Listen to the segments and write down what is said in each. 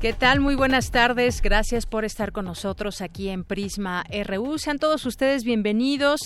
¿Qué tal? Muy buenas tardes. Gracias por estar con nosotros aquí en Prisma RU. Sean todos ustedes bienvenidos.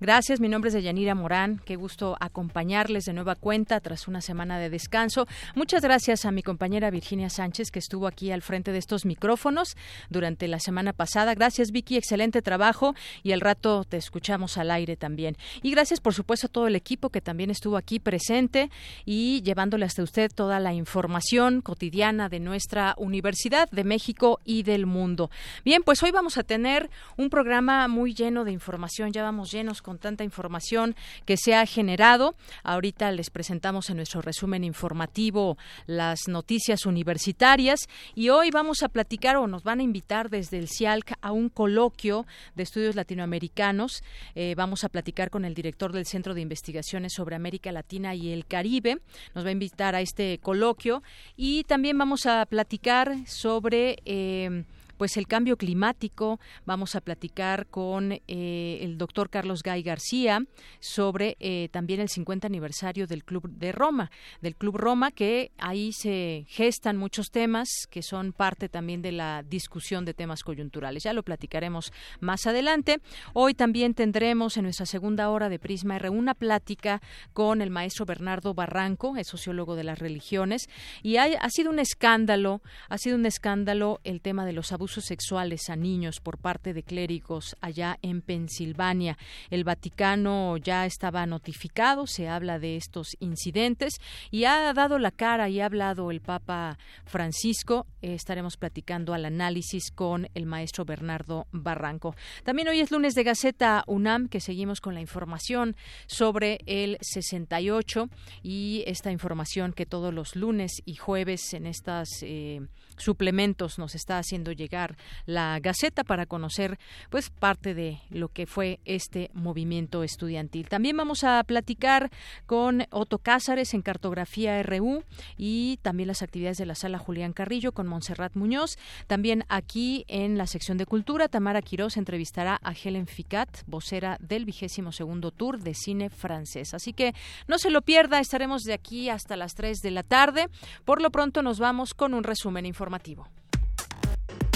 Gracias. Mi nombre es Deyanira Morán. Qué gusto acompañarles de nueva cuenta tras una semana de descanso. Muchas gracias a mi compañera Virginia Sánchez que estuvo aquí al frente de estos micrófonos durante la semana pasada. Gracias Vicky, excelente trabajo y al rato te escuchamos al aire también. Y gracias por supuesto a todo el equipo que también estuvo aquí presente y llevándole hasta usted toda la información cotidiana de nuestra universidad Universidad de México y del mundo. Bien, pues hoy vamos a tener un programa muy lleno de información, ya vamos llenos con tanta información que se ha generado. Ahorita les presentamos en nuestro resumen informativo las noticias universitarias y hoy vamos a platicar o nos van a invitar desde el CIALC a un coloquio de estudios latinoamericanos. Eh, vamos a platicar con el director del Centro de Investigaciones sobre América Latina y el Caribe. Nos va a invitar a este coloquio y también vamos a platicar sobre eh, pues el cambio climático. Vamos a platicar con eh, el doctor Carlos Gay García sobre eh, también el 50 aniversario del Club de Roma, del Club Roma, que ahí se gestan muchos temas que son parte también de la discusión de temas coyunturales. Ya lo platicaremos más adelante. Hoy también tendremos en nuestra segunda hora de Prisma R una plática con el maestro Bernardo Barranco, es sociólogo de las religiones, y ha sido un escándalo, ha sido un escándalo el tema de los abusos sexuales a niños por parte de clérigos allá en Pensilvania. El Vaticano ya estaba notificado, se habla de estos incidentes y ha dado la cara y ha hablado el Papa Francisco. estaremos platicando al análisis con el maestro Bernardo Barranco. También hoy es lunes de Gaceta UNAM, que seguimos con la información sobre el 68 y esta información que todos los lunes y jueves en estas eh, suplementos nos está haciendo llegar la Gaceta para conocer pues parte de lo que fue este movimiento estudiantil. También vamos a platicar con Otto Cázares en Cartografía RU y también las actividades de la sala Julián Carrillo con Montserrat Muñoz. También aquí en la sección de cultura, Tamara Quiroz entrevistará a Helen Ficat, vocera del vigésimo segundo tour de cine francés. Así que no se lo pierda, estaremos de aquí hasta las 3 de la tarde. Por lo pronto nos vamos con un resumen informativo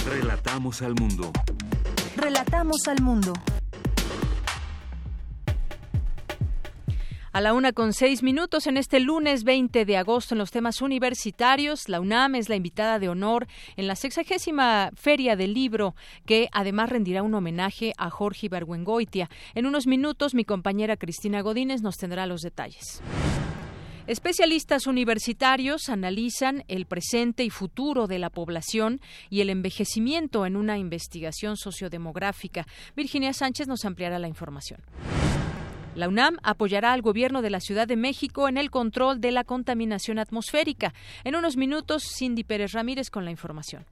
Relatamos al mundo. Relatamos al mundo. A la una con seis minutos en este lunes 20 de agosto en los temas universitarios, la UNAM es la invitada de honor en la sexagésima Feria del Libro, que además rendirá un homenaje a Jorge Ibargüengoitia. En unos minutos, mi compañera Cristina Godínez nos tendrá los detalles. Especialistas universitarios analizan el presente y futuro de la población y el envejecimiento en una investigación sociodemográfica. Virginia Sánchez nos ampliará la información. La UNAM apoyará al gobierno de la Ciudad de México en el control de la contaminación atmosférica. En unos minutos, Cindy Pérez Ramírez con la información.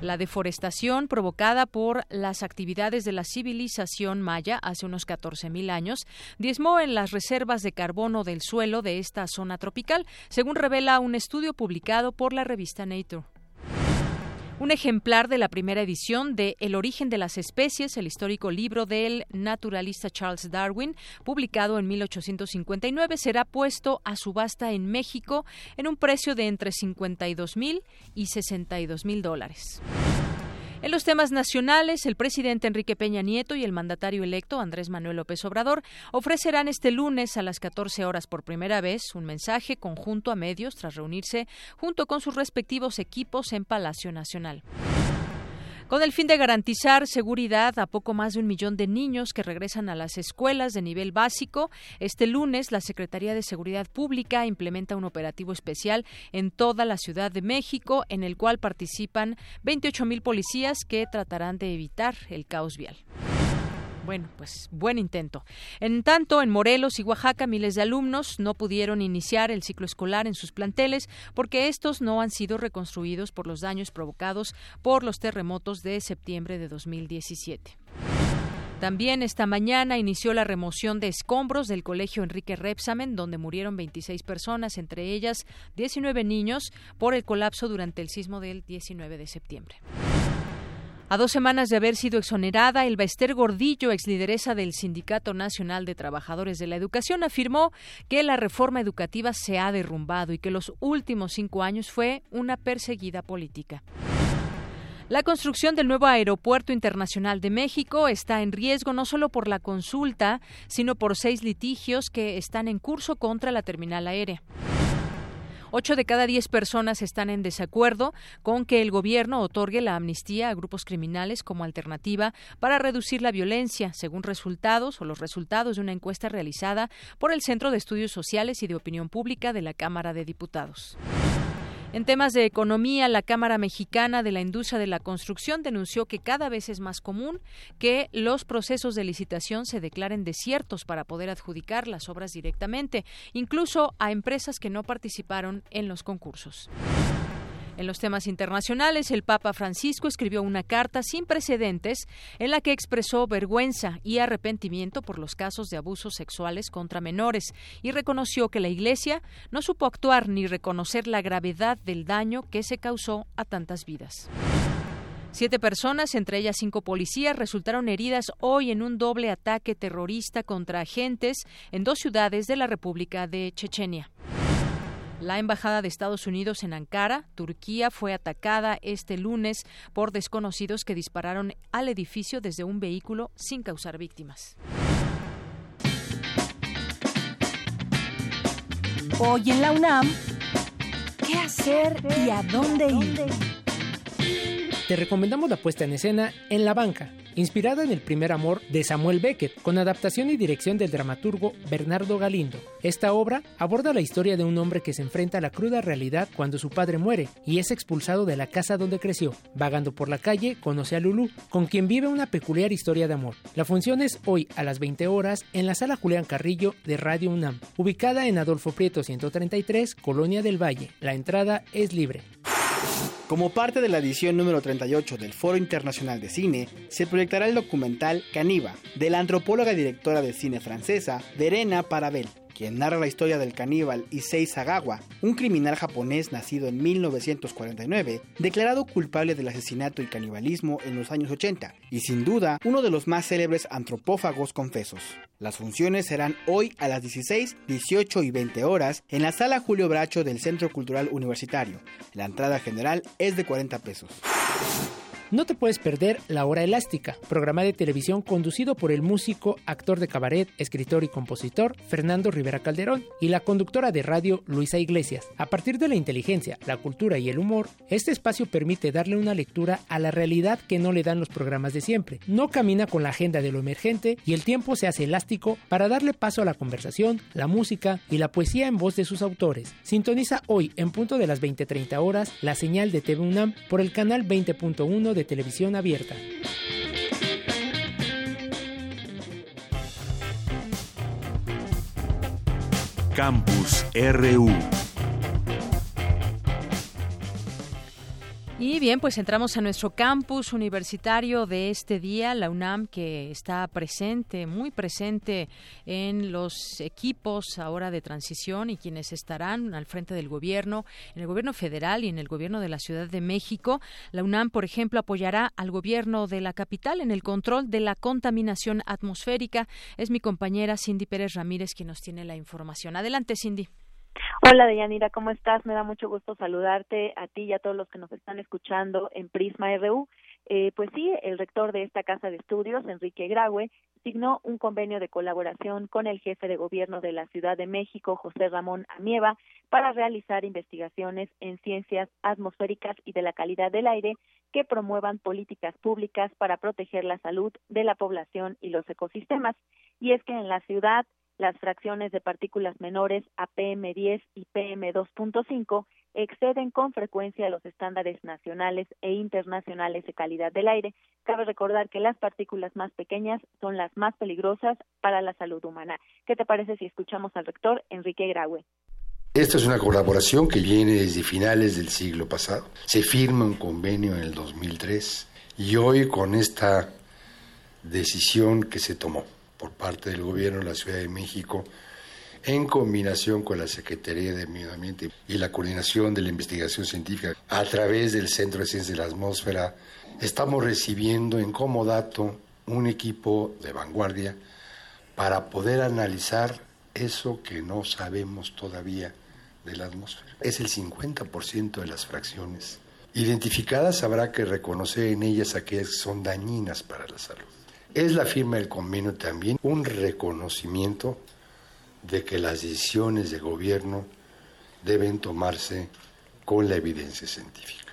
La deforestación provocada por las actividades de la civilización maya hace unos 14.000 años diezmó en las reservas de carbono del suelo de esta zona tropical, según revela un estudio publicado por la revista Nature. Un ejemplar de la primera edición de El origen de las especies, el histórico libro del naturalista Charles Darwin, publicado en 1859, será puesto a subasta en México en un precio de entre 52 mil y 62 mil dólares. En los temas nacionales, el presidente Enrique Peña Nieto y el mandatario electo Andrés Manuel López Obrador ofrecerán este lunes a las 14 horas por primera vez un mensaje conjunto a medios tras reunirse junto con sus respectivos equipos en Palacio Nacional. Con el fin de garantizar seguridad a poco más de un millón de niños que regresan a las escuelas de nivel básico, este lunes la Secretaría de Seguridad Pública implementa un operativo especial en toda la Ciudad de México, en el cual participan 28 mil policías que tratarán de evitar el caos vial. Bueno, pues buen intento. En tanto, en Morelos y Oaxaca, miles de alumnos no pudieron iniciar el ciclo escolar en sus planteles porque estos no han sido reconstruidos por los daños provocados por los terremotos de septiembre de 2017. También esta mañana inició la remoción de escombros del colegio Enrique Repsamen, donde murieron 26 personas, entre ellas 19 niños, por el colapso durante el sismo del 19 de septiembre. A dos semanas de haber sido exonerada, el Esther Gordillo, ex lideresa del Sindicato Nacional de Trabajadores de la Educación, afirmó que la reforma educativa se ha derrumbado y que los últimos cinco años fue una perseguida política. La construcción del nuevo Aeropuerto Internacional de México está en riesgo no solo por la consulta, sino por seis litigios que están en curso contra la terminal aérea. Ocho de cada diez personas están en desacuerdo con que el gobierno otorgue la amnistía a grupos criminales como alternativa para reducir la violencia, según resultados o los resultados de una encuesta realizada por el Centro de Estudios Sociales y de Opinión Pública de la Cámara de Diputados. En temas de economía, la Cámara Mexicana de la Industria de la Construcción denunció que cada vez es más común que los procesos de licitación se declaren desiertos para poder adjudicar las obras directamente, incluso a empresas que no participaron en los concursos. En los temas internacionales, el Papa Francisco escribió una carta sin precedentes en la que expresó vergüenza y arrepentimiento por los casos de abusos sexuales contra menores y reconoció que la Iglesia no supo actuar ni reconocer la gravedad del daño que se causó a tantas vidas. Siete personas, entre ellas cinco policías, resultaron heridas hoy en un doble ataque terrorista contra agentes en dos ciudades de la República de Chechenia. La Embajada de Estados Unidos en Ankara, Turquía, fue atacada este lunes por desconocidos que dispararon al edificio desde un vehículo sin causar víctimas. Hoy en la UNAM, ¿qué hacer y a dónde ir? Te recomendamos la puesta en escena En la banca, inspirada en el primer amor de Samuel Beckett, con adaptación y dirección del dramaturgo Bernardo Galindo. Esta obra aborda la historia de un hombre que se enfrenta a la cruda realidad cuando su padre muere y es expulsado de la casa donde creció. Vagando por la calle, conoce a Lulu, con quien vive una peculiar historia de amor. La función es hoy a las 20 horas en la sala Julián Carrillo de Radio UNAM, ubicada en Adolfo Prieto 133, Colonia del Valle. La entrada es libre. Como parte de la edición número 38 del Foro Internacional de Cine, se proyectará el documental Caniva, de la antropóloga y directora de cine francesa Verena Parabel, quien narra la historia del caníbal Issei Sagawa, un criminal japonés nacido en 1949, declarado culpable del asesinato y canibalismo en los años 80, y sin duda uno de los más célebres antropófagos confesos. Las funciones serán hoy a las 16, 18 y 20 horas en la sala Julio Bracho del Centro Cultural Universitario. La entrada general es de 40 pesos. No te puedes perder La Hora Elástica, programa de televisión conducido por el músico, actor de cabaret, escritor y compositor Fernando Rivera Calderón y la conductora de radio Luisa Iglesias. A partir de la inteligencia, la cultura y el humor, este espacio permite darle una lectura a la realidad que no le dan los programas de siempre. No camina con la agenda de lo emergente y el tiempo se hace elástico para darle paso a la conversación, la música y la poesía en voz de sus autores. Sintoniza hoy en punto de las 20:30 horas la señal de TV UNAM por el canal 20.1 de televisión abierta. Campus RU. Y bien, pues entramos a nuestro campus universitario de este día, la UNAM, que está presente, muy presente en los equipos ahora de transición y quienes estarán al frente del gobierno, en el gobierno federal y en el gobierno de la Ciudad de México. La UNAM, por ejemplo, apoyará al gobierno de la capital en el control de la contaminación atmosférica. Es mi compañera Cindy Pérez Ramírez quien nos tiene la información. Adelante, Cindy. Hola, Deyanira, ¿cómo estás? Me da mucho gusto saludarte a ti y a todos los que nos están escuchando en Prisma RU. Eh, pues sí, el rector de esta casa de estudios, Enrique Graue, signó un convenio de colaboración con el jefe de gobierno de la Ciudad de México, José Ramón Amieva, para realizar investigaciones en ciencias atmosféricas y de la calidad del aire que promuevan políticas públicas para proteger la salud de la población y los ecosistemas. Y es que en la ciudad las fracciones de partículas menores a PM10 y PM2.5 exceden con frecuencia los estándares nacionales e internacionales de calidad del aire. Cabe recordar que las partículas más pequeñas son las más peligrosas para la salud humana. ¿Qué te parece si escuchamos al rector Enrique Graue? Esta es una colaboración que viene desde finales del siglo pasado. Se firma un convenio en el 2003 y hoy con esta decisión que se tomó por parte del gobierno de la Ciudad de México en combinación con la Secretaría de Medio Ambiente y la coordinación de la investigación científica a través del Centro de Ciencias de la Atmósfera, estamos recibiendo en comodato un equipo de vanguardia para poder analizar eso que no sabemos todavía de la atmósfera. Es el 50% de las fracciones. Identificadas habrá que reconocer en ellas aquellas que son dañinas para la salud. Es la firma del convenio también un reconocimiento de que las decisiones de gobierno deben tomarse con la evidencia científica.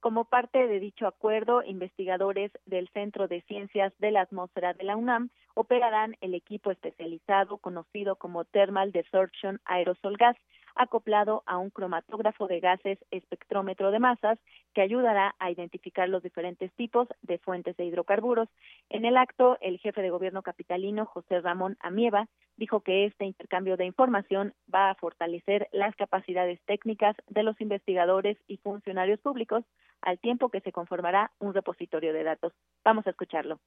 Como parte de dicho acuerdo, investigadores del Centro de Ciencias de la Atmósfera de la UNAM operarán el equipo especializado conocido como Thermal Desorption Aerosol Gas, acoplado a un cromatógrafo de gases espectrómetro de masas que ayudará a identificar los diferentes tipos de fuentes de hidrocarburos. En el acto, el jefe de gobierno capitalino, José Ramón Amieva, dijo que este intercambio de información va a fortalecer las capacidades técnicas de los investigadores y funcionarios públicos al tiempo que se conformará un repositorio de datos. Vamos a escucharlo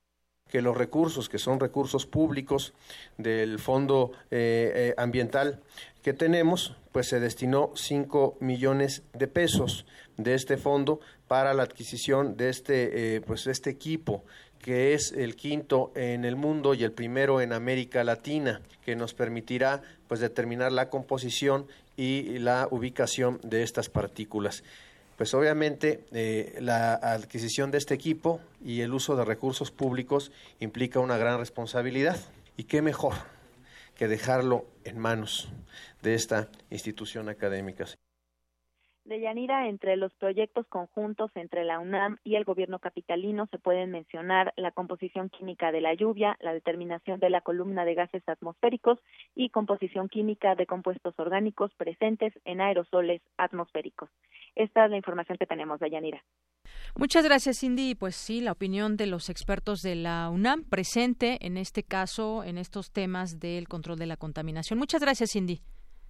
que los recursos, que son recursos públicos del Fondo eh, eh, Ambiental que tenemos, pues se destinó 5 millones de pesos de este fondo para la adquisición de este, eh, pues este equipo que es el quinto en el mundo y el primero en América Latina, que nos permitirá pues determinar la composición y la ubicación de estas partículas pues obviamente eh, la adquisición de este equipo y el uso de recursos públicos implica una gran responsabilidad. ¿Y qué mejor que dejarlo en manos de esta institución académica? De Yanira, entre los proyectos conjuntos entre la UNAM y el gobierno capitalino se pueden mencionar la composición química de la lluvia, la determinación de la columna de gases atmosféricos y composición química de compuestos orgánicos presentes en aerosoles atmosféricos. Esta es la información que tenemos de Yanira. Muchas gracias, Cindy. Pues sí, la opinión de los expertos de la UNAM presente en este caso, en estos temas del control de la contaminación. Muchas gracias, Cindy.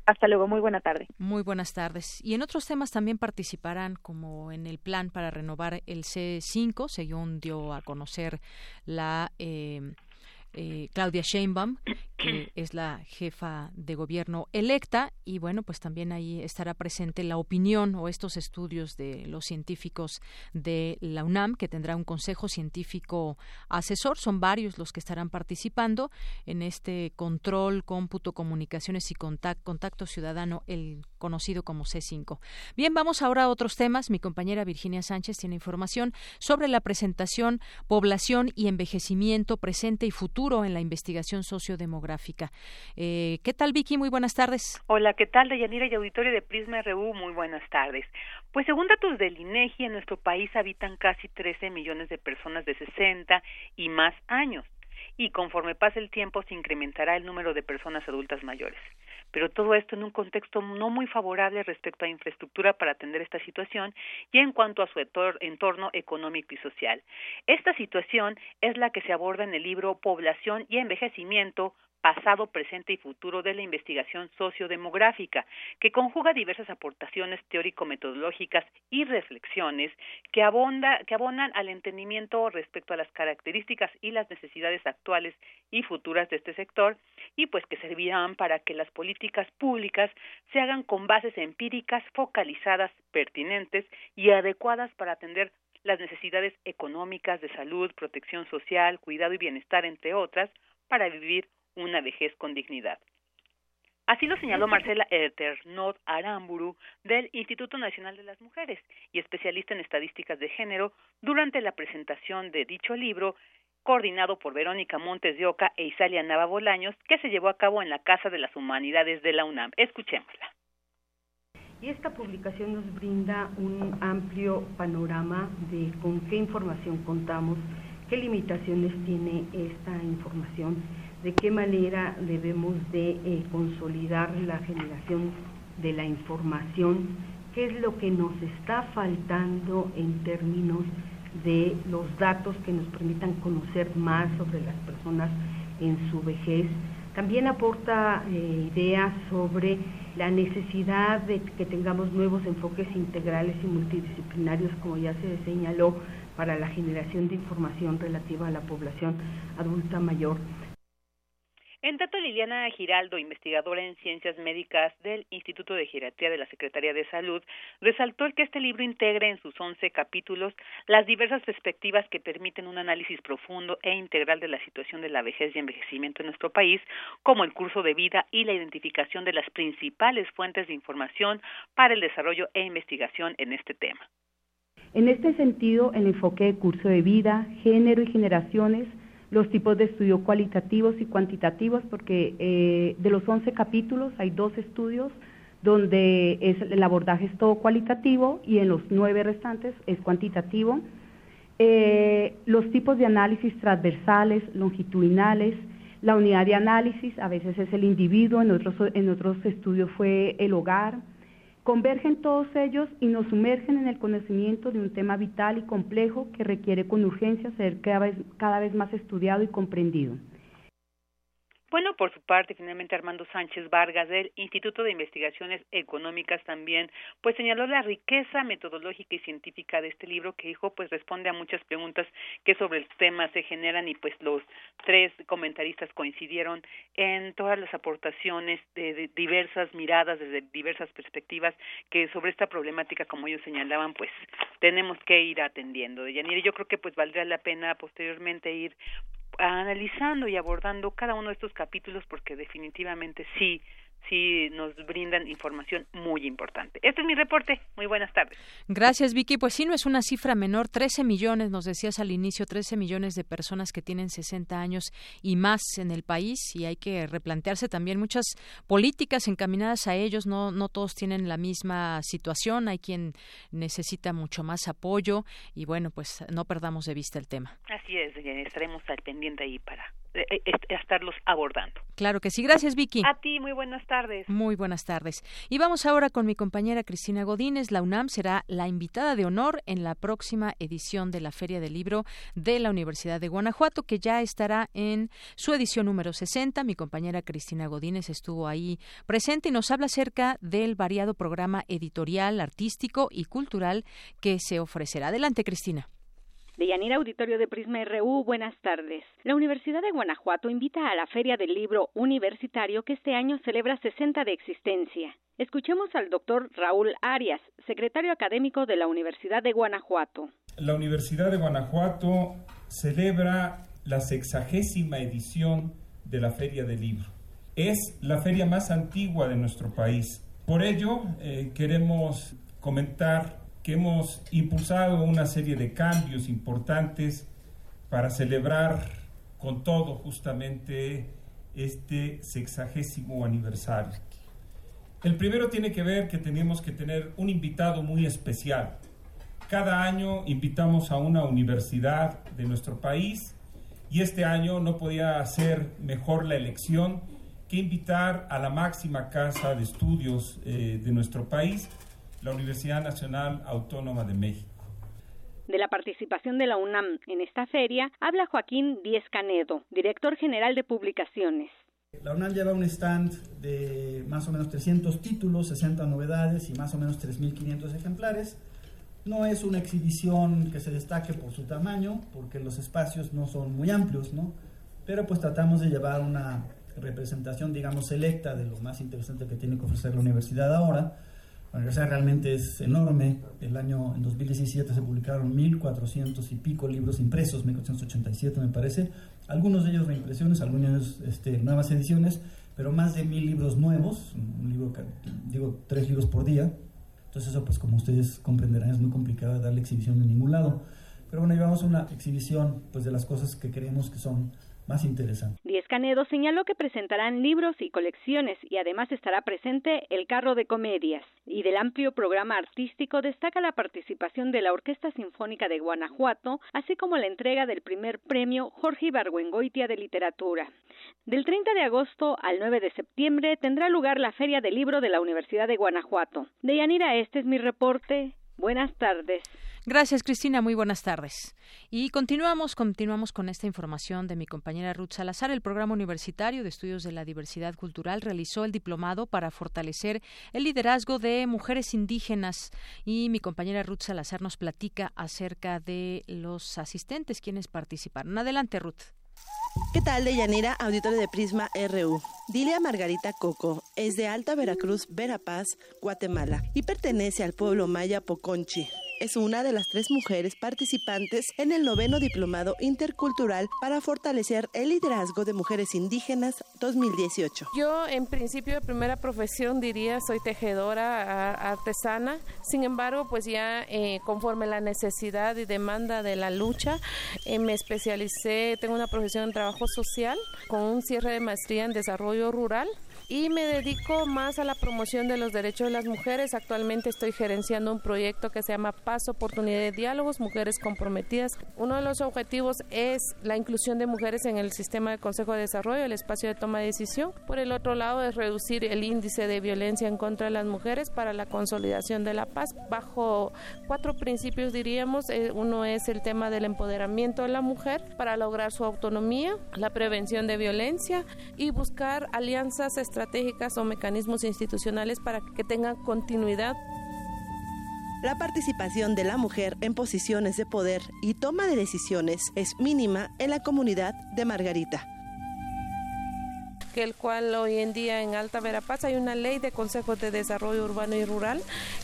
Hasta luego, muy buena tarde. Muy buenas tardes. Y en otros temas también participarán, como en el plan para renovar el C5, según dio a conocer la eh, eh, Claudia Sheinbaum, que es la jefa de gobierno electa, y bueno, pues también ahí estará presente la opinión o estos estudios de los científicos de la UNAM, que tendrá un consejo científico asesor. Son varios los que estarán participando en este control, cómputo, comunicaciones y contacto ciudadano, el conocido como C5. Bien, vamos ahora a otros temas. Mi compañera Virginia Sánchez tiene información sobre la presentación Población y Envejecimiento Presente y Futuro en la Investigación Sociodemográfica. Eh, ¿Qué tal, Vicky? Muy buenas tardes. Hola, ¿qué tal, Deyanira y auditorio de Prisma RU? Muy buenas tardes. Pues según datos del INEGI, en nuestro país habitan casi 13 millones de personas de 60 y más años y conforme pase el tiempo se incrementará el número de personas adultas mayores. Pero todo esto en un contexto no muy favorable respecto a infraestructura para atender esta situación y en cuanto a su entorno económico y social. Esta situación es la que se aborda en el libro Población y Envejecimiento, pasado, presente y futuro de la investigación sociodemográfica, que conjuga diversas aportaciones teórico-metodológicas y reflexiones que, abonda, que abonan al entendimiento respecto a las características y las necesidades actuales y futuras de este sector y pues que servirán para que las políticas públicas se hagan con bases empíricas focalizadas, pertinentes y adecuadas para atender las necesidades económicas de salud, protección social, cuidado y bienestar, entre otras, para vivir una vejez con dignidad. Así lo señaló Marcela Eternot Aramburu del Instituto Nacional de las Mujeres y especialista en estadísticas de género durante la presentación de dicho libro coordinado por Verónica Montes de Oca e Isalia Nava Bolaños que se llevó a cabo en la Casa de las Humanidades de la UNAM. Escuchémosla. y esta publicación nos brinda un amplio panorama de con qué información contamos, qué limitaciones tiene esta información, de qué manera debemos de eh, consolidar la generación de la información, qué es lo que nos está faltando en términos de los datos que nos permitan conocer más sobre las personas en su vejez. También aporta eh, ideas sobre la necesidad de que tengamos nuevos enfoques integrales y multidisciplinarios, como ya se señaló, para la generación de información relativa a la población adulta mayor. En tanto, Liliana Giraldo, investigadora en ciencias médicas del Instituto de Geriatría de la Secretaría de Salud, resaltó que este libro integre en sus once capítulos las diversas perspectivas que permiten un análisis profundo e integral de la situación de la vejez y envejecimiento en nuestro país, como el curso de vida y la identificación de las principales fuentes de información para el desarrollo e investigación en este tema. En este sentido, el enfoque de curso de vida, género y generaciones los tipos de estudio cualitativos y cuantitativos, porque eh, de los 11 capítulos hay dos estudios donde es, el abordaje es todo cualitativo y en los nueve restantes es cuantitativo. Eh, los tipos de análisis transversales, longitudinales, la unidad de análisis a veces es el individuo, en otros, en otros estudios fue el hogar, Convergen todos ellos y nos sumergen en el conocimiento de un tema vital y complejo que requiere con urgencia ser cada vez, cada vez más estudiado y comprendido. Bueno, por su parte, finalmente Armando Sánchez Vargas del Instituto de Investigaciones Económicas también, pues señaló la riqueza metodológica y científica de este libro que dijo, pues responde a muchas preguntas que sobre el tema se generan y pues los tres comentaristas coincidieron en todas las aportaciones de, diversas miradas desde diversas perspectivas que sobre esta problemática, como ellos señalaban, pues tenemos que ir atendiendo. De Yanir, yo creo que pues valdría la pena posteriormente ir analizando y abordando cada uno de estos capítulos porque definitivamente sí sí nos brindan información muy importante. Este es mi reporte. Muy buenas tardes. Gracias, Vicky. Pues sí, no es una cifra menor. 13 millones, nos decías al inicio, 13 millones de personas que tienen 60 años y más en el país y hay que replantearse también muchas políticas encaminadas a ellos. No, no todos tienen la misma situación. Hay quien necesita mucho más apoyo y bueno, pues no perdamos de vista el tema. Así es, estaremos al pendiente ahí para eh, eh, estarlos abordando. Claro que sí. Gracias, Vicky. A ti, muy buenas tardes. Muy buenas tardes. Y vamos ahora con mi compañera Cristina Godínez. La UNAM será la invitada de honor en la próxima edición de la Feria del Libro de la Universidad de Guanajuato, que ya estará en su edición número 60. Mi compañera Cristina Godínez estuvo ahí presente y nos habla acerca del variado programa editorial, artístico y cultural que se ofrecerá. Adelante, Cristina. De Auditorio de Prisma RU, buenas tardes. La Universidad de Guanajuato invita a la Feria del Libro Universitario que este año celebra 60 de existencia. Escuchemos al doctor Raúl Arias, secretario académico de la Universidad de Guanajuato. La Universidad de Guanajuato celebra la sexagésima edición de la Feria del Libro. Es la feria más antigua de nuestro país. Por ello, eh, queremos comentar que hemos impulsado una serie de cambios importantes para celebrar con todo justamente este sexagésimo aniversario. El primero tiene que ver que tenemos que tener un invitado muy especial. Cada año invitamos a una universidad de nuestro país y este año no podía ser mejor la elección que invitar a la máxima casa de estudios eh, de nuestro país, la Universidad Nacional Autónoma de México. De la participación de la UNAM en esta feria habla Joaquín Díez Canedo, director general de publicaciones. La UNAM lleva un stand de más o menos 300 títulos, 60 novedades y más o menos 3.500 ejemplares. No es una exhibición que se destaque por su tamaño, porque los espacios no son muy amplios, ¿no? Pero pues tratamos de llevar una representación, digamos, selecta de lo más interesante que tiene que ofrecer la universidad ahora la universidad realmente es enorme. El año en 2017 se publicaron 1.400 y pico libros impresos, 1.487 me parece. Algunos de ellos reimpresiones, algunos este, nuevas ediciones, pero más de mil libros nuevos, un libro, digo, tres libros por día. Entonces eso, pues como ustedes comprenderán, es muy complicado darle exhibición en ningún lado. Pero bueno, llevamos una exhibición pues, de las cosas que creemos que son más interesante. Díez Canedo señaló que presentarán libros y colecciones y además estará presente el carro de comedias. Y del amplio programa artístico destaca la participación de la Orquesta Sinfónica de Guanajuato, así como la entrega del primer premio Jorge Ibargüengoitia de Literatura. Del 30 de agosto al 9 de septiembre tendrá lugar la Feria del Libro de la Universidad de Guanajuato. Deyanira, este es mi reporte. Buenas tardes. Gracias, Cristina. Muy buenas tardes. Y continuamos, continuamos con esta información de mi compañera Ruth Salazar. El Programa Universitario de Estudios de la Diversidad Cultural realizó el diplomado para fortalecer el liderazgo de mujeres indígenas. Y mi compañera Ruth Salazar nos platica acerca de los asistentes quienes participaron. Adelante, Ruth. ¿Qué tal, Deyanira, auditorio de Prisma RU? Dilia Margarita Coco es de Alta Veracruz, Verapaz, Guatemala, y pertenece al pueblo maya Poconchi es una de las tres mujeres participantes en el noveno Diplomado Intercultural para fortalecer el liderazgo de mujeres indígenas 2018. Yo en principio de primera profesión diría soy tejedora artesana, sin embargo pues ya eh, conforme la necesidad y demanda de la lucha eh, me especialicé, tengo una profesión en trabajo social con un cierre de maestría en desarrollo rural y me dedico más a la promoción de los derechos de las mujeres. Actualmente estoy gerenciando un proyecto que se llama Paz, Oportunidad de Diálogos, Mujeres Comprometidas. Uno de los objetivos es la inclusión de mujeres en el sistema de Consejo de Desarrollo, el espacio de toma de decisión. Por el otro lado, es reducir el índice de violencia en contra de las mujeres para la consolidación de la paz bajo cuatro principios, diríamos. Eh, uno es el tema del empoderamiento de la mujer para lograr su autonomía, la prevención de violencia y buscar alianzas estratégicas o mecanismos institucionales para que tengan continuidad. La participación de la mujer en posiciones de poder y toma de decisiones es mínima en la comunidad de Margarita que el cual hoy en día en Alta Verapaz hay una ley de consejos de desarrollo urbano y rural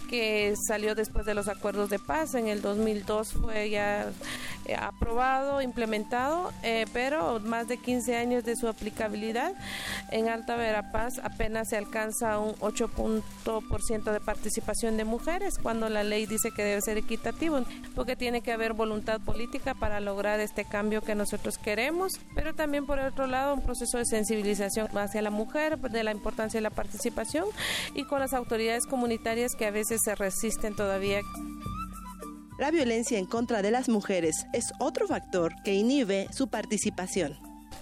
que salió después de los acuerdos de paz. En el 2002 fue ya aprobado, implementado, eh, pero más de 15 años de su aplicabilidad. En Alta Verapaz apenas se alcanza un 8% de participación de mujeres cuando la ley dice que debe ser equitativo, porque tiene que haber voluntad política para lograr este cambio que nosotros queremos, pero también por otro lado un proceso de sensibilización hacia la mujer, de la importancia de la participación y con las autoridades comunitarias que a veces se resisten todavía. La violencia en contra de las mujeres es otro factor que inhibe su participación.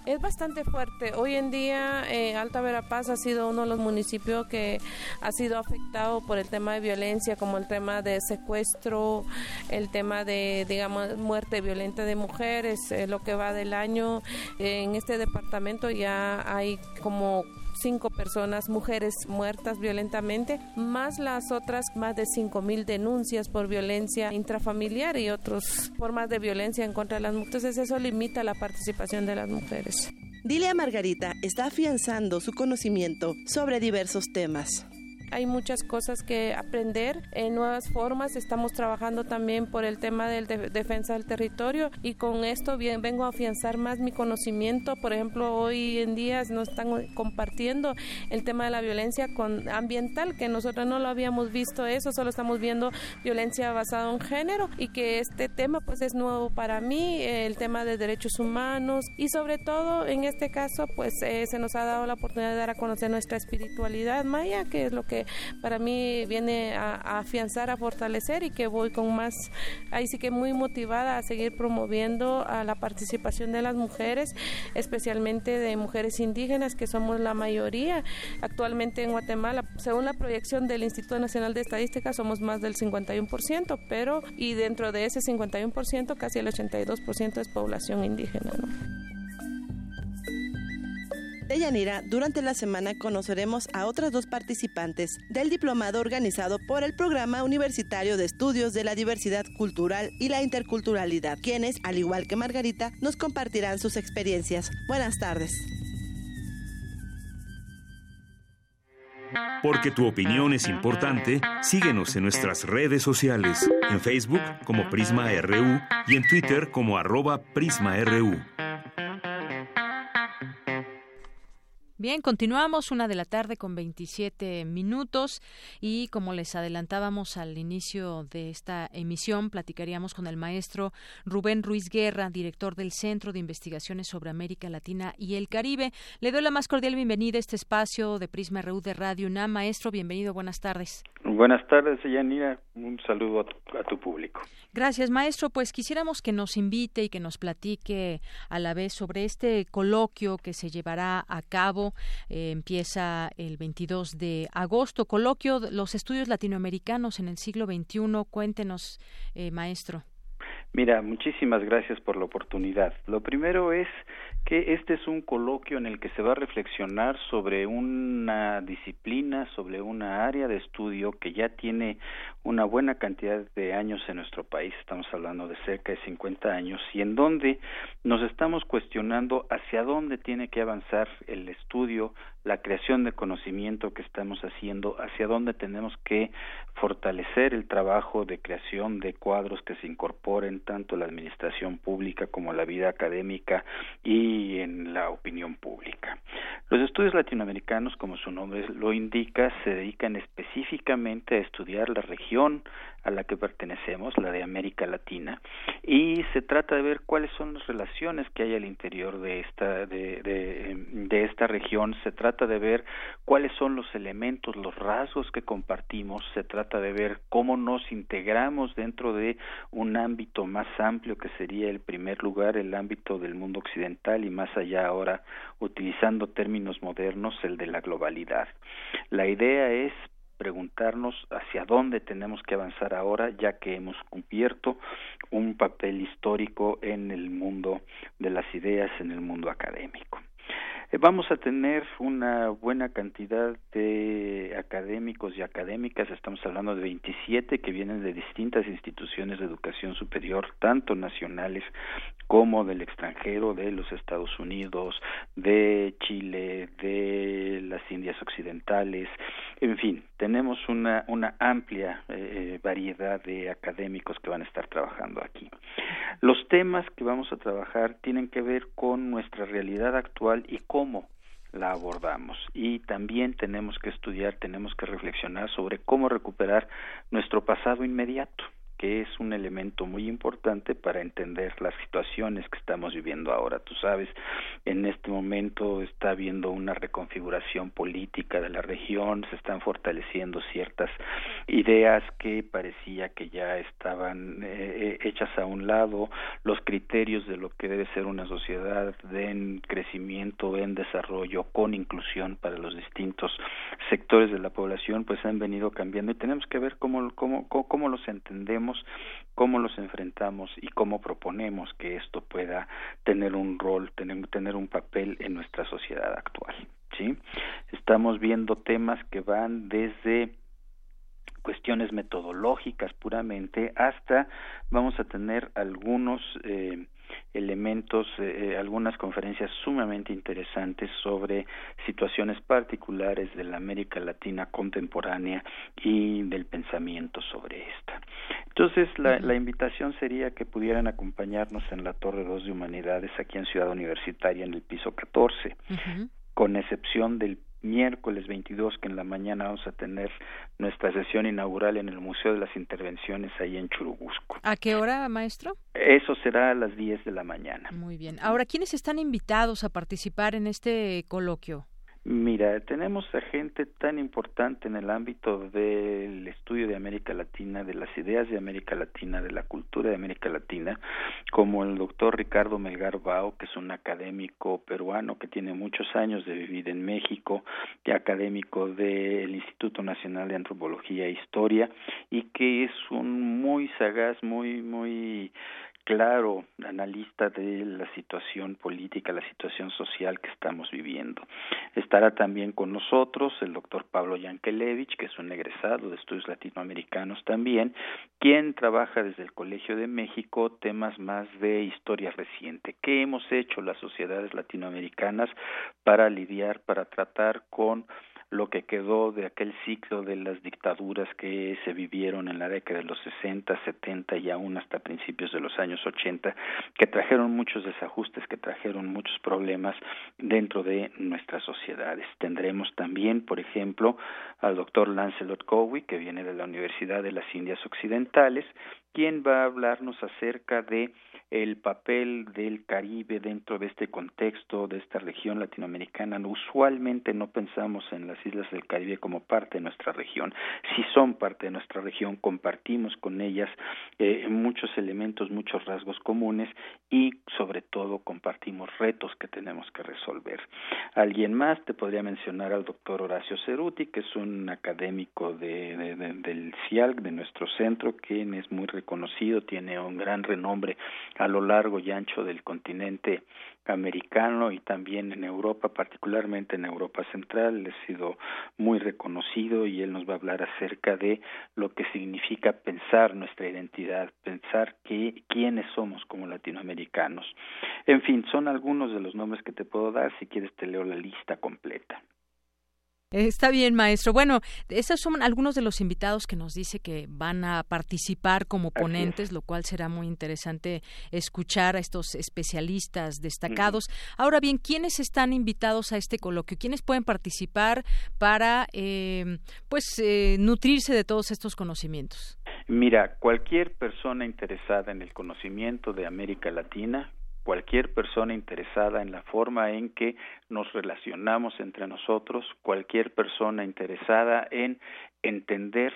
Es bastante fuerte. Hoy en día eh, Alta Verapaz ha sido uno de los municipios que ha sido afectado por el tema de violencia, como el tema de secuestro, el tema de, digamos, muerte violenta de mujeres. Eh, lo que va del año en este departamento ya hay como cinco personas, mujeres muertas violentamente, más las otras más de cinco mil denuncias por violencia intrafamiliar y otras formas de violencia en contra de las mujeres. Entonces eso limita la participación de las mujeres. Dile a Margarita está afianzando su conocimiento sobre diversos temas. Hay muchas cosas que aprender en nuevas formas. Estamos trabajando también por el tema de defensa del territorio y con esto bien, vengo a afianzar más mi conocimiento. Por ejemplo, hoy en día nos están compartiendo el tema de la violencia con, ambiental, que nosotros no lo habíamos visto eso, solo estamos viendo violencia basada en género y que este tema pues es nuevo para mí, el tema de derechos humanos y sobre todo en este caso pues eh, se nos ha dado la oportunidad de dar a conocer nuestra espiritualidad maya, que es lo que para mí viene a, afianzar, a fortalecer y que voy con más, ahí sí que muy motivada a seguir promoviendo a la participación de las mujeres, especialmente de mujeres indígenas, que somos la mayoría. Actualmente en Guatemala, según la proyección del Instituto Nacional de Estadística, somos más del 51%, pero y dentro de ese 51%, casi el 82% es población indígena. De Yanira, durante la semana conoceremos a otras dos participantes del diplomado organizado por el Programa Universitario de Estudios de la Diversidad Cultural y la Interculturalidad, quienes, al igual que Margarita, nos compartirán sus experiencias. Buenas tardes. Porque tu opinión es importante, síguenos en nuestras redes sociales, en Facebook como Prisma RU y en Twitter como arroba PrismaRU. Bien, continuamos una de la tarde con 27 minutos y como les adelantábamos al inicio de esta emisión, platicaríamos con el maestro Rubén Ruiz Guerra, director del Centro de Investigaciones sobre América Latina y el Caribe. Le doy la más cordial bienvenida a este espacio de Prisma RU de Radio UNAM. Maestro, bienvenido, buenas tardes. Buenas tardes, Yanira. Un saludo a tu, público. Gracias, maestro. Pues quisiéramos que nos invite y que nos platique a la vez sobre este coloquio que se llevará a cabo. Eh, empieza el 22 de agosto. Coloquio Los estudios latinoamericanos en el siglo XXI. Cuéntenos, eh, maestro. Mira, muchísimas gracias por la oportunidad. Lo primero es que este es un coloquio en el que se va a reflexionar sobre una disciplina, sobre una área de estudio que ya tiene una buena cantidad de años en nuestro país, estamos hablando de cerca de 50 años, y en donde nos estamos cuestionando hacia dónde tiene que avanzar el estudio, la creación de conocimiento que estamos haciendo, hacia dónde tenemos que fortalecer el trabajo de creación de cuadros que se incorporen tanto la administración pública como la vida académica y en la opinión pública. Los estudios latinoamericanos, como su nombre lo indica, se dedican específicamente a estudiar la región a la que pertenecemos, la de América Latina, y se trata de ver cuáles son las relaciones que hay al interior de esta de, de, esta región, se trata de ver cuáles son los elementos, los rasgos que compartimos, se trata de ver cómo nos integramos dentro de un ámbito más amplio que sería el primer lugar el ámbito del mundo occidental y más allá ahora utilizando términos modernos el de la globalidad. La idea es preguntarnos hacia dónde tenemos que avanzar ahora, ya que hemos cubierto un papel histórico en el mundo de las ideas, en el mundo académico. Eh, vamos a tener una buena cantidad de académicos y académicas, estamos hablando de 27 que vienen de distintas instituciones de educación superior, tanto nacionales como del extranjero, de los Estados Unidos, de Chile, de las Indias Occidentales, en fin, tenemos una, una amplia eh, variedad de académicos que van a estar trabajando aquí. Los temas que vamos a trabajar tienen que ver con nuestra realidad actual y cómo la abordamos y también tenemos que estudiar, tenemos que reflexionar sobre cómo recuperar nuestro pasado inmediato que es un elemento muy importante para entender las situaciones que estamos viviendo ahora. Tú sabes, en este momento está habiendo una reconfiguración política de la región, se están fortaleciendo ciertas ideas que parecía que ya estaban eh, hechas a un lado, los criterios de lo que debe ser una sociedad en crecimiento, en desarrollo, con inclusión para los distintos sectores de la población, pues han venido cambiando y tenemos que ver cómo, cómo, cómo los entendemos cómo los enfrentamos y cómo proponemos que esto pueda tener un rol, tener, tener un papel en nuestra sociedad actual. ¿sí? Estamos viendo temas que van desde cuestiones metodológicas puramente hasta vamos a tener algunos eh, elementos, eh, eh, algunas conferencias sumamente interesantes sobre situaciones particulares de la América Latina contemporánea y del pensamiento sobre esta. Entonces, la, la invitación sería que pudieran acompañarnos en la Torre 2 de Humanidades aquí en Ciudad Universitaria en el piso 14, con excepción del miércoles 22 que en la mañana vamos a tener nuestra sesión inaugural en el Museo de las Intervenciones ahí en Churubusco. ¿A qué hora, maestro? Eso será a las 10 de la mañana. Muy bien. Ahora, ¿quiénes están invitados a participar en este coloquio? Mira, tenemos a gente tan importante en el ámbito del estudio de América Latina, de las ideas de América Latina, de la cultura de América Latina, como el doctor Ricardo Melgar Bao, que es un académico peruano que tiene muchos años de vivir en México, y académico del Instituto Nacional de Antropología e Historia, y que es un muy sagaz, muy, muy claro analista de la situación política, la situación social que estamos viviendo. Estará también con nosotros el doctor Pablo Yankelevich, que es un egresado de estudios latinoamericanos también, quien trabaja desde el Colegio de México temas más de historia reciente. ¿Qué hemos hecho las sociedades latinoamericanas para lidiar, para tratar con lo que quedó de aquel ciclo de las dictaduras que se vivieron en la década de los 60, 70 y aún hasta principios de los años 80, que trajeron muchos desajustes, que trajeron muchos problemas dentro de nuestras sociedades. Tendremos también, por ejemplo, al doctor Lancelot Cowie, que viene de la Universidad de las Indias Occidentales, quien va a hablarnos acerca de el papel del Caribe dentro de este contexto, de esta región latinoamericana. Usualmente no pensamos en las islas del Caribe como parte de nuestra región. Si son parte de nuestra región, compartimos con ellas eh, muchos elementos, muchos rasgos comunes y sobre todo compartimos retos que tenemos que resolver. Alguien más te podría mencionar al doctor Horacio Ceruti, que es un académico de, del CIALC, de nuestro centro, quien es muy tiene un gran renombre a lo largo y ancho del continente americano y también en Europa, particularmente en Europa Central, ha sido muy reconocido y él nos va a hablar acerca de lo que significa pensar nuestra identidad, pensar que, quiénes somos como latinoamericanos. En fin, son algunos de los nombres que te puedo dar, si quieres te leo la lista completa. Está bien, maestro. Bueno, esos son algunos de los invitados que nos dice que van a participar como ponentes, lo cual será muy interesante escuchar a estos especialistas destacados. Ahora bien, ¿quiénes están invitados a este coloquio? ¿Quiénes pueden participar para, eh, pues, eh, nutrirse de todos estos conocimientos? Mira, cualquier persona interesada en el conocimiento de América Latina, cualquier persona interesada en la forma en que nos relacionamos entre nosotros, cualquier persona interesada en entender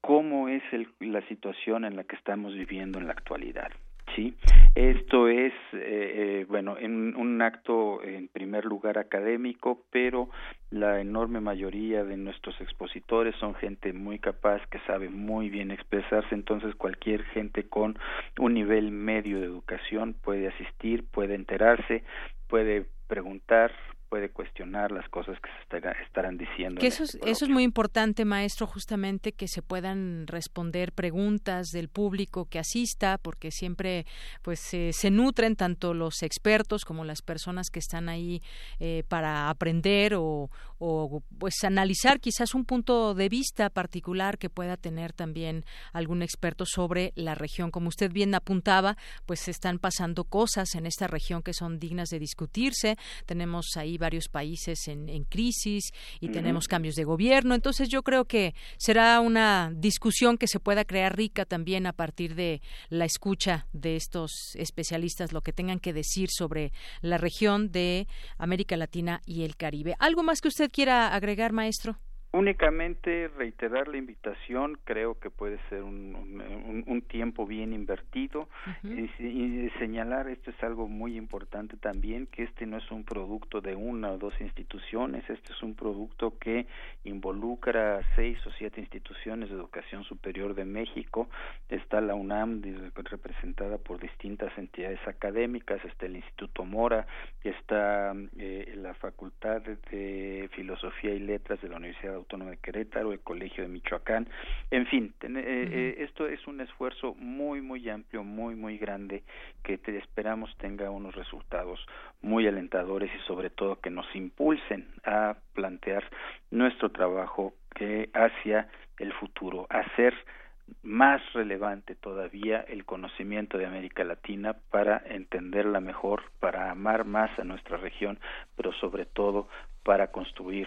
cómo es la situación en la que estamos viviendo en la actualidad. Sí, esto es, eh, eh, bueno, en un acto en primer lugar académico, pero la enorme mayoría de nuestros expositores son gente muy capaz que sabe muy bien expresarse, entonces cualquier gente con un nivel medio de educación puede asistir, puede enterarse, puede preguntar, puede cuestionar las cosas que se estarán diciendo. eso, es, eso es muy importante, maestro, justamente que se puedan responder preguntas del público que asista, porque siempre pues se nutren tanto los expertos como las personas que están ahí eh, para aprender o, o pues analizar quizás un punto de vista particular que pueda tener también algún experto sobre la región. Como usted bien apuntaba, pues están pasando cosas en esta región que son dignas de discutirse. Tenemos ahí varios países en, crisis y tenemos cambios de gobierno. Entonces yo creo que será una discusión que se pueda crear rica también a partir de la escucha de estos especialistas, lo que tengan que decir sobre la región de América Latina y el Caribe. ¿Algo más que usted quiera agregar, maestro? Únicamente reiterar la invitación, creo que puede ser un, un, tiempo bien invertido y, señalar, esto es algo muy importante también, que este no es un producto de una o dos instituciones, este es un producto que involucra seis o siete instituciones de educación superior de México, está la UNAM representada por distintas entidades académicas, está el Instituto Mora, está eh, la Facultad de Filosofía y Letras de la Universidad Autónoma de Querétaro, el Colegio de Michoacán, en fin, eh, eh, esto es un esfuerzo muy, muy amplio, muy, muy grande, que te esperamos tenga unos resultados muy alentadores y sobre todo que nos impulsen a plantear nuestro trabajo que hacia el futuro, hacer más relevante todavía el conocimiento de América Latina para entenderla mejor, para amar más a nuestra región, pero sobre todo para construir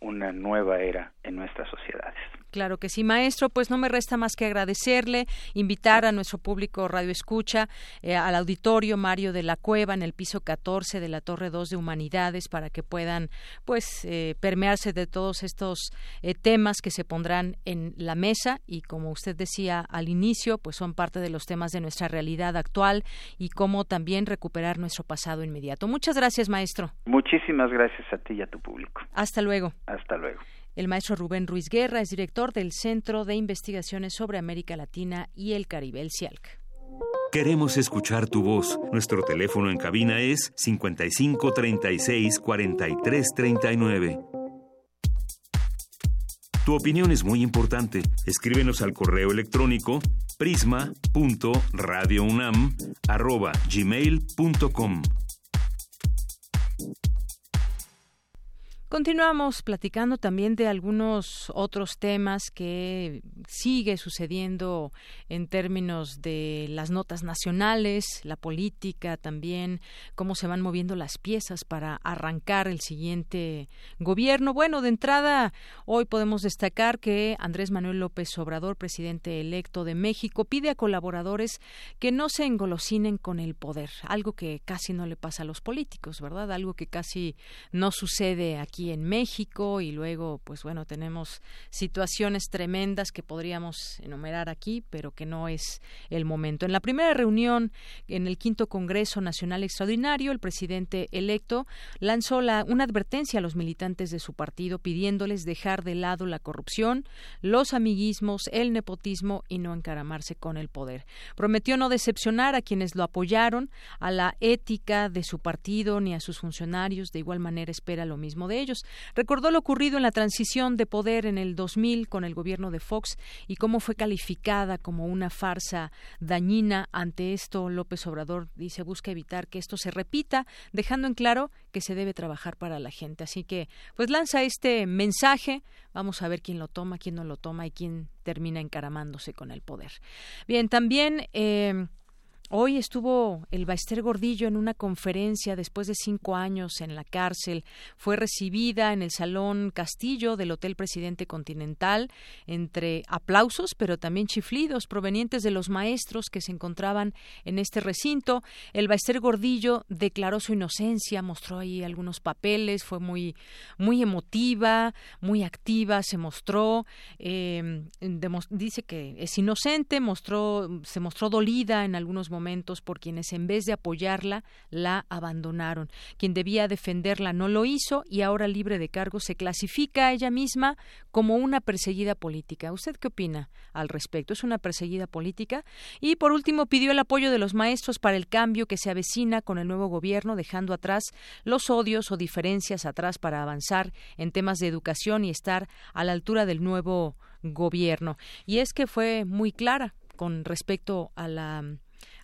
una nueva era en nuestras sociedades. Claro que sí, maestro. Pues no me resta más que agradecerle, invitar a nuestro público Radio Escucha, eh, al auditorio Mario de la Cueva en el piso 14 de la Torre 2 de Humanidades para que puedan, pues, eh, permearse de todos estos eh, temas que se pondrán en la mesa y, como usted decía al inicio, pues son parte de los temas de nuestra realidad actual y cómo también recuperar nuestro pasado inmediato. Muchas gracias, maestro. Muchísimas gracias a ti y a tu público. Hasta luego. Hasta luego. El maestro Rubén Ruiz Guerra es director del Centro de Investigaciones sobre América Latina y el Caribe, el CIALC. Queremos escuchar tu voz. Nuestro teléfono en cabina es 55 36 43 39. Tu opinión es muy importante. Escríbenos al correo electrónico prisma.radiounam@gmail.com. Continuamos platicando también de algunos otros temas que sigue sucediendo en términos de las notas nacionales, la política también, cómo se van moviendo las piezas para arrancar el siguiente gobierno. Bueno, de entrada, hoy podemos destacar que Andrés Manuel López Obrador, presidente electo de México, pide a colaboradores que no se engolosinen con el poder, algo que casi no le pasa a los políticos, ¿verdad? Algo que casi no sucede aquí en México y luego, pues bueno, tenemos situaciones tremendas que podríamos enumerar aquí, pero que no es el momento. En la primera reunión en el quinto Congreso Nacional Extraordinario, el presidente electo lanzó la, una advertencia a los militantes de su partido pidiéndoles dejar de lado la corrupción, los amiguismos, el nepotismo y no encaramarse con el poder. Prometió no decepcionar a quienes lo apoyaron, a la ética de su partido ni a sus funcionarios. De igual manera espera lo mismo de ellos. Recordó lo ocurrido en la transición de poder en el 2000 con el gobierno de Fox y cómo fue calificada como una farsa dañina. Ante esto, López Obrador dice busca evitar que esto se repita, dejando en claro que se debe trabajar para la gente. Así que, pues lanza este mensaje. Vamos a ver quién lo toma, quién no lo toma y quién termina encaramándose con el poder. Bien, también. Eh, Hoy estuvo el Baester Gordillo en una conferencia después de cinco años en la cárcel. Fue recibida en el Salón Castillo del Hotel Presidente Continental entre aplausos, pero también chiflidos provenientes de los maestros que se encontraban en este recinto. El Baester Gordillo declaró su inocencia, mostró ahí algunos papeles, fue muy, muy emotiva, muy activa, se mostró, eh, dice que es inocente, mostró, se mostró dolida en algunos momentos momentos por quienes en vez de apoyarla la abandonaron. Quien debía defenderla no lo hizo y ahora libre de cargo se clasifica a ella misma como una perseguida política. ¿Usted qué opina al respecto? ¿Es una perseguida política? Y por último pidió el apoyo de los maestros para el cambio que se avecina con el nuevo gobierno, dejando atrás los odios o diferencias atrás para avanzar en temas de educación y estar a la altura del nuevo gobierno. Y es que fue muy clara con respecto a la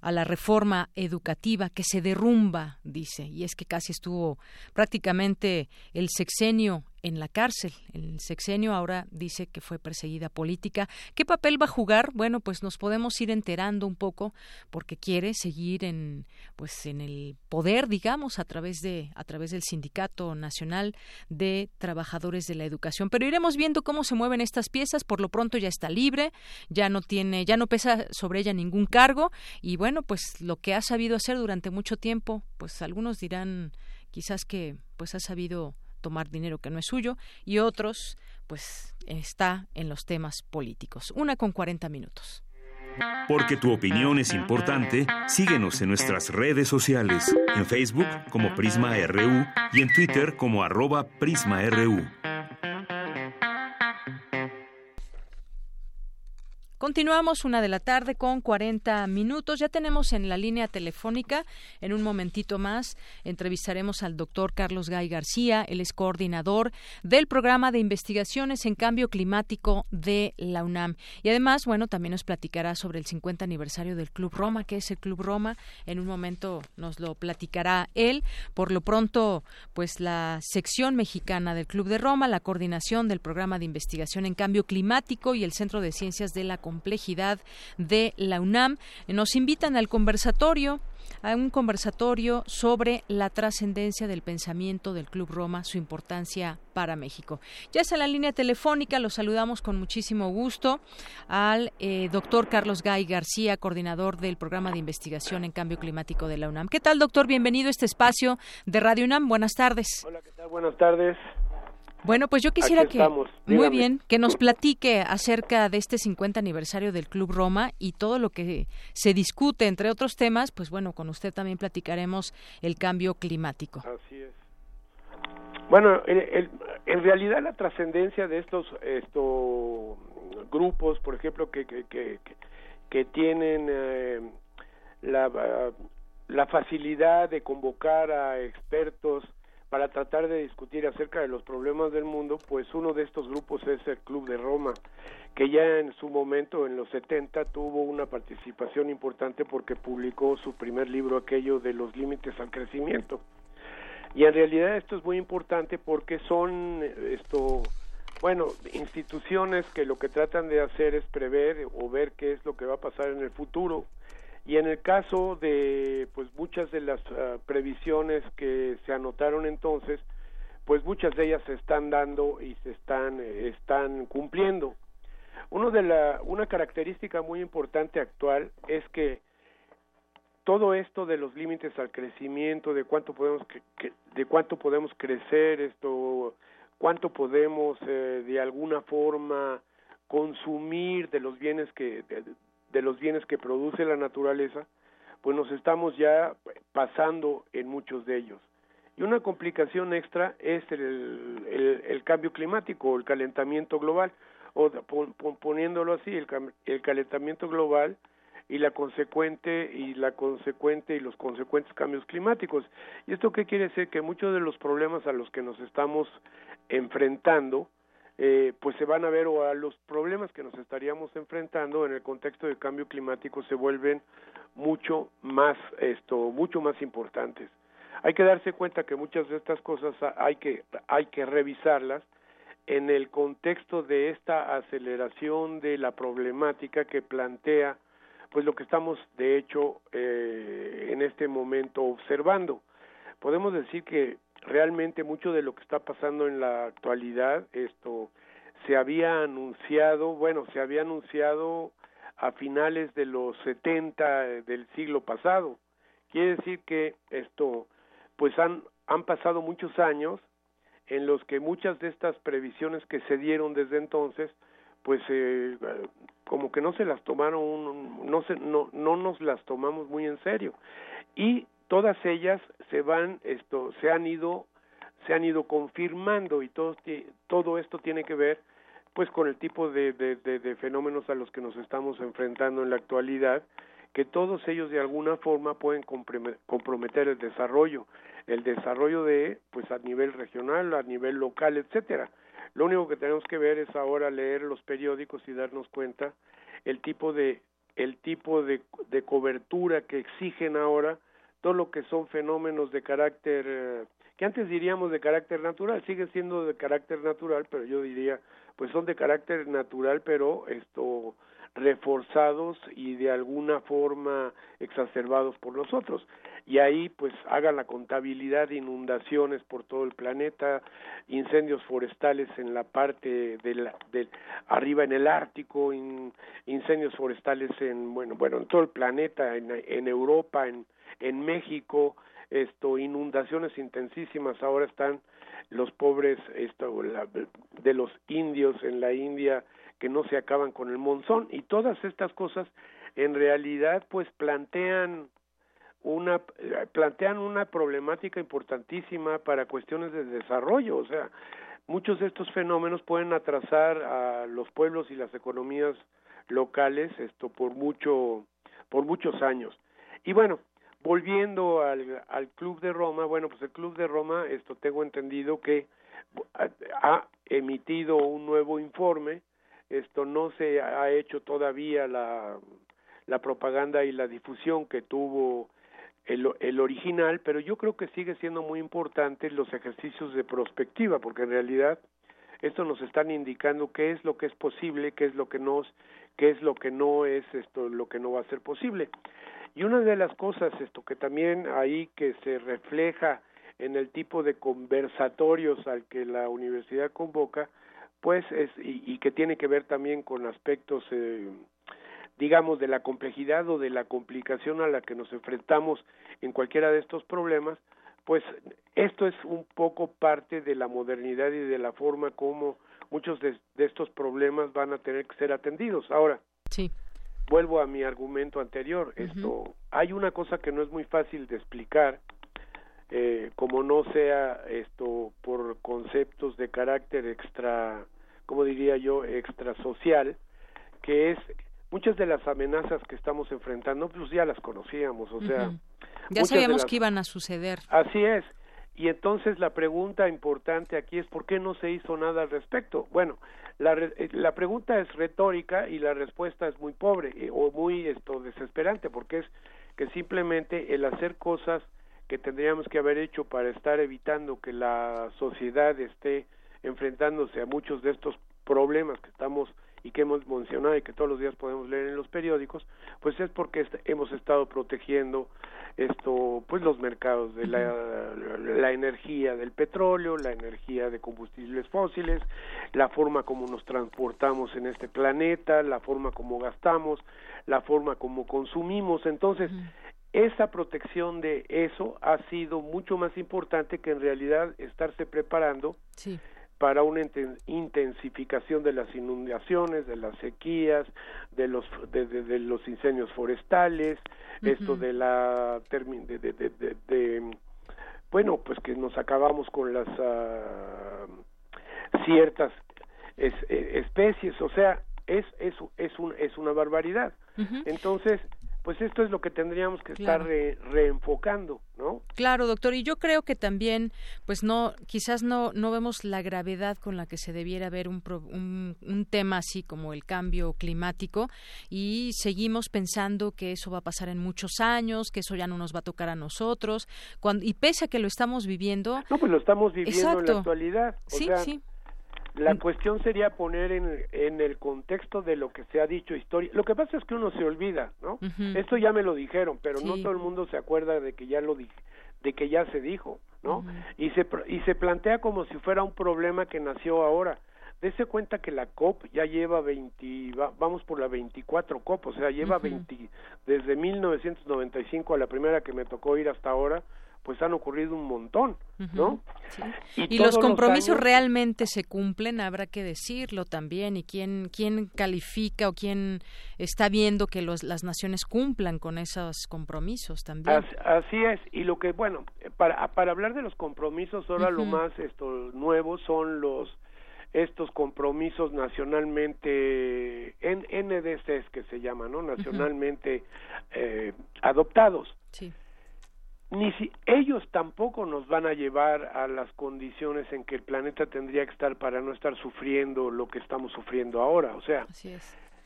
a la reforma educativa que se derrumba, dice, y es que casi estuvo prácticamente el sexenio en la cárcel. El sexenio ahora dice que fue perseguida política. ¿Qué papel va a jugar? Bueno, pues nos podemos ir enterando un poco porque quiere seguir en pues en el poder, digamos, a través de a través del Sindicato Nacional de Trabajadores de la Educación. Pero iremos viendo cómo se mueven estas piezas. Por lo pronto ya está libre, ya no tiene ya no pesa sobre ella ningún cargo y bueno, pues lo que ha sabido hacer durante mucho tiempo, pues algunos dirán quizás que pues ha sabido tomar dinero que no es suyo y otros pues está en los temas políticos. Una con 40 minutos. Porque tu opinión es importante, síguenos en nuestras redes sociales, en Facebook como Prisma RU y en Twitter como arroba PrismaRU. Continuamos una de la tarde con 40 minutos. Ya tenemos en la línea telefónica, en un momentito más, entrevistaremos al doctor Carlos Gay García, él es coordinador del programa de investigaciones en cambio climático de la UNAM. Y además, bueno, también nos platicará sobre el 50 aniversario del Club Roma, que es el Club Roma. En un momento nos lo platicará él. Por lo pronto, pues la sección mexicana del Club de Roma, la coordinación del programa de investigación en cambio climático y el Centro de Ciencias de la complejidad de la UNAM. Nos invitan al conversatorio a un conversatorio sobre la trascendencia del pensamiento del Club Roma, su importancia para México. Ya está la línea telefónica, lo saludamos con muchísimo gusto al eh, doctor Carlos Gay García, coordinador del programa de investigación en cambio climático de la UNAM. ¿Qué tal, doctor? Bienvenido a este espacio de Radio UNAM. Buenas tardes. Hola, ¿qué tal? Buenas tardes. Bueno, pues yo quisiera que muy bien que nos platique acerca de este 50 aniversario del Club Roma y todo lo que se discute entre otros temas, pues bueno, con usted también platicaremos el cambio climático. Así es. Bueno, en, realidad la trascendencia de estos estos grupos, por ejemplo, que que, que, que tienen eh, la, la facilidad de convocar a expertos para tratar de discutir acerca de los problemas del mundo, pues uno de estos grupos es el Club de Roma, que ya en su momento, en los 70, tuvo una participación importante porque publicó su primer libro, aquello de los límites al crecimiento. Y en realidad esto es muy importante porque son esto bueno, instituciones que lo que tratan de hacer es prever o ver qué es lo que va a pasar en el futuro. Y en el caso de pues muchas de las ah, previsiones que se anotaron entonces, pues muchas de ellas se están dando y se están están cumpliendo. Uno de la una característica muy importante actual es que todo esto de los límites al crecimiento, de cuánto podemos de cuánto podemos crecer, esto cuánto podemos eh, de alguna forma consumir de los bienes que los bienes que produce la naturaleza, pues nos estamos ya pasando en muchos de ellos. Y una complicación extra es el, el, cambio climático el calentamiento global, o poniéndolo así, el, el calentamiento global y la consecuente y la consecuente y los consecuentes cambios climáticos. ¿Y esto qué quiere decir? Que muchos de los problemas a los que nos estamos enfrentando, eh, pues se van a ver o a los problemas que nos estaríamos enfrentando en el contexto del cambio climático se vuelven mucho más esto mucho más importantes. Hay que darse cuenta que muchas de estas cosas hay que hay que revisarlas en el contexto de esta aceleración de la problemática que plantea pues lo que estamos de hecho eh, en este momento observando. Podemos decir que realmente mucho de lo que está pasando en la actualidad, esto se había anunciado, bueno, se había anunciado a finales de los 70 del siglo pasado. Quiere decir que esto, pues han, han pasado muchos años en los que muchas de estas previsiones que se dieron desde entonces, pues eh, como que no se las tomaron, no, se, no, no nos las tomamos muy en serio. Y todas ellas se van esto se han ido se han ido confirmando y todo todo esto tiene que ver pues con el tipo de, de, de, fenómenos a los que nos estamos enfrentando en la actualidad que todos ellos de alguna forma pueden comprometer el desarrollo el desarrollo de pues a nivel regional a nivel local etcétera. Lo único que tenemos que ver es ahora leer los periódicos y darnos cuenta el tipo de el tipo de, de cobertura que exigen ahora todo lo que son fenómenos de carácter, eh, que antes diríamos de carácter natural, sigue siendo de carácter natural, pero yo diría, pues son de carácter natural, pero esto reforzados y de alguna forma exacerbados por nosotros. Y ahí pues hagan la contabilidad de inundaciones por todo el planeta, incendios forestales en la parte de, de arriba en el Ártico, incendios forestales en bueno, bueno, en todo el planeta, en, en Europa, en en México esto inundaciones intensísimas ahora están los pobres esto de los indios en la India que no se acaban con el monzón y todas estas cosas en realidad pues plantean una plantean una problemática importantísima para cuestiones de desarrollo, o sea, muchos de estos fenómenos pueden atrasar a los pueblos y las economías locales esto por mucho por muchos años. Y bueno, Volviendo al, al Club de Roma, bueno, pues el Club de Roma, esto tengo entendido que ha emitido un nuevo informe, esto no se ha hecho todavía la, la propaganda y la difusión que tuvo el, el original, pero yo creo que sigue siendo muy importante los ejercicios de prospectiva, porque en realidad esto nos están indicando qué es lo que es posible, qué es lo que no, qué es lo que no es esto, lo que no va a ser posible. Y una de las cosas esto que también ahí que se refleja en el tipo de conversatorios al que la universidad convoca, pues es y, que tiene que ver también con aspectos eh, digamos de la complejidad o de la complicación a la que nos enfrentamos en cualquiera de estos problemas, pues esto es un poco parte de la modernidad y de la forma como muchos de, de estos problemas van a tener que ser atendidos. Ahora, sí vuelvo a mi argumento anterior. Esto hay una cosa que no es muy fácil de explicar, eh, como no sea esto por conceptos de carácter extra, como diría yo, extra social, que es muchas de las amenazas que estamos enfrentando, pues ya las conocíamos, o sea, ya sabíamos que iban a suceder. Así es. Y entonces la pregunta importante aquí es ¿por qué no se hizo nada al respecto? Bueno, la, eh, la pregunta es retórica y la respuesta es muy pobre eh, o muy esto desesperante porque es que simplemente el hacer cosas que tendríamos que haber hecho para estar evitando que la sociedad esté enfrentándose a muchos de estos problemas que estamos y que hemos mencionado y que todos los días podemos leer en los periódicos, pues es porque hemos estado protegiendo esto, pues los mercados de la, la energía del petróleo, la energía de combustibles fósiles, la forma como nos transportamos en este planeta, la forma como gastamos, la forma como consumimos. Entonces, esa protección de eso ha sido mucho más importante que en realidad estarse preparando para una intensificación de las inundaciones, de las sequías, de los de, los incendios forestales, esto de la de, de, bueno, pues que nos acabamos con las ah, ciertas e, especies, o sea, es es es un, es una barbaridad. Entonces, pues esto es lo que tendríamos que estar reenfocando, ¿no? Claro, doctor, y yo creo que también, pues no, quizás no, no vemos la gravedad con la que se debiera ver un, un, tema así como el cambio climático y seguimos pensando que eso va a pasar en muchos años, que eso ya no nos va a tocar a nosotros, cuando, y pese a que lo estamos viviendo. No, pues lo estamos viviendo en la actualidad. sí, sí la mm. cuestión sería poner en, en, el contexto de lo que se ha dicho historia. Lo que pasa es que uno se olvida, ¿no? Esto ya me lo dijeron, pero no todo el mundo se acuerda de que ya lo dije, de que ya se dijo, ¿no? Y se y se plantea como si fuera un problema que nació ahora. Dese cuenta que la COP ya lleva 20, vamos por la 24 COP, o sea, lleva 20, desde 1995 a la primera que me tocó ir hasta ahora, pues han ocurrido un montón, ¿no? Y, los compromisos realmente se cumplen, habrá que decirlo también, y quién, quién califica o quién está viendo que los, las naciones cumplan con esos compromisos también. Así, es, y lo que, bueno, para, para hablar de los compromisos, ahora lo más esto, nuevo son los estos compromisos nacionalmente en NDCs que se llaman, ¿no? Nacionalmente eh, adoptados. Sí ni si ellos tampoco nos van a llevar a las condiciones en que el planeta tendría que estar para no estar sufriendo lo que estamos sufriendo ahora, o sea,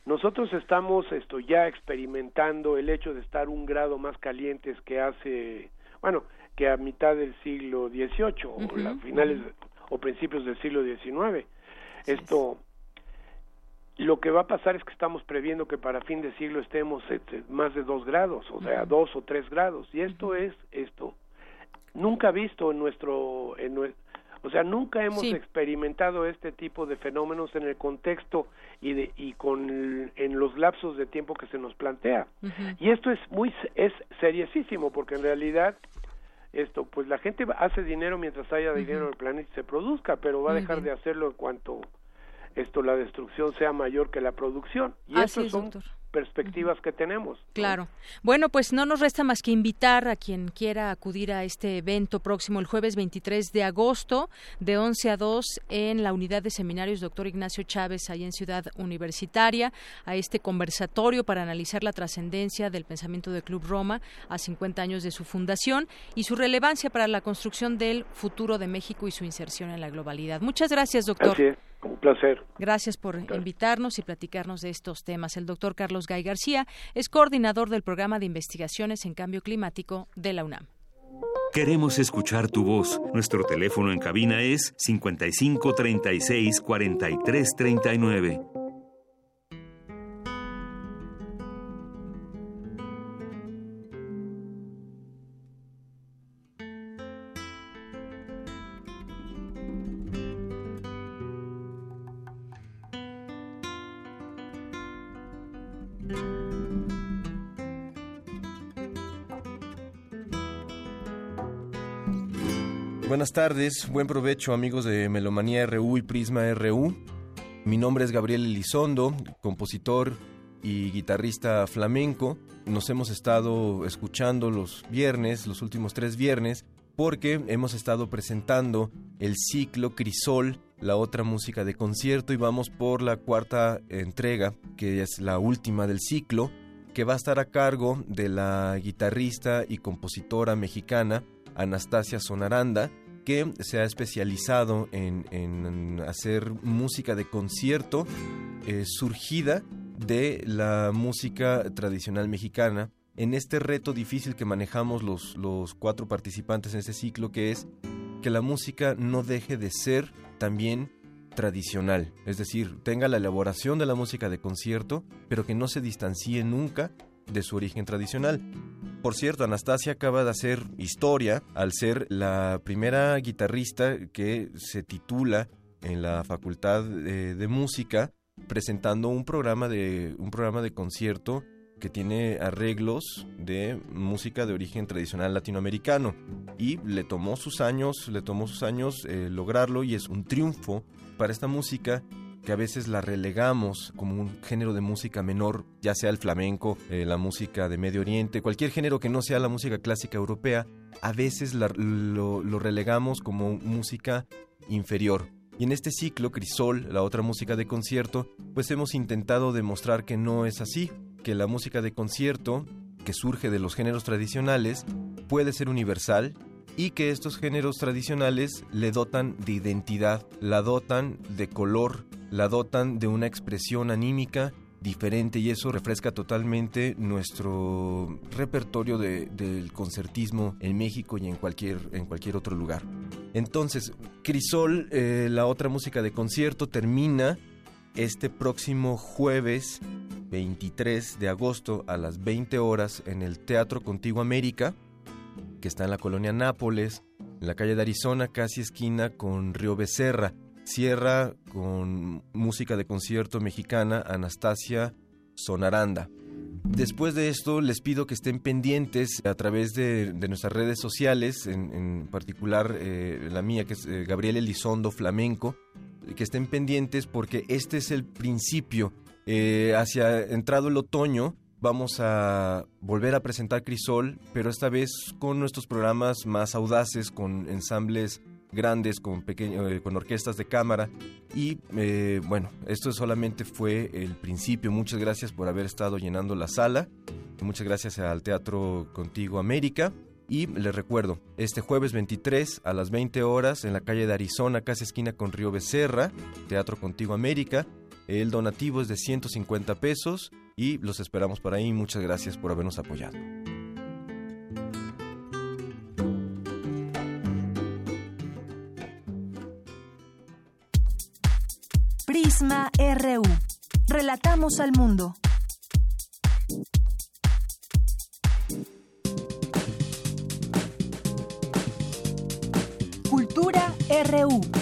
nosotros estamos esto ya experimentando el hecho de estar un grado más calientes que hace, bueno, que a mitad del siglo XVIII o la finales o principios del siglo XIX. Esto lo que va a pasar es que estamos previendo que para fin de siglo estemos este, más de dos grados, o sea, dos o tres grados. Y esto es esto. Nunca visto en nuestro, en o sea, nunca hemos experimentado este tipo de fenómenos en el contexto y de, y con en los lapsos de tiempo que se nos plantea. Y esto es muy es seriosísimo porque en realidad esto pues la gente hace dinero mientras haya dinero en el planeta y se produzca, pero va a dejar de hacerlo en cuanto esto la destrucción sea mayor que la producción y eso son perspectivas que tenemos. Claro. Bueno, pues no nos resta más que invitar a quien quiera acudir a este evento próximo el jueves 23 de agosto de 11 a 2 en la unidad de seminarios Doctor Ignacio Chávez ahí en Ciudad Universitaria a este conversatorio para analizar la trascendencia del pensamiento del Club Roma a 50 años de su fundación y su relevancia para la construcción del futuro de México y su inserción en la globalidad. Muchas gracias, doctor. Un placer. Gracias por invitarnos y platicarnos de estos temas. El doctor Carlos Gay García es coordinador del programa de investigaciones en cambio climático de la UNAM. Queremos escuchar tu voz. Nuestro teléfono en cabina es 55 36 43 39. Buenas tardes, buen provecho amigos de Melomanía RU y Prisma RU. Mi nombre es Gabriel Elizondo, compositor y guitarrista flamenco. Nos hemos estado escuchando los viernes, los últimos tres viernes, porque hemos estado presentando el ciclo Crisol, la otra música de concierto, y vamos por la cuarta entrega, que es la última del ciclo, que va a estar a cargo de la guitarrista y compositora mexicana Anastasia Sonaranda, que se ha especializado en, hacer música de concierto eh, surgida de la música tradicional mexicana. En este reto difícil que manejamos los, los cuatro participantes en este ciclo, que es que la música no deje de ser también tradicional, es decir, tenga la elaboración de la música de concierto, pero que no se distancie nunca de su origen tradicional. Por cierto, Anastasia acaba de hacer historia al ser la primera guitarrista que se titula en la Facultad de, de Música presentando un programa de un programa de concierto que tiene arreglos de música de origen tradicional latinoamericano y le tomó sus años, le tomó sus años eh, lograrlo y es un triunfo para esta música a veces la relegamos como un género de música menor, ya sea el flamenco, eh, la música de Medio Oriente, cualquier género que no sea la música clásica europea, a veces lo relegamos como música inferior. Y en este ciclo, Crisol, la otra música de concierto, pues hemos intentado demostrar que no es así, que la música de concierto, que surge de los géneros tradicionales, puede ser universal y que estos géneros tradicionales le dotan de identidad, la dotan de color, la dotan de una expresión anímica diferente y eso refresca totalmente nuestro repertorio del concertismo en México y en cualquier, en cualquier otro lugar. Entonces, Crisol, eh, la otra música de concierto, termina este próximo jueves 23 de agosto a las 20 horas en el Teatro Contigo América, que está en la colonia Nápoles, en la calle de Arizona, casi esquina con Río Becerra. Cierra con música de concierto mexicana Anastasia Sonaranda. Después de esto, les pido que estén pendientes a través de, nuestras redes sociales, en, particular eh, la mía, que es eh, Gabriel Elizondo Flamenco, que estén pendientes porque este es el principio. Eh, hacia entrado el otoño vamos a volver a presentar Crisol, pero esta vez con nuestros programas más audaces, con ensambles grandes, con, eh, con orquestas de cámara. Y eh, bueno, esto solamente fue el principio. Muchas gracias por haber estado llenando la sala. Muchas gracias al Teatro Contigo América. Y les recuerdo, este jueves 23 a las 20 horas en la calle de Arizona, casi esquina con Río Becerra, Teatro Contigo América. El donativo es de 150 pesos y los esperamos por ahí. Muchas gracias por habernos apoyado. Prisma RU. Relatamos al mundo. RU.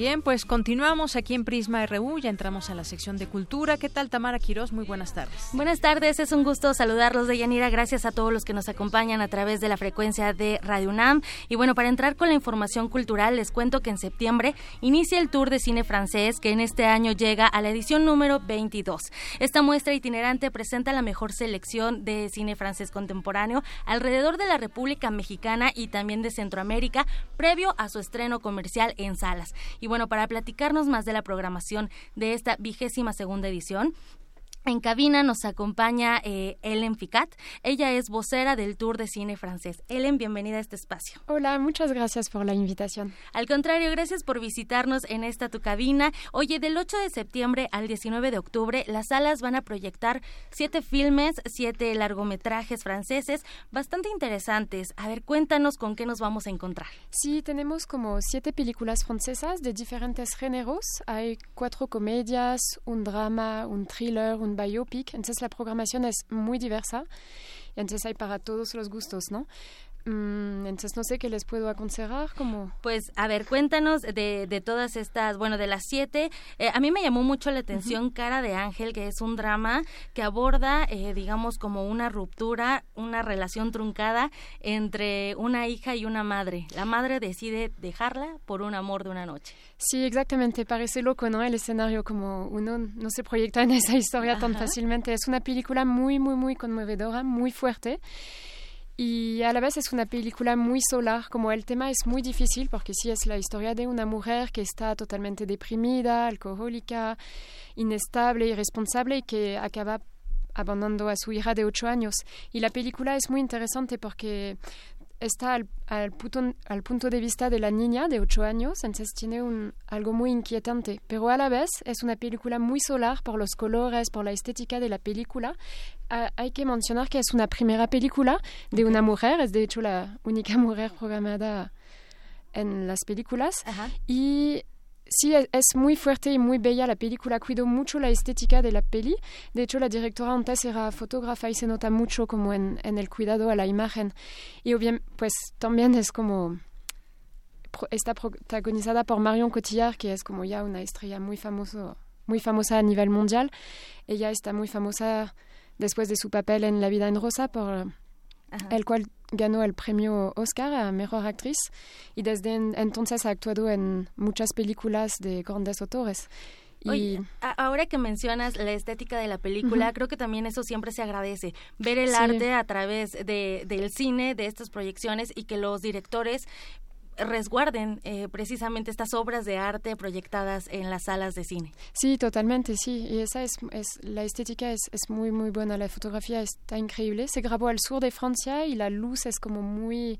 Bien, pues continuamos aquí en Prisma RU, ya entramos a la sección de cultura. ¿Qué tal, Tamara Quirós? Muy buenas tardes. Buenas tardes, es un gusto saludarlos de Yanira. Gracias a todos los que nos acompañan a través de la frecuencia de Radio UNAM. Y bueno, para entrar con la información cultural, les cuento que en septiembre inicia el Tour de Cine Francés, que en este año llega a la edición número 22. Esta muestra itinerante presenta la mejor selección de cine francés contemporáneo alrededor de la República Mexicana y también de Centroamérica, previo a su estreno comercial en salas. Y bueno, para platicarnos más de la programación de esta vigésima segunda edición, en cabina nos acompaña eh, Ellen Ficat. Ella es vocera del Tour de Cine Francés. Ellen, bienvenida a este espacio. Hola, muchas gracias por la invitación. Al contrario, gracias por visitarnos en esta tu cabina. Oye, del 8 de septiembre al 19 de octubre, las salas van a proyectar siete filmes, siete largometrajes franceses, bastante interesantes. A ver, cuéntanos con qué nos vamos a encontrar. Sí, tenemos como siete películas francesas de diferentes géneros. Hay cuatro comedias, un drama, un thriller, un biopic, entonces la programación es muy diversa y entonces hay para todos los gustos, ¿no? Mm, entonces no sé qué les puedo aconsejar como pues a ver cuéntanos de, de todas estas bueno de las siete eh, a mí me llamó mucho la atención Cara de Ángel que es un drama que aborda eh, digamos como una ruptura una relación truncada entre una hija y una madre. La madre decide dejarla por un amor de una noche. Sí exactamente parece loco no el escenario como uno no se proyecta en esa historia tan fácilmente. Es una película muy muy muy conmovedora muy fuerte y a la vez es una película muy solar, como el tema es muy difícil, porque sí es la historia de una mujer que está totalmente deprimida, alcohólica, inestable, irresponsable y que acaba abandonando a su hija de ocho años. Y la película es muy interesante porque está al, al, punto, al punto de vista de la niña de ocho años, entonces tiene un, algo muy inquietante, pero a la vez es una película muy solar por los colores, por la estética de la película. Ah, hay que mencionar que es una primera película de una mujer, es de hecho la única mujer programada en las películas. Y sí, es, muy fuerte y muy bella la película. Cuido mucho la estética de la peli. De hecho, la directora antes era fotógrafa y se nota mucho como en, en el cuidado a la imagen. Y bien, pues también es como está protagonizada por Marion Cotillard, que es como ya una estrella muy famoso, muy famosa a nivel mundial. Ella está muy famosa después de su papel en La vida en rosa, por Ajá. el cual ganó el premio Oscar a Mejor Actriz y desde en, entonces ha actuado en muchas películas de grandes autores. Y... Oye, ahora que mencionas la estética de la película, uh -huh. creo que también eso siempre se agradece. Ver el sí. arte a través de, del cine, de estas proyecciones y que los directores resguarden eh, precisamente estas obras de arte proyectadas en las salas de cine. Sí, totalmente, sí. Y esa es, es la estética es, es, muy, muy buena. La fotografía está increíble. Se grabó al sur de Francia y la luz es como muy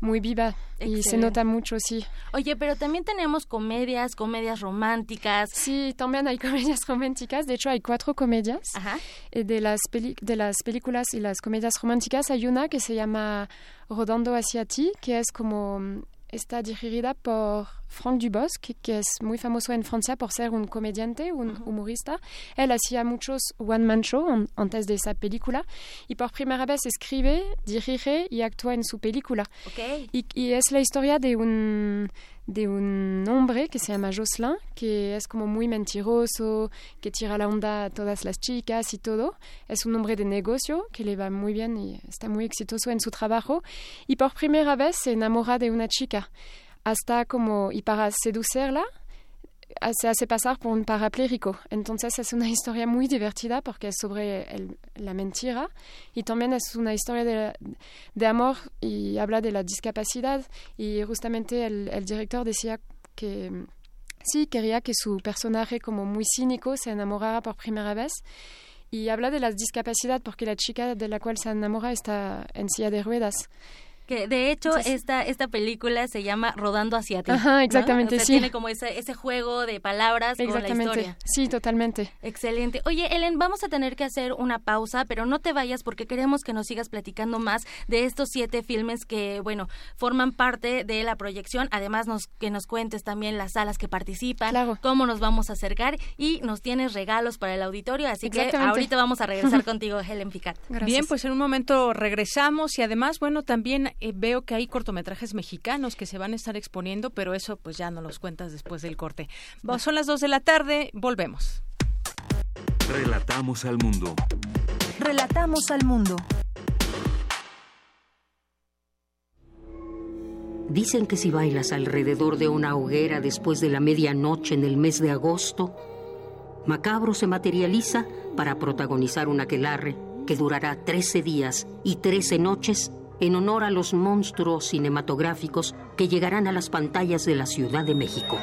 muy viva Excelente. y se nota mucho, sí. Oye, pero también tenemos comedias, comedias románticas. Sí, también hay comedias románticas. De hecho, hay cuatro comedias. Ajá. De las, de las películas y las comedias románticas hay una que se llama Rodando hacia ti, que es como está dirigida por Franck Dubosc, que es muy famoso en Francia por ser un comediante, un uh -huh. humorista. Él hacía muchos one-man show antes de esa película y por primera vez escribe, dirige y actúa en su película. Okay. Y, y, es la historia de un, de un hombre que se llama Jocelyn, que es como muy mentiroso, que tira la onda a todas las chicas y todo. Es un hombre de negocio que le va muy bien y está muy exitoso en su trabajo. Y por primera vez se enamora de una chica. Hasta como, y para seducirla, se hace pasar por un parapléjico. Entonces es una historia muy divertida porque es sobre el, la mentira y también es una historia de, de, amor y habla de la discapacidad y justamente el, el director decía que sí, quería que su personaje como muy cínico se enamorara por primera vez y habla de la discapacidad porque la chica de la cual se enamora está en silla de ruedas. Que de hecho Entonces, esta esta película se llama Rodando hacia ti. Ajá, exactamente, ¿no? o sea, sí. Tiene como ese ese juego de palabras con la historia. Sí, totalmente. Excelente. Oye, Ellen, vamos a tener que hacer una pausa, pero no te vayas porque queremos que nos sigas platicando más de estos siete filmes que, bueno, forman parte de la proyección. Además, nos que nos cuentes también las salas que participan, claro. cómo nos vamos a acercar y nos tienes regalos para el auditorio. Así que ahorita vamos a regresar contigo, Helen Ficat. Gracias. Bien, pues en un momento regresamos y además, bueno, también eh, veo que hay cortometrajes mexicanos que se van a estar exponiendo, pero eso pues ya nos los cuentas después del corte. Bueno, son las dos de la tarde, volvemos. Relatamos al mundo. Relatamos al mundo. Dicen que si bailas alrededor de una hoguera después de la medianoche en el mes de agosto, Macabro se materializa para protagonizar un aquelarre que durará 13 días y 13 noches en honor a los monstruos cinematográficos que llegarán a las pantallas de la Ciudad de México.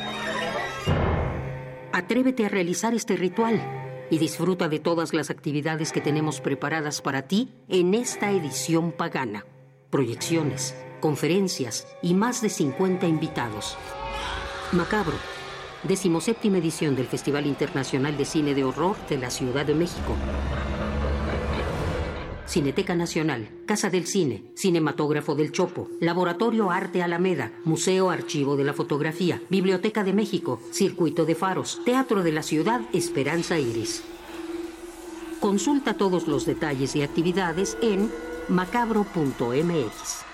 Atrévete a realizar este ritual y disfruta de todas las actividades que tenemos preparadas para ti en esta edición pagana. Proyecciones, conferencias y más de 50 invitados. Macabro, decimoséptima edición del Festival Internacional de Cine de Horror de la Ciudad de México. Cineteca Nacional, Casa del Cine, Cinematógrafo del Chopo, Laboratorio Arte Alameda, Museo Archivo de la Fotografía, Biblioteca de México, Circuito de Faros, Teatro de la Ciudad Esperanza Iris. Consulta todos los detalles y actividades en macabro.mx.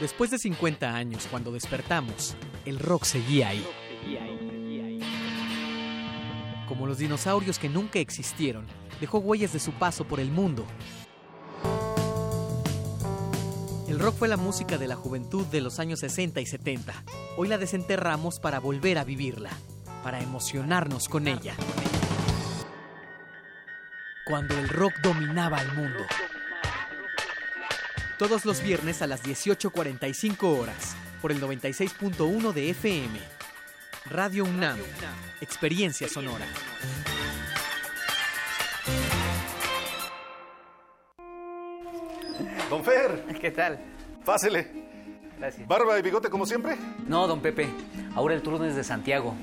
Después de 50 años, cuando despertamos, el rock seguía ahí. Como los dinosaurios que nunca existieron, dejó huellas de su paso por el mundo. El rock fue la música de la juventud de los años 60 y 70. Hoy la desenterramos para volver a vivirla, para emocionarnos con ella. Cuando el rock dominaba el mundo. Todos los viernes a las 18.45 horas. por el 96.1 de FM. Radio UNAM, experiencia sonora. Don Fer. ¿Qué tal? Pásele. Gracias. ¿Barba y bigote como siempre? No, don Pepe. Ahora el turno es de Santiago.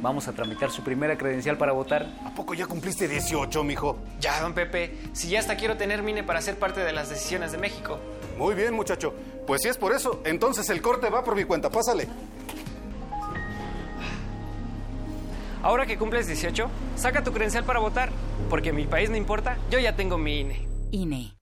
Vamos a tramitar su primera credencial para votar. ¿A poco ya cumpliste 18, mijo? Ya, don Pepe. Si ya hasta quiero tener mine para ser parte de las decisiones de México. Muy bien, muchacho. Pues si es por eso, entonces el corte va por mi cuenta. Pásale. Ahora que cumples 18, saca tu credencial para votar. Porque mi país no importa, yo ya tengo mi INE. INE.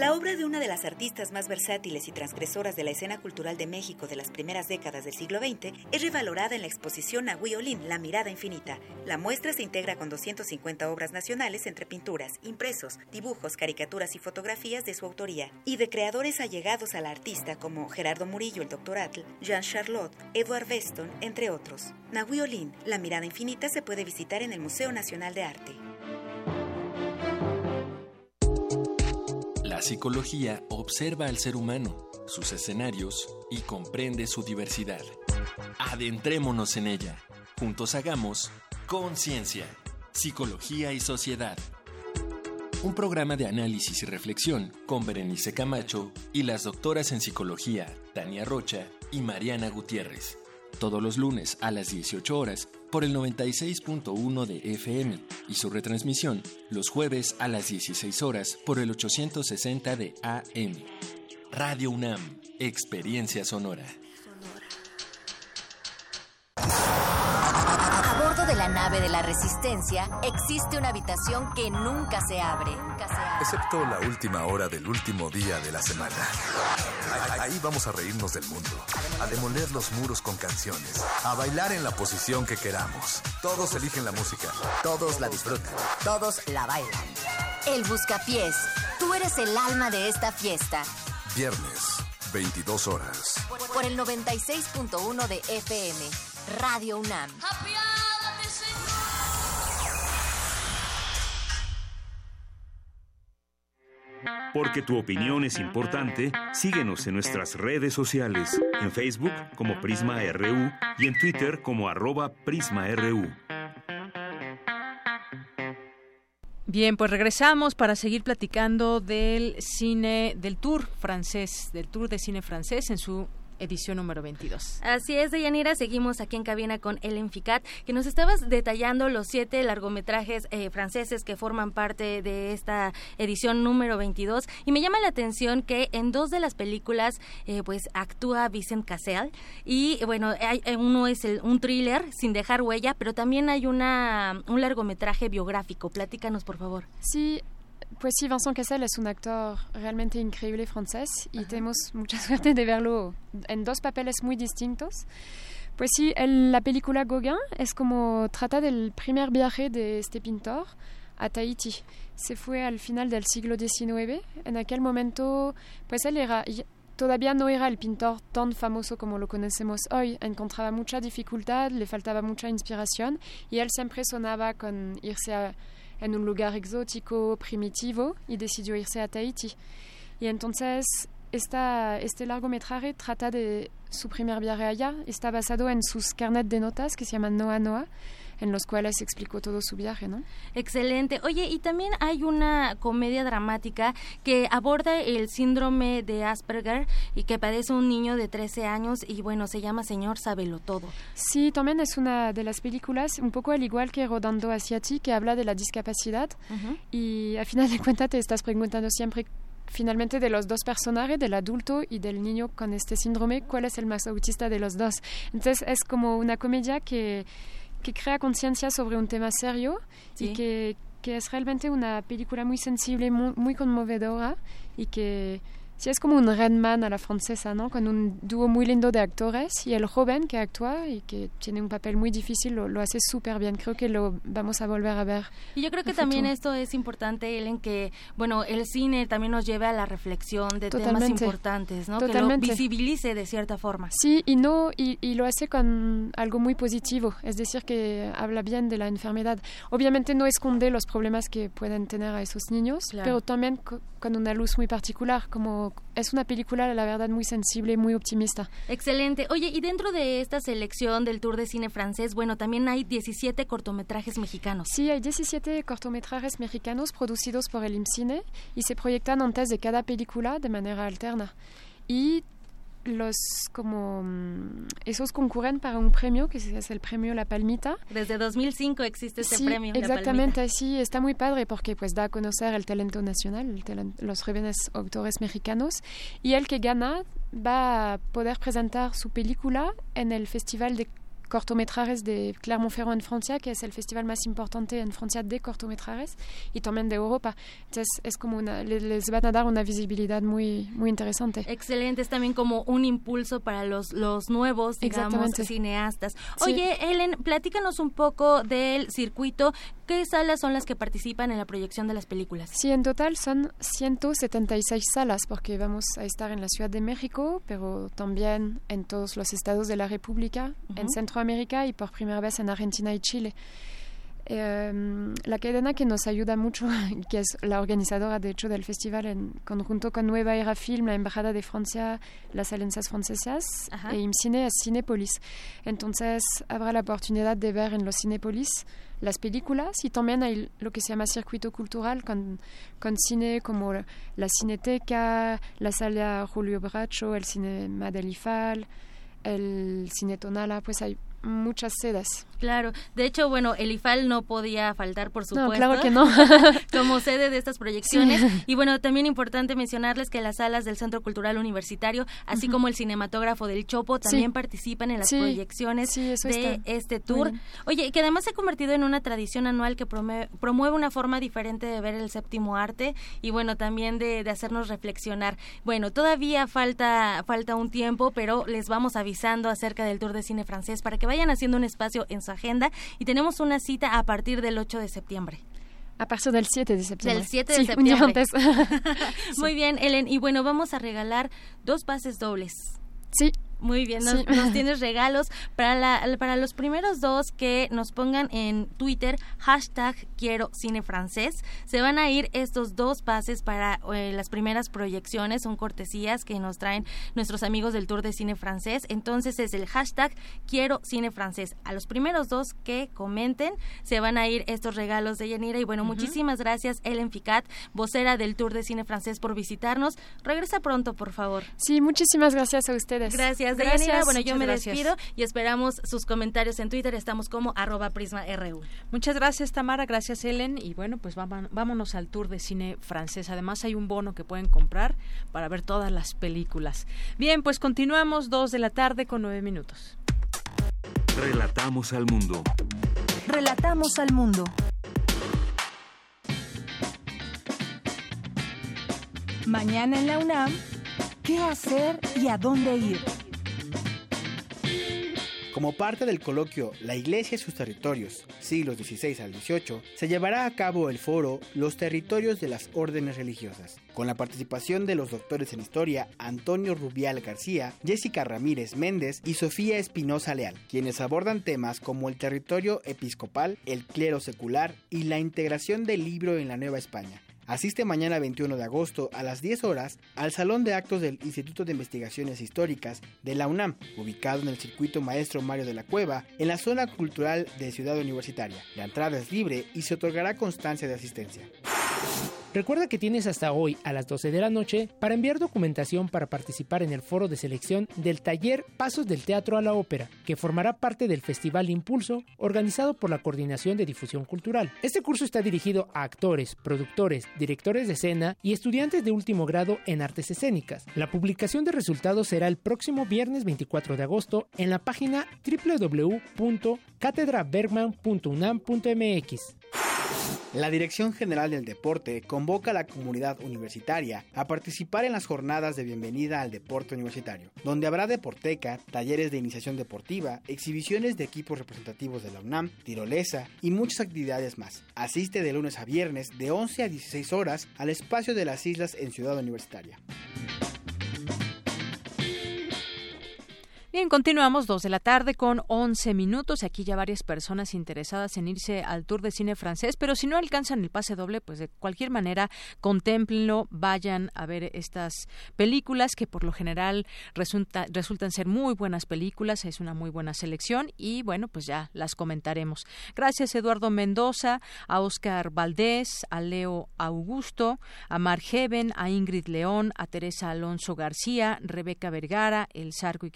La obra de una de las artistas más versátiles y transgresoras de la escena cultural de México de las primeras décadas del siglo XX es revalorada en la exposición Agüí Olín, La Mirada Infinita. La muestra se integra con 250 obras nacionales entre pinturas, impresos, dibujos, caricaturas y fotografías de su autoría, y de creadores allegados a la artista como Gerardo Murillo, el Dr. Atl, Jean Charlotte, Edward Weston, entre otros. Nahui Olin, La Mirada Infinita se puede visitar en el Museo Nacional de Arte. La psicología observa al ser humano, sus escenarios y comprende su diversidad. Adentrémonos en ella. Juntos hagamos Conciencia, Psicología y Sociedad. Un programa de análisis y reflexión con Berenice Camacho y las doctoras en psicología Tania Rocha y Mariana Gutiérrez. Todos los lunes a las 18 horas por el 96.1 de FM y su retransmisión los jueves a las 16 horas por el 860 de AM. Radio UNAM, Experiencia Sonora. A bordo de la nave de la Resistencia existe una habitación que nunca se abre. Excepto la última hora del último día de la semana. Ahí- vamos a reírnos del mundo, a demoler los muros con canciones, a bailar en la posición que queramos. Todos eligen la música, todos la disfrutan. Todos la bailan. El Buscapiés. Tú eres el alma de esta fiesta. Viernes, 22 horas. Por el 96.1 de FM. Radio UNAM. Porque tu opinión es importante, síguenos en nuestras redes sociales, en Facebook como Prisma RU y en Twitter como arroba PrismaRU. Bien, pues regresamos para seguir platicando del cine, del tour francés, del tour de cine francés en su edición número 22. Así es, Deyanira, seguimos aquí en cabina con Ellen Ficat, que nos estabas detallando los siete largometrajes eh, franceses que forman parte de esta edición número 22 y me llama la atención que en dos de las películas eh, pues actúa Vincent Cassel y bueno, hay, eh, uno es el- un thriller sin dejar huella, pero también hay una un largometraje biográfico. Platícanos, por favor. Sí, pues sí, Vincent Cassel es un actor realmente increíble francés y tenemos mucha suerte de verlo en dos papeles muy distintos. Pues sí, el- la película Gauguin es como trata del primer viaje de este pintor a Tahití. Se fue al final del siglo XIX. En aquel momento, pues él era todavía no era el pintor tan famoso como lo conocemos hoy. Encontraba mucha dificultad, le faltaba mucha inspiración y él siempre sonaba con irse a, en un lugar exótico, primitivo, y decidió irse a Tahití. Y entonces esta, este largometraje trata de su primer viaje allá. Está basado en sus carnet de notas que se llaman Noa Noa, en los cuales explicó todo su viaje, ¿no? Excelente. Oye, y también hay una comedia dramática que aborda el síndrome de Asperger y que padece un niño de 13 años y bueno, se llama Señor Sábelo Todo. Sí, también es una de las películas, un poco al igual que Rodando hacia ti, que habla de la discapacidad. Y al final de cuentas te estás preguntando siempre, finalmente, de los dos personajes, del adulto y del niño con este síndrome, ¿cuál es el más autista de los dos? Entonces es como una comedia que, que crea conciencia sobre un tema serio Sí. y que, que es realmente una película muy sensible, muy, muy conmovedora y que sí es como un Redman a la francesa, ¿no? Con un dúo muy lindo de actores y el joven que actúa y que tiene un papel muy difícil lo, lo hace súper bien. Creo que lo vamos a volver a ver. Y yo creo que también futuro. esto es importante, Ellen, que, bueno, el cine también nos lleve a la reflexión de temas Totalmente. importantes, ¿no? Totalmente. Que lo visibilice de cierta forma. Sí, y no y, y lo hace con algo muy positivo, es decir, que habla bien de la enfermedad. Obviamente no esconde los problemas que pueden tener a esos niños, Claro. pero también co- con una luz muy particular, como pero es una película, la verdad, muy sensible y muy optimista. Excelente. Oye, y dentro de esta selección del Tour de Cine francés, bueno, también hay 17 cortometrajes mexicanos. Sí, hay 17 cortometrajes mexicanos producidos por el IMCINE y se proyectan antes de cada película de manera alterna. Y los como mm, esos concurren para un premio que es el premio La Palmita. Desde 2005 existe este sí, premio. La exactamente, Palmita. sí, está muy padre porque pues da a conocer el talento nacional, el talen- los jóvenes autores mexicanos y el que gana va a poder presentar su película en el Festival de cortometrajes de Clermont-Ferrand en Francia, que es el festival más importante en Francia de cortometrajes y también de Europa. Entonces es como una, le- les van a dar una visibilidad muy, muy interesante. Excelente, es también como un impulso para los, los nuevos, digamos, cineastas. Sí. Oye, Ellen, platícanos un poco del circuito. ¿Qué salas son las que participan en la proyección de las películas? Sí, en total son 176 salas porque vamos a estar en la Ciudad de México, pero también en todos los estados de la República, en Ujú. Centroamérica y por primera vez en Argentina y Chile. Eh, la cadena que nos ayuda mucho, que es la organizadora de hecho del festival en conjunto con Nueva Era Film, la Embajada de Francia, las Alianzas Francesas Ajá. e IMCINE es Cinépolis. Entonces habrá la oportunidad de ver en los Cinépolis las películas y también hay lo que se llama circuito cultural con, con cine como la Cineteca, la Sala Julio Bracho, el Cinema del IFAL, el Cine Tonala, pues hay muchas sedes. Claro, de hecho, bueno, el IFAL no podía faltar, por No, supuesto. claro que no. como sede de estas proyecciones. Sí. Y bueno, también importante mencionarles que las salas del Centro Cultural Universitario, así como el cinematógrafo del Chopo, Sí. también participan en las Sí. proyecciones de está este tour. Oye, que además se ha convertido en una tradición anual que promue- promueve una forma diferente de ver el séptimo arte y bueno, también de, de hacernos reflexionar. Bueno, todavía falta, falta un tiempo, pero les vamos avisando acerca del Tour de Cine Francés para que vayan haciendo un espacio en su agenda y tenemos una cita a partir del 8 de septiembre. A partir del 7 de septiembre. Del 7 de Sí, septiembre. Muy bien, Ellen. Y bueno, vamos a regalar dos pases dobles. Sí. Muy bien, nos, Sí. nos tienes regalos para, la, para los primeros dos que nos pongan en Twitter hashtag quiero cine francés. Se van a ir estos dos pases para eh, las primeras proyecciones, son cortesías que nos traen nuestros amigos del Tour de Cine Francés. Entonces es el hashtag quiero cine francés. A los primeros dos que comenten se van a ir estos regalos de Yanira. Y bueno, muchísimas gracias Ellen Ficat, vocera del Tour de Cine Francés por visitarnos. Regresa pronto, por favor. Sí, muchísimas gracias a ustedes. Gracias, Gracias. Deyanira. Bueno, yo Muchas me gracias. despido y esperamos sus comentarios en Twitter. Estamos como arroba prisma RU. Muchas gracias, Tamara. Gracias, Ellen. Y bueno, pues vamos- vámonos al tour de cine francés. Además, hay un bono que pueden comprar para ver todas las películas. Bien, pues continuamos, dos de la tarde con nueve minutos. Relatamos al mundo. Relatamos al mundo. Mañana en la UNAM, ¿qué hacer y a dónde ir? Como parte del coloquio La Iglesia y sus territorios, siglos XVI al XVIII, se llevará a cabo el foro Los territorios de las órdenes religiosas, con la participación de los doctores en historia Antonio Rubial García, Jessica Ramírez Méndez y Sofía Espinosa Leal, quienes abordan temas como el territorio episcopal, el clero secular y la integración del libro en la Nueva España. Asiste mañana 21 de agosto a las 10 horas al Salón de Actos del Instituto de Investigaciones Históricas de la UNAM, ubicado en el circuito Maestro Mario de la Cueva, en la zona cultural de Ciudad Universitaria. La entrada es libre y se otorgará constancia de asistencia. Recuerda que tienes hasta hoy a las 12 de la noche para enviar documentación para participar en el foro de selección del taller Pasos del Teatro a la Ópera, que formará parte del Festival Impulso, organizado por la Coordinación de Difusión Cultural. Este curso está dirigido a actores, productores, directores de escena y estudiantes de último grado en artes escénicas. La publicación de resultados será el próximo viernes 24 de agosto en la página www.catedrabergman.unam.mx. La Dirección General del Deporte convoca a la comunidad universitaria a participar en las jornadas de bienvenida al deporte universitario, donde habrá deporteca, talleres de iniciación deportiva, exhibiciones de equipos representativos de la UNAM, tirolesa y muchas actividades más. Asiste de lunes a viernes de 11 a 16 horas al espacio de las islas en Ciudad Universitaria. Bien, continuamos dos de la tarde con 11 minutos. Aquí ya varias personas interesadas en irse al tour de cine francés, pero si no alcanzan el pase doble, pues de cualquier manera contémplenlo, vayan a ver estas películas que por lo general resulta, resultan ser muy buenas películas, es una muy buena selección y bueno, pues ya las comentaremos. Gracias Eduardo Mendoza, a Oscar Valdés, a Leo Augusto, a Mar Heaven, a Ingrid León, a Teresa Alonso García, Rebeca Vergara, El Sarco y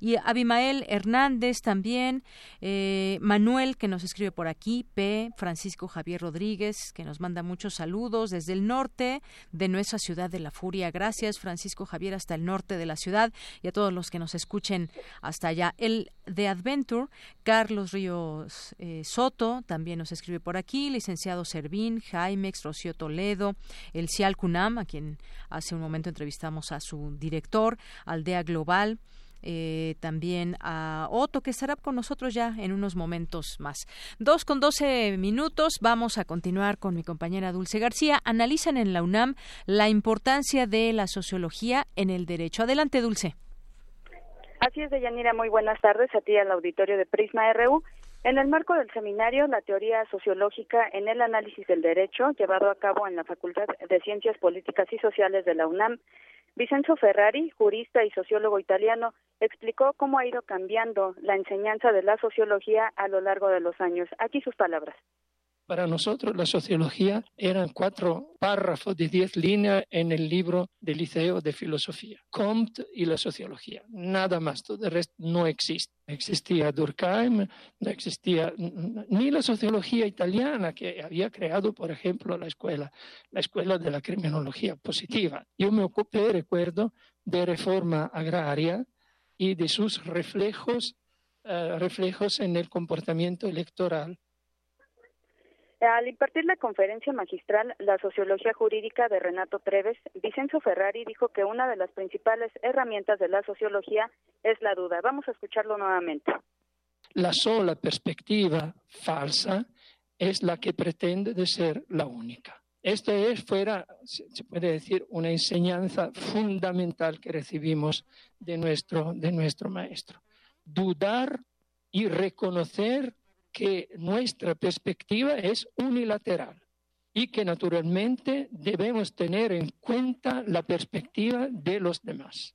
Y Abimael Hernández también, eh, Manuel que nos escribe por aquí, P, Francisco Javier Rodríguez que nos manda muchos saludos desde el norte de nuestra ciudad de la furia. Gracias Francisco Javier hasta el norte de la ciudad y a todos los que nos escuchen hasta allá. El de Adventure, Carlos Ríos eh, Soto también nos escribe por aquí, licenciado Servín, Jaime Rocío Toledo, el Cial Cunam, a quien hace un momento entrevistamos a su director, Aldea Global, eh, también a Otto, que estará con nosotros ya en unos momentos más. Dos con doce minutos, vamos a continuar con mi compañera Dulce García. Analizan en la UNAM la importancia de la sociología en el derecho. Adelante, Dulce. Así es, Deyanira, muy buenas tardes a ti al auditorio de Prisma RU. En el marco del seminario La teoría sociológica en el análisis del derecho, llevado a cabo en la Facultad de Ciencias Políticas y Sociales de la UNAM, Vicenzo Ferrari, jurista y sociólogo italiano, explicó cómo ha ido cambiando la enseñanza de la sociología a lo largo de los años. Aquí sus palabras. Para nosotros la sociología eran cuatro párrafos de diez líneas en el libro del Liceo de Filosofía. Comte y la sociología. Nada más, todo el resto no existe. Existía Durkheim, no existía ni la sociología italiana que había creado, por ejemplo, la escuela, la escuela de la criminología positiva. Yo me ocupé, recuerdo, de reforma agraria y de sus reflejos, uh, reflejos en el comportamiento electoral al impartir la conferencia magistral La sociología jurídica de Renato Treves, Vicenzo Ferrari dijo que una de las principales herramientas de la sociología es la duda. Vamos a escucharlo nuevamente. La sola perspectiva falsa es la que pretende de ser la única. Esto es fuera, se puede decir, una enseñanza fundamental que recibimos de nuestro, de nuestro maestro. Dudar y reconocer que nuestra perspectiva es unilateral y que naturalmente debemos tener en cuenta la perspectiva de los demás.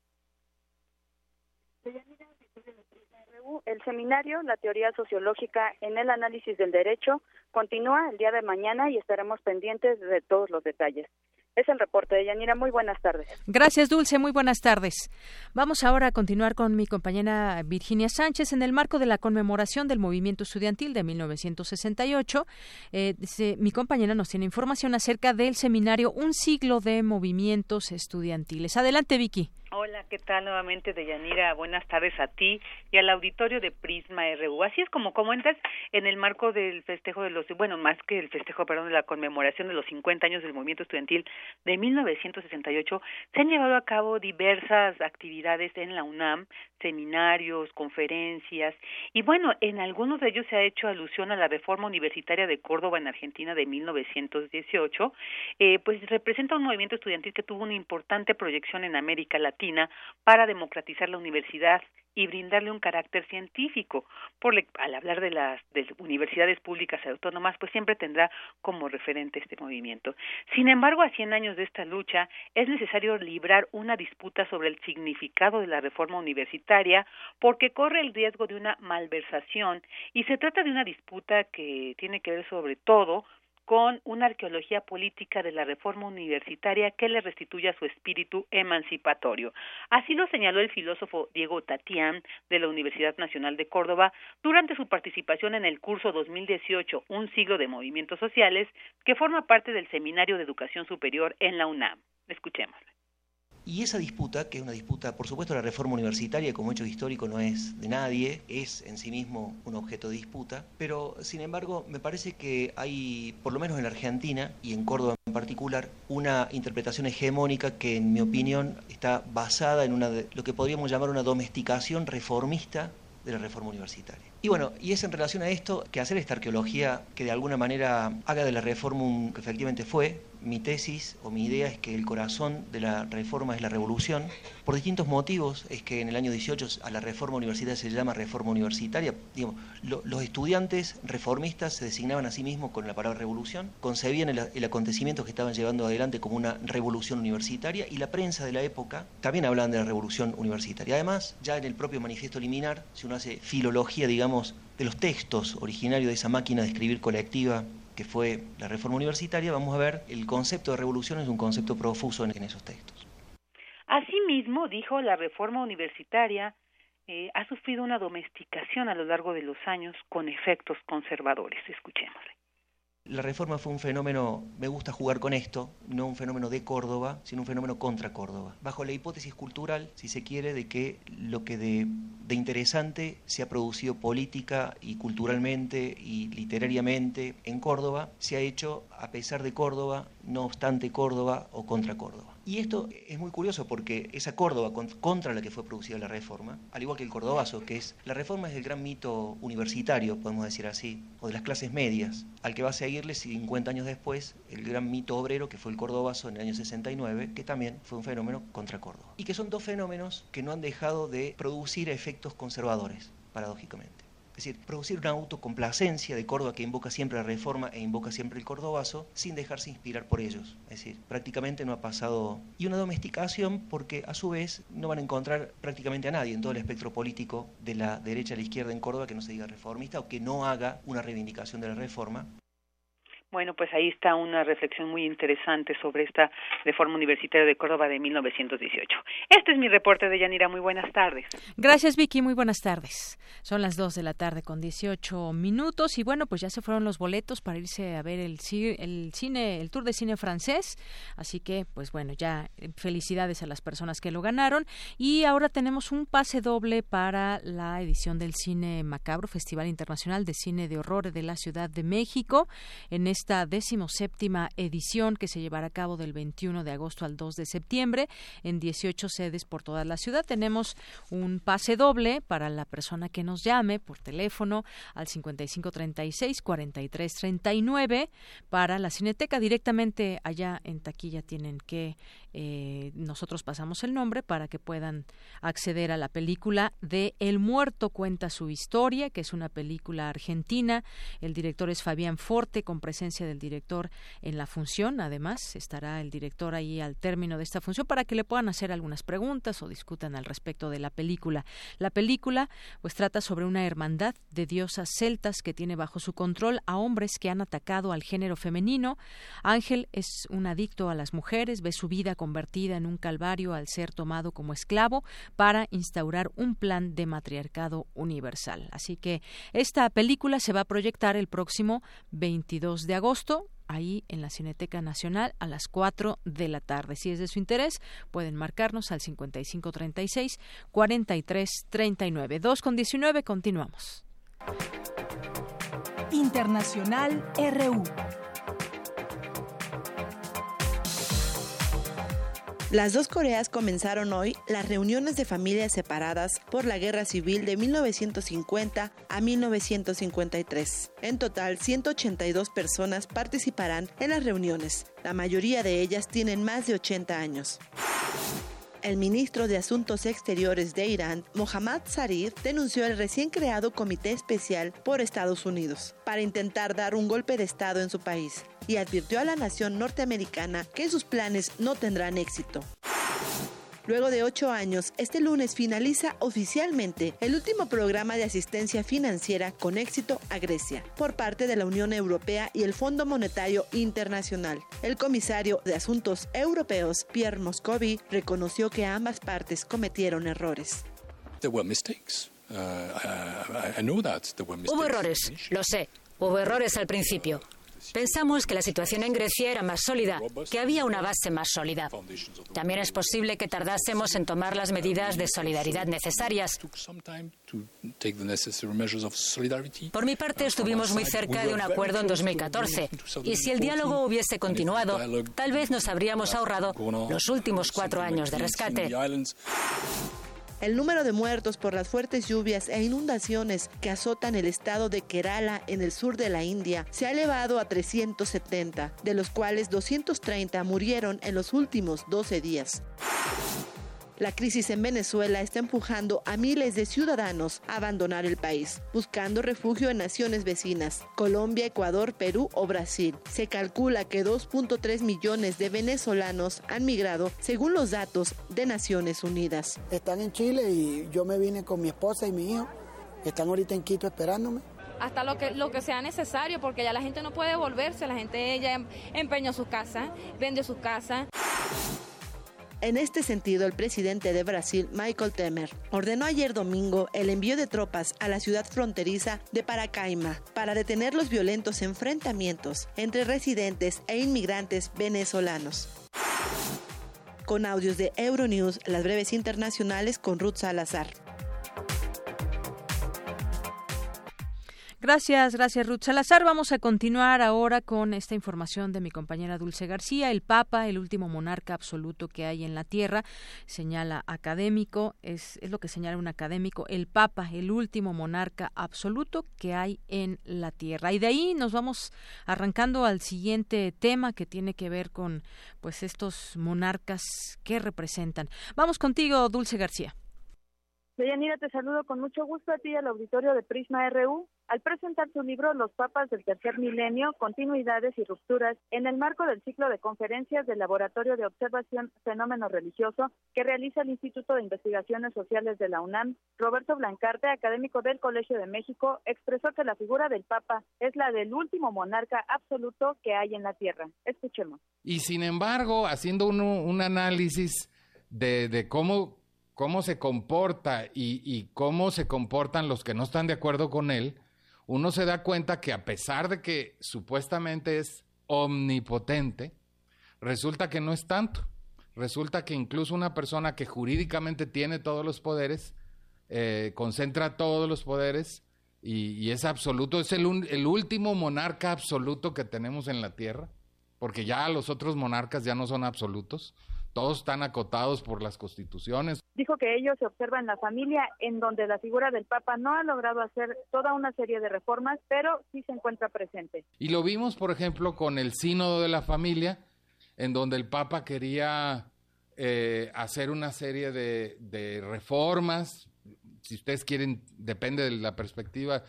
El seminario La teoría sociológica en el análisis del derecho continúa el día de mañana y estaremos pendientes de todos los detalles. Es el reporte de Yanira. Muy buenas tardes. Gracias, Dulce. Muy buenas tardes. Vamos ahora a continuar con mi compañera Virginia Sánchez en el marco de la conmemoración del movimiento estudiantil de 1968. Eh, mi compañera nos tiene información acerca del seminario Un siglo de movimientos estudiantiles. Adelante, Vicky. Hola, ¿qué tal nuevamente, Deyanira? Buenas tardes a ti y al auditorio de Prisma RU. Así es como comentas, en el marco del festejo de los, bueno, más que el festejo, perdón, de la conmemoración de los 50 años del movimiento estudiantil de 1968, se han llevado a cabo diversas actividades en la UNAM, seminarios, conferencias, y bueno, en algunos de ellos se ha hecho alusión a la reforma universitaria de Córdoba en Argentina de 1918, eh, pues representa un movimiento estudiantil que tuvo una importante proyección en América Latina para democratizar la universidad y brindarle un carácter científico. Por al hablar de las de universidades públicas autónomas, pues siempre tendrá como referente este movimiento. Sin embargo, a 100 años de esta lucha, es necesario librar una disputa sobre el significado de la reforma universitaria porque corre el riesgo de una malversación y se trata de una disputa que tiene que ver sobre todo con una arqueología política de la reforma universitaria que le restituya su espíritu emancipatorio. Así lo señaló el filósofo Diego Tatián de la Universidad Nacional de Córdoba durante su participación en el curso 2018 Un siglo de movimientos sociales, que forma parte del Seminario de Educación Superior en la UNAM. Escuchémosle. Y esa disputa, que es una disputa, por supuesto, la reforma universitaria como hecho histórico no es de nadie, es en sí mismo un objeto de disputa, pero sin embargo me parece que hay, por lo menos en la Argentina y en Córdoba en particular, una interpretación hegemónica que en mi opinión está basada en una lo que podríamos llamar una domesticación reformista de la reforma universitaria. Y bueno, y es en relación a esto que hacer esta arqueología que de alguna manera haga de la reforma un, que efectivamente fue, mi tesis o mi idea es que el corazón de la reforma es la revolución. Por distintos motivos es que en el año 18 a la reforma universitaria se llama reforma universitaria. Los estudiantes reformistas se designaban a sí mismos con la palabra revolución, concebían el, el, acontecimiento que estaban llevando adelante como una revolución universitaria y la prensa de la época también hablaban de la revolución universitaria. Además, ya en el propio manifiesto liminar, si uno hace filología, digamos, de los textos originarios de esa máquina de escribir colectiva que fue la reforma universitaria, vamos a ver el concepto de revolución es un concepto profuso en, esos textos. Asimismo, dijo, la reforma universitaria eh, ha sufrido una domesticación a lo largo de los años con efectos conservadores. Escuchémosle. La reforma fue un fenómeno, me gusta jugar con esto, no un fenómeno de Córdoba, sino un fenómeno contra Córdoba. Bajo la hipótesis cultural, si se quiere, de que lo que de, de interesante se ha producido política y culturalmente y literariamente en Córdoba, se ha hecho a pesar de Córdoba, no obstante Córdoba o contra Córdoba. Y esto es muy curioso porque esa Córdoba contra la que fue producida la reforma, al igual que el cordobazo, que es la reforma es el gran mito universitario, podemos decir así, o de las clases medias, al que va a seguirle 50 años después el gran mito obrero que fue el cordobazo en el año 69, que también fue un fenómeno contra Córdoba. Y que son dos fenómenos que no han dejado de producir efectos conservadores, paradójicamente. Es decir, producir una autocomplacencia de Córdoba que invoca siempre la reforma e invoca siempre el cordobazo sin dejarse inspirar por ellos. Es decir, prácticamente no ha pasado... Y una domesticación porque a su vez no van a encontrar prácticamente a nadie en todo el espectro político de la derecha a la izquierda en Córdoba que no se diga reformista o que no haga una reivindicación de la reforma. Bueno, pues ahí está una reflexión muy interesante sobre esta reforma universitaria de Córdoba de 1918. Este es mi reporte de Yanira. Muy buenas tardes. Gracias, Vicky. Muy buenas tardes. Son las 2 de la tarde con 18 minutos y bueno, pues ya se fueron los boletos para irse a ver el, el cine, el tour de cine francés. Así que, pues bueno, ya eh, felicidades a las personas que lo ganaron. Y ahora tenemos un pase doble para la edición del Cine Macabro, Festival Internacional de Cine de Horror de la Ciudad de México. En este esta decimoséptima edición que se llevará a cabo del 21 de agosto al 2 de septiembre en 18 sedes por toda la ciudad. Tenemos un pase doble para la persona que nos llame por teléfono al 5536-4339 para la Cineteca. Directamente allá en taquilla tienen que eh, nosotros pasamos el nombre para que puedan acceder a la película de El Muerto cuenta su historia, que es una película argentina. El director es Fabián Forte, con presencia del director en la función. Además, estará el director ahí al término de esta función para que le puedan hacer algunas preguntas o discutan al respecto de la película. La película pues trata sobre una hermandad de diosas celtas que tiene bajo su control a hombres que han atacado al género femenino. Ángel es un adicto a las mujeres, ve su vida convertida en un calvario al ser tomado como esclavo para instaurar un plan de matriarcado universal. Así que esta película se va a proyectar el próximo 22 de agosto ahí en la Cineteca Nacional a las 4 de la tarde. Si es de su interés, pueden marcarnos al 5536 4339. 2 con 19, continuamos. Internacional RU. Las dos Coreas comenzaron hoy las reuniones de familias separadas por la Guerra Civil de 1950 a 1953. En total, 182 personas participarán en las reuniones. La mayoría de ellas tienen más de 80 años. El ministro de Asuntos Exteriores de Irán, Mohammad Zarif, denunció el recién creado Comité Especial por Estados Unidos para intentar dar un golpe de Estado en su país y advirtió a la nación norteamericana que sus planes no tendrán éxito. Luego de ocho años, este lunes finaliza oficialmente el último programa de asistencia financiera con éxito a Grecia por parte de la Unión Europea y el Fondo Monetario Internacional. El comisario de Asuntos Europeos, Pierre Moscovi, reconoció que ambas partes cometieron errores. Hubo errores, lo sé. Hubo errores al principio. Pensamos que la situación en Grecia era más sólida, que había una base más sólida. También es posible que tardásemos en tomar las medidas de solidaridad necesarias. Por mi parte, estuvimos muy cerca de un acuerdo en 2014, y si el diálogo hubiese continuado, tal vez nos habríamos ahorrado los últimos cuatro años de rescate. El número de muertos por las fuertes lluvias e inundaciones que azotan el estado de Kerala en el sur de la India se ha elevado a 370, de los cuales 230 murieron en los últimos 12 días. La crisis en Venezuela está empujando a miles de ciudadanos a abandonar el país, buscando refugio en naciones vecinas, Colombia, Ecuador, Perú o Brasil. Se calcula que 2.3 millones de venezolanos han migrado según los datos de Naciones Unidas. Están en Chile y yo me vine con mi esposa y mi hijo. Están ahorita en Quito esperándome hasta lo que, lo que sea necesario, porque ya la gente no puede volverse, la gente ya empeñó sus casas, vendió sus casas. En este sentido, el presidente de Brasil, Michael Temer, ordenó ayer domingo el envío de tropas a la ciudad fronteriza de Paracaima para detener los violentos enfrentamientos entre residentes e inmigrantes venezolanos. Con audios de Euronews, las breves internacionales con Ruth Salazar. Gracias, gracias Ruth Salazar. Vamos a continuar ahora con esta información de mi compañera Dulce García. El Papa, el último monarca absoluto que hay en la Tierra, señala académico, es, es lo que señala un académico, el Papa, el último monarca absoluto que hay en la Tierra. Y de ahí nos vamos arrancando al siguiente tema que tiene que ver con pues estos monarcas que representan. Vamos contigo, Dulce García. Deyanira, te saludo con mucho gusto a ti al auditorio de Prisma RU. Al presentar su libro Los Papas del Tercer Milenio, Continuidades y Rupturas, en el marco del ciclo de conferencias del Laboratorio de Observación Fenómeno Religioso que realiza el Instituto de Investigaciones Sociales de la UNAM, Roberto Blancarte, académico del Colegio de México, expresó que la figura del Papa es la del último monarca absoluto que hay en la Tierra. Escuchemos. Y sin embargo, haciendo un análisis de, de cómo cómo se comporta y, cómo se comportan los que no están de acuerdo con él, uno se da cuenta que a pesar de que supuestamente es omnipotente, resulta que no es tanto. Resulta que incluso una persona que jurídicamente tiene todos los poderes, eh, concentra todos los poderes y, es absoluto, es el, el último monarca absoluto que tenemos en la Tierra, porque ya los otros monarcas ya no son absolutos todos están acotados por las constituciones. Dijo que ello se observa en la familia, en donde la figura del Papa no ha logrado hacer toda una serie de reformas, pero sí se encuentra presente. Y lo vimos, por ejemplo, con el sínodo de la familia, en donde el Papa quería eh, hacer una serie de, reformas, si ustedes quieren, depende de la perspectiva,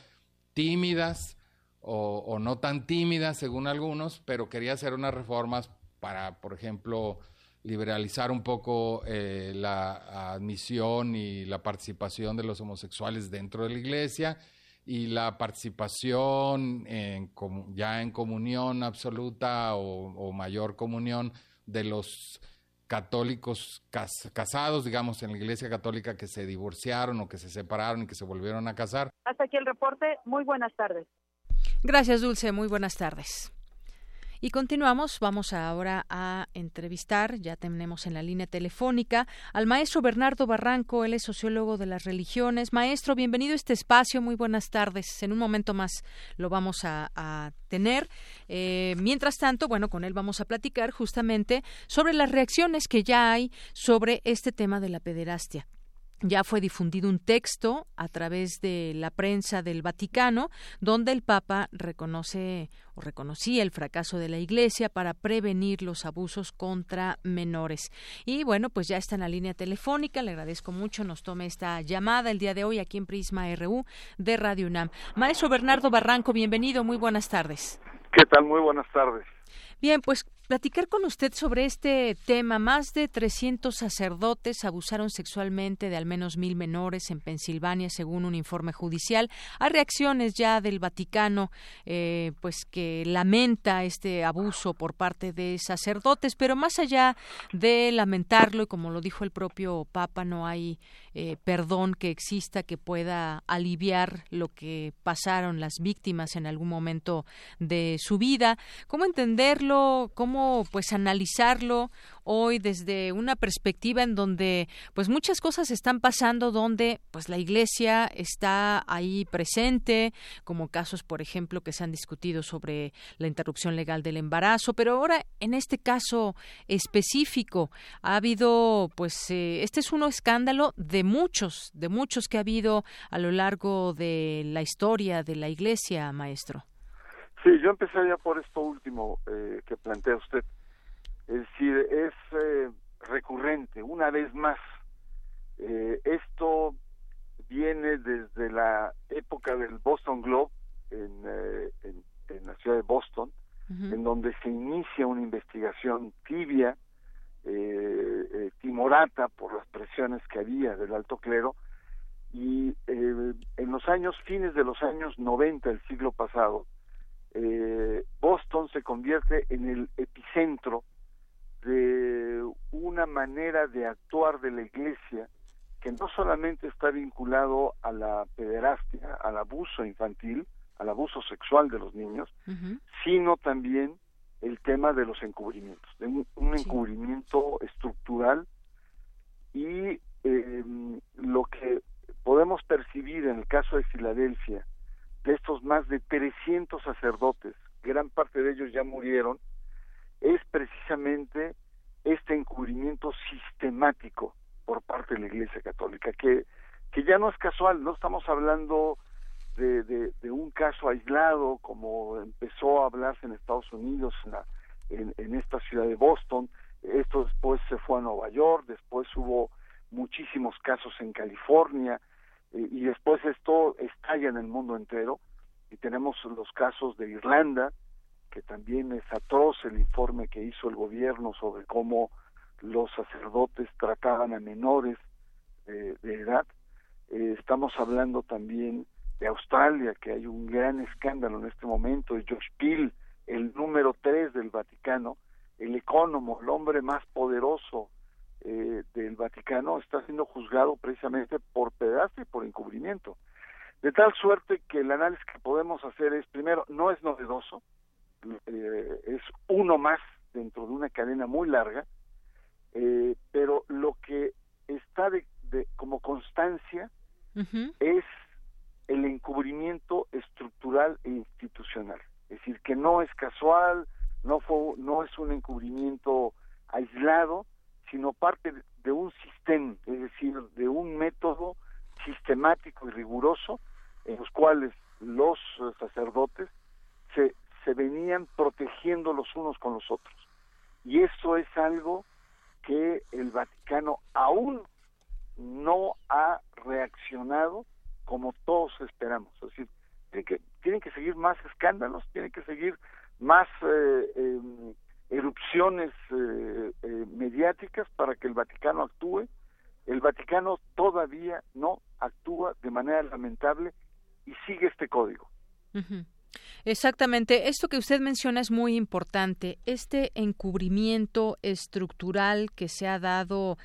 tímidas o, o no tan tímidas según algunos, pero quería hacer unas reformas para, por ejemplo, liberalizar un poco eh, la admisión y la participación de los homosexuales dentro de la iglesia y la participación en, ya en comunión absoluta o, mayor comunión de los católicos casados, digamos, en la iglesia católica que se divorciaron o que se separaron y que se volvieron a casar. Hasta aquí el reporte. Muy buenas tardes. Gracias, Dulce. Muy buenas tardes. Y continuamos, vamos ahora a entrevistar, ya tenemos en la línea telefónica al maestro Bernardo Barranco, él es sociólogo de las religiones. Maestro, bienvenido a este espacio, muy buenas tardes. En un momento más lo vamos a, tener. Eh, mientras tanto, bueno, con él vamos a platicar justamente sobre las reacciones que ya hay sobre este tema de la pederastia ya fue difundido un texto a través de la prensa del Vaticano donde el Papa reconoce o reconocía el fracaso de la Iglesia para prevenir los abusos contra menores. Y bueno, pues ya está en la línea telefónica, le agradezco mucho, nos tome esta llamada el día de hoy aquí en Prisma RU de Radio UNAM. Maestro Bernardo Barranco, bienvenido, muy buenas tardes. ¿Qué tal? Muy buenas tardes. Bien, pues platicar con usted sobre este tema. Más de 300 sacerdotes abusaron sexualmente de al menos mil menores en Pensilvania, según un informe judicial. Hay reacciones ya del Vaticano, eh, pues que lamenta este abuso por parte de sacerdotes, pero más allá de lamentarlo, y como lo dijo el propio Papa, no hay eh, perdón que exista que pueda aliviar lo que pasaron las víctimas en algún momento de su vida. ¿Cómo entenderlo? ¿Cómo pues analizarlo hoy desde una perspectiva en donde pues muchas cosas están pasando donde pues la iglesia está ahí presente como casos por ejemplo que se han discutido sobre la interrupción legal del embarazo pero ahora en este caso específico ha habido pues eh, este es un escándalo de muchos de muchos que ha habido a lo largo de la historia de la iglesia maestro. Sí yo empezaría por esto último eh, que plantea usted. Es decir, es eh, recurrente, una vez más. Eh, esto viene desde la época del Boston Globe en, eh, en, la ciudad de Boston, en donde se inicia una investigación tibia, timorata por las presiones que había del alto clero, y en los años, fines de los años 90 del siglo pasado, Boston se convierte en el epicentro de una manera de actuar de la iglesia que no solamente está vinculado a la pederastia, al abuso infantil, al abuso sexual de los niños, sino también el tema de los encubrimientos, de un, encubrimiento estructural y em, lo que podemos percibir en el caso de Filadelfia, de estos más de 300 sacerdotes, gran parte de ellos ya murieron, es precisamente este encubrimiento sistemático por parte de la Iglesia Católica, que, que ya no es casual, no estamos hablando de, de, un caso aislado como empezó a hablarse en Estados Unidos, en, en, esta ciudad de Boston, esto después se fue a Nueva York, después hubo muchísimos casos en California, eh, y después esto estalla en el mundo entero, y tenemos los casos de Irlanda, que también es atroz el informe que hizo el gobierno sobre cómo los sacerdotes trataban a menores de edad. Eh, estamos hablando también de Australia, que hay un gran escándalo en este momento, de George Peel, el número tres del Vaticano, el ecónomo, el hombre más poderoso eh, del Vaticano, está siendo juzgado precisamente por pedazo y por encubrimiento. De tal suerte que el análisis que podemos hacer es, primero, no es novedoso, eh, es uno más dentro de una cadena muy larga, eh, pero lo que está de, como constancia es el encubrimiento estructural e institucional. Es decir, que no es casual, no, fue, no es un encubrimiento aislado, sino parte de un sistema, es decir, de un método sistemático y riguroso en los cuales los sacerdotes se se venían protegiendo los unos con los otros. Y eso es algo que el Vaticano aún no ha reaccionado como todos esperamos. Es decir, tienen que, tienen que seguir más escándalos, tienen que seguir más eh, em, erupciones eh, eh, mediáticas para que el Vaticano actúe. El Vaticano todavía no actúa de manera lamentable y sigue este código. Exactamente. Esto que usted menciona es muy importante. Este encubrimiento estructural que se ha dado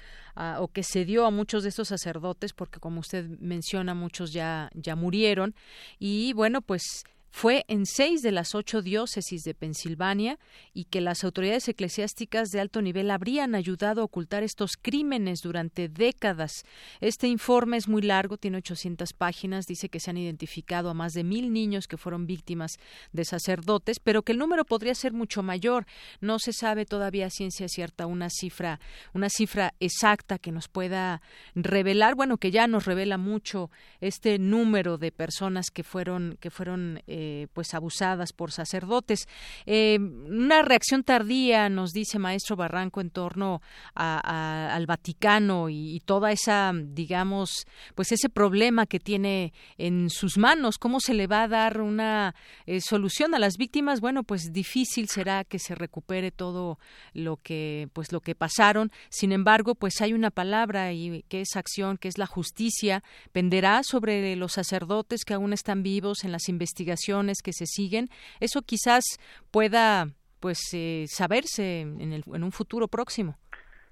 o que se dio a muchos de estos sacerdotes, porque como usted menciona, muchos ya, ya murieron. Y bueno, pues fue en seis de las ocho diócesis de Pensilvania y que las autoridades eclesiásticas de alto nivel habrían ayudado a ocultar estos crímenes durante décadas. Este informe es muy largo, tiene 800 páginas, dice que se han identificado a más de mil niños que fueron víctimas de sacerdotes, pero que el número podría ser mucho mayor. No se sabe todavía a ciencia cierta una cifra, una cifra exacta que nos pueda revelar, bueno, que ya nos revela mucho este número de personas que fueron que fueron eh, eh, pues abusadas por sacerdotes. Eh, una reacción tardía, nos dice Maestro Barranco, en torno al Vaticano y, toda esa, digamos, pues ese problema que tiene en sus manos. ¿Cómo se le va a dar una eh, solución a las víctimas? Bueno, pues difícil será que se recupere todo lo que, pues lo que pasaron. Sin embargo, pues hay una palabra y que es acción, que es la justicia, penderá sobre los sacerdotes que aún están vivos en las investigaciones que se siguen, eso quizás pueda pues eh, saberse en, el, en un futuro próximo.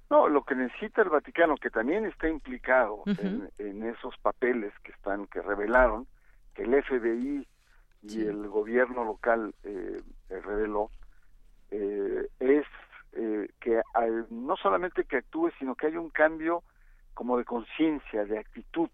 No, lo que necesita el Vaticano, que también está implicado en, esos papeles que están, que revelaron, que el FBI y el gobierno local eh, reveló, eh, es eh, que no solamente que actúe, sino que haya un cambio como de conciencia, de actitud.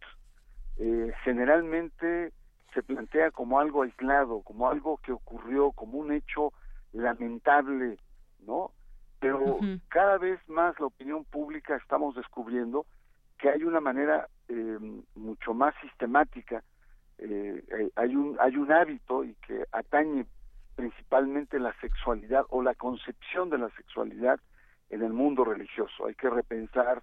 Eh, generalmente se plantea como algo aislado, como algo que ocurrió, como un hecho lamentable, ¿no? Pero cada vez más la opinión pública estamos descubriendo que hay una manera eh, mucho más sistemática, eh, hay un hay un hábito y que atañe principalmente la sexualidad o la concepción de la sexualidad en el mundo religioso. Hay que repensar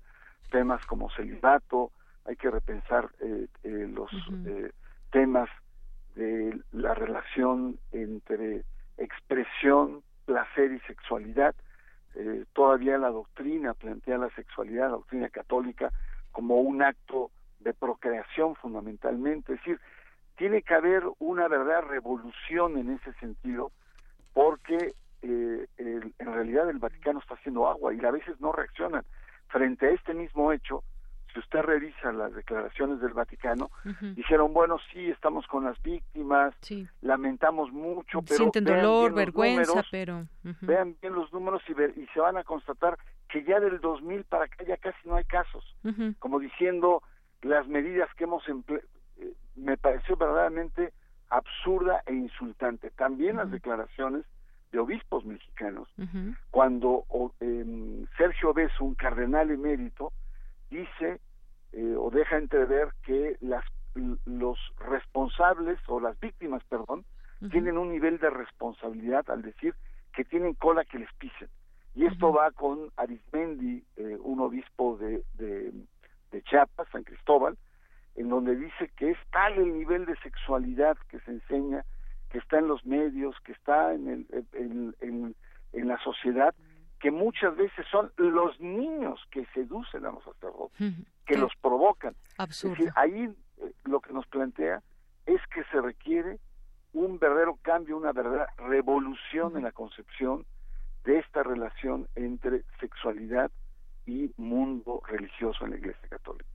temas como celibato, hay que repensar eh, eh, los eh, temas de la relación entre expresión, placer y sexualidad. todavía la doctrina plantea la sexualidad, la doctrina católica, como un acto de procreación fundamentalmente. Es decir, tiene que haber una verdadera revolución en ese sentido porque eh, en realidad el Vaticano está haciendo agua y a veces no reaccionan. Frente a este mismo hecho, si usted revisa las declaraciones del Vaticano, dijeron, bueno, sí, estamos con las víctimas, lamentamos mucho, pero... Sienten dolor, vergüenza, pero... Vean bien los números y, y se van a constatar que ya del 2000 para acá ya casi no hay casos. Como diciendo, las medidas que hemos empleado me pareció verdaderamente absurda e insultante. También las declaraciones de obispos mexicanos, cuando em, Sergio Beso, un cardenal emérito, dice eh, o deja entrever que las, los responsables o las víctimas, perdón, tienen un nivel de responsabilidad al decir que tienen cola que les pisen. Y esto va con Arismendi, eh, un obispo de, de, de Chiapas, San Cristóbal, en donde dice que es tal el nivel de sexualidad que se enseña, que está en los medios, que está en, el, en, en, la sociedad, que muchas veces son los niños que seducen a los sacerdotes, que los provocan. ahí eh, lo que nos plantea es que se requiere un verdadero cambio, una verdadera revolución en la concepción de esta relación entre sexualidad y mundo religioso en la Iglesia Católica.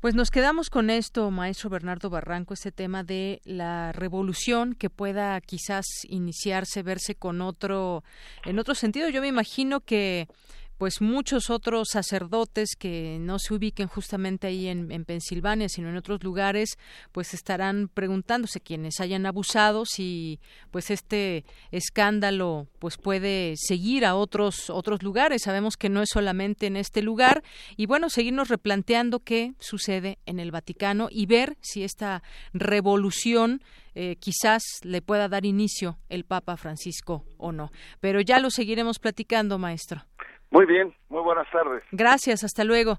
Pues nos quedamos con esto, maestro Bernardo Barranco, este tema de la revolución que pueda quizás iniciarse, verse con otro, en otro sentido. Yo me imagino que pues muchos otros sacerdotes que no se ubiquen justamente ahí en, en, Pensilvania, sino en otros lugares, pues estarán preguntándose quienes hayan abusado si pues este escándalo pues puede seguir a otros otros lugares. Sabemos que no es solamente en este lugar y bueno, seguirnos replanteando qué sucede en el Vaticano y ver si esta revolución eh, quizás le pueda dar inicio el Papa Francisco o no. Pero ya lo seguiremos platicando, maestro. Muy bien, muy buenas tardes. Gracias, hasta luego.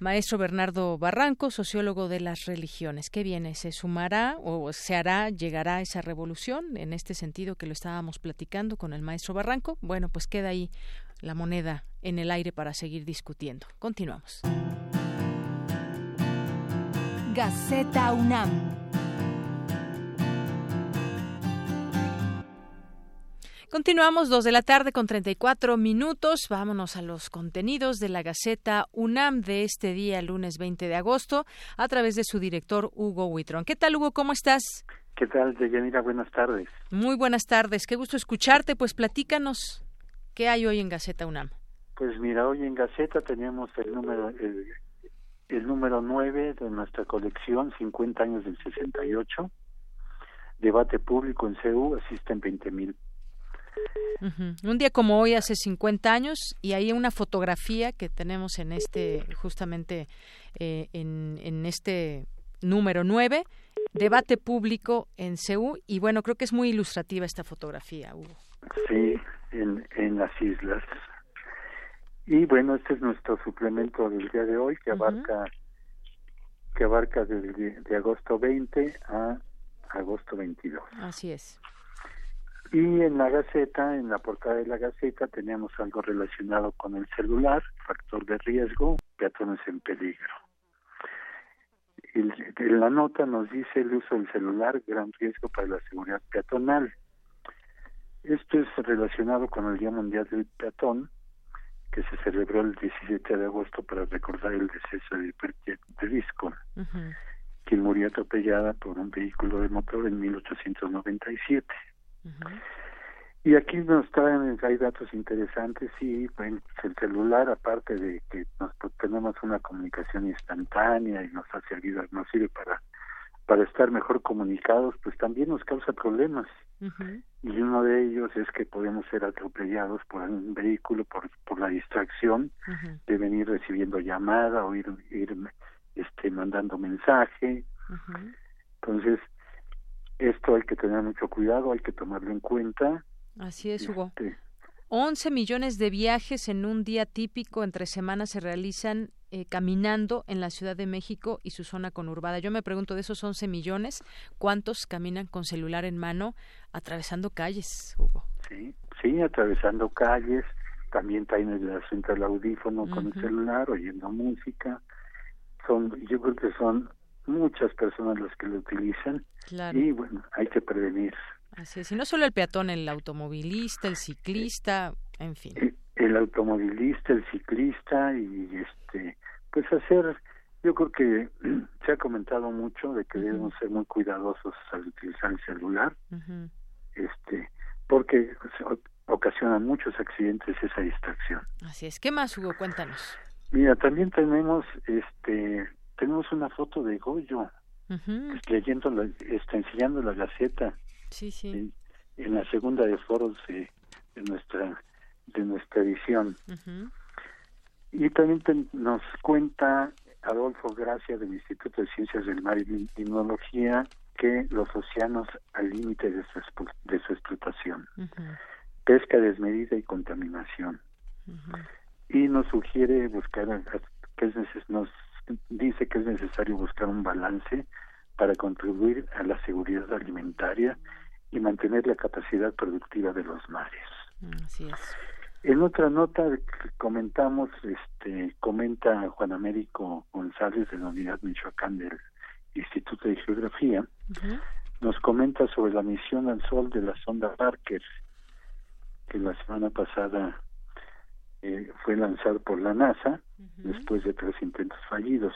Maestro Bernardo Barranco, sociólogo de las religiones. ¿Qué viene? ¿Se sumará o se hará, llegará esa revolución en este sentido que lo estábamos platicando con el maestro Barranco? Bueno, pues queda ahí la moneda en el aire para seguir discutiendo. Continuamos. Gaceta UNAM. Continuamos dos de la tarde con 34 minutos. Vámonos a los contenidos de la Gaceta UNAM de este día, lunes 20 de agosto, a través de su director Hugo Huitrón. ¿Qué tal, Hugo? ¿Cómo estás? ¿Qué tal, Deyanira? Buenas tardes. Muy buenas tardes. Qué gusto escucharte. Pues platícanos, ¿qué hay hoy en Gaceta UNAM? Pues mira, hoy en Gaceta tenemos el número el, el número 9 de nuestra colección, 50 años del 68. Debate público en CEU, asisten 20 mil un día como hoy, hace 50 años, y hay una fotografía que tenemos en este, justamente eh, en, en este número 9, debate público en CEU, y bueno, creo que es muy ilustrativa esta fotografía, Hugo. Sí, en, en las islas. Y bueno, este es nuestro suplemento del día de hoy, que abarca que abarca desde de agosto 20 a agosto 22. Así es. Y en la Gaceta, en la portada de la Gaceta, teníamos algo relacionado con el celular, factor de riesgo, peatones en peligro. en la nota nos dice el uso del celular, gran riesgo para la seguridad peatonal. Esto es relacionado con el Día Mundial del Peatón, que se celebró el 17 de agosto para recordar el deceso de de Disco, quien murió atropellada por un vehículo de motor en 1897. Y aquí nos traen, hay datos interesantes, sí, bueno, el celular, aparte de que nos, pues, tenemos una comunicación instantánea y nos ha servido, nos sirve para, para estar mejor comunicados, pues también nos causa problemas. Y uno de ellos es que podemos ser atropellados por un vehículo por, por la distracción de venir recibiendo llamada o ir, ir este, mandando mensaje. Entonces, esto hay que tener mucho cuidado, hay que tomarlo en cuenta Así es, Hugo. 11 millones de viajes en un día típico entre semanas se realizan eh, caminando en la Ciudad de México y su zona conurbada. Yo me pregunto de esos 11 millones, ¿cuántos caminan con celular en mano atravesando calles, Hugo? Sí, sí, atravesando calles. También traen el asunto del audífono con el celular, oyendo música. Son, yo creo que son muchas personas las que lo utilizan. Y bueno, hay que prevenir Así es, y no solo el peatón, el automovilista, el ciclista, en fin. El, automovilista, el ciclista y este, pues hacer, yo creo que se ha comentado mucho de que debemos ser muy cuidadosos al utilizar el celular, este, porque ocasiona muchos accidentes esa distracción. Así es, ¿qué más Hugo? Cuéntanos. Mira, también tenemos, este, tenemos una foto de Goyo, leyendo, la, está enseñando la Gaceta. Sí, sí. En, la segunda de foros de, nuestra de nuestra edición. Y también nos cuenta Adolfo Gracia del Instituto de Ciencias del Mar y Limnología que los océanos al límite de su, de su explotación, pesca desmedida y contaminación. Y nos sugiere buscar, que es nos dice que es necesario buscar un balance para contribuir a la seguridad alimentaria y mantener la capacidad productiva de los mares. Así es. En otra nota que comentamos, este, comenta Juan Américo González de la Unidad Michoacán del Instituto de Geografía, nos comenta sobre la misión al Sol de la sonda Parker, que la semana pasada eh, fue lanzada por la NASA después de tres intentos fallidos.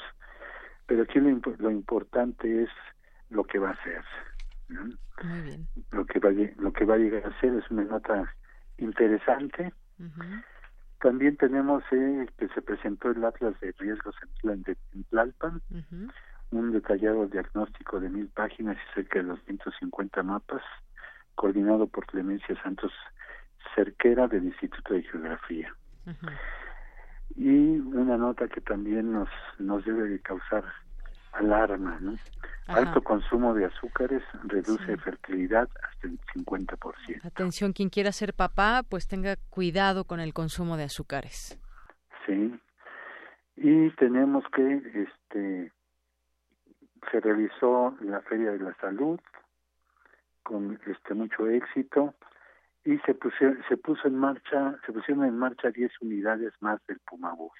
Pero aquí lo, lo importante es lo que va a. Muy bien. Lo que va lo que va a llegar a ser es una nota interesante. También tenemos eh, que se presentó el Atlas de Riesgos en, Tlalpan, un detallado diagnóstico de mil páginas y cerca de 250 mapas, coordinado por Clemencia Santos Cerquera del Instituto de Geografía. Y una nota que también nos, nos debe de causar alarma, ¿no? Alto consumo de azúcares reduce fertilidad hasta el 50%. Atención, quien quiera ser papá, pues tenga cuidado con el consumo de azúcares. Sí. Y tenemos que este se realizó la Feria de la Salud con este mucho éxito y se puso, se puso en marcha, se pusieron en marcha 10 unidades más del Pumabús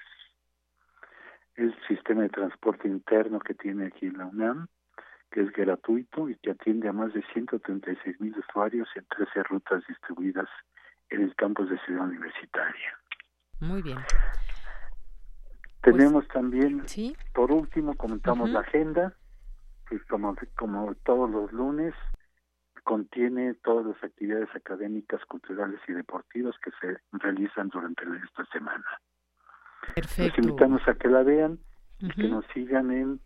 el sistema de transporte interno que tiene aquí la UNAM, que es gratuito y que atiende a más de 136 mil usuarios en 13 rutas distribuidas en el campus de Ciudad Universitaria. Muy bien. Tenemos pues, también, por último, comentamos la agenda, que como, como todos los lunes, contiene todas las actividades académicas, culturales y deportivas que se realizan durante esta semana. Perfecto. Los invitamos a que la vean y que nos sigan en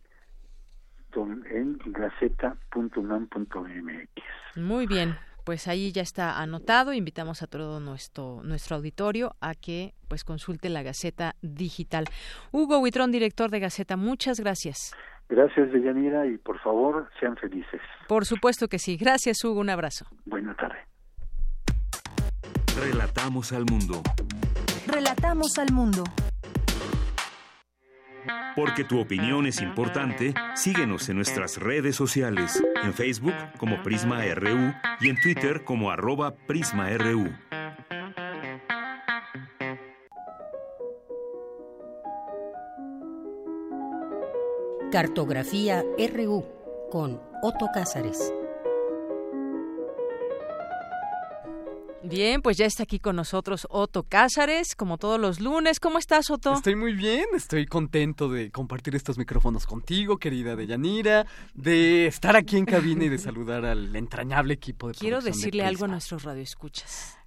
en gaceta.unam.mx. Muy bien, pues ahí ya está anotado. Invitamos a todo nuestro nuestro auditorio a que pues consulte la Gaceta digital. Hugo Huitrón, director de Gaceta, muchas gracias. Gracias, Deyanira, y por favor, sean felices. Por supuesto que sí. Gracias, Hugo. Un abrazo. Buena tarde. Relatamos al mundo. Relatamos al mundo. Porque tu opinión es importante, síguenos en nuestras redes sociales, en Facebook como Prisma RU y en Twitter como arroba PrismaRU. Cartografía RU con Otto Cázares. Bien, pues ya está aquí con nosotros Otto Cázares, como todos los lunes. ¿Cómo estás, Otto? Estoy muy bien, estoy contento de compartir estos micrófonos contigo, querida Deyanira, de estar aquí en cabina y de saludar al entrañable equipo de Quiero decirle algo a nuestros radioescuchas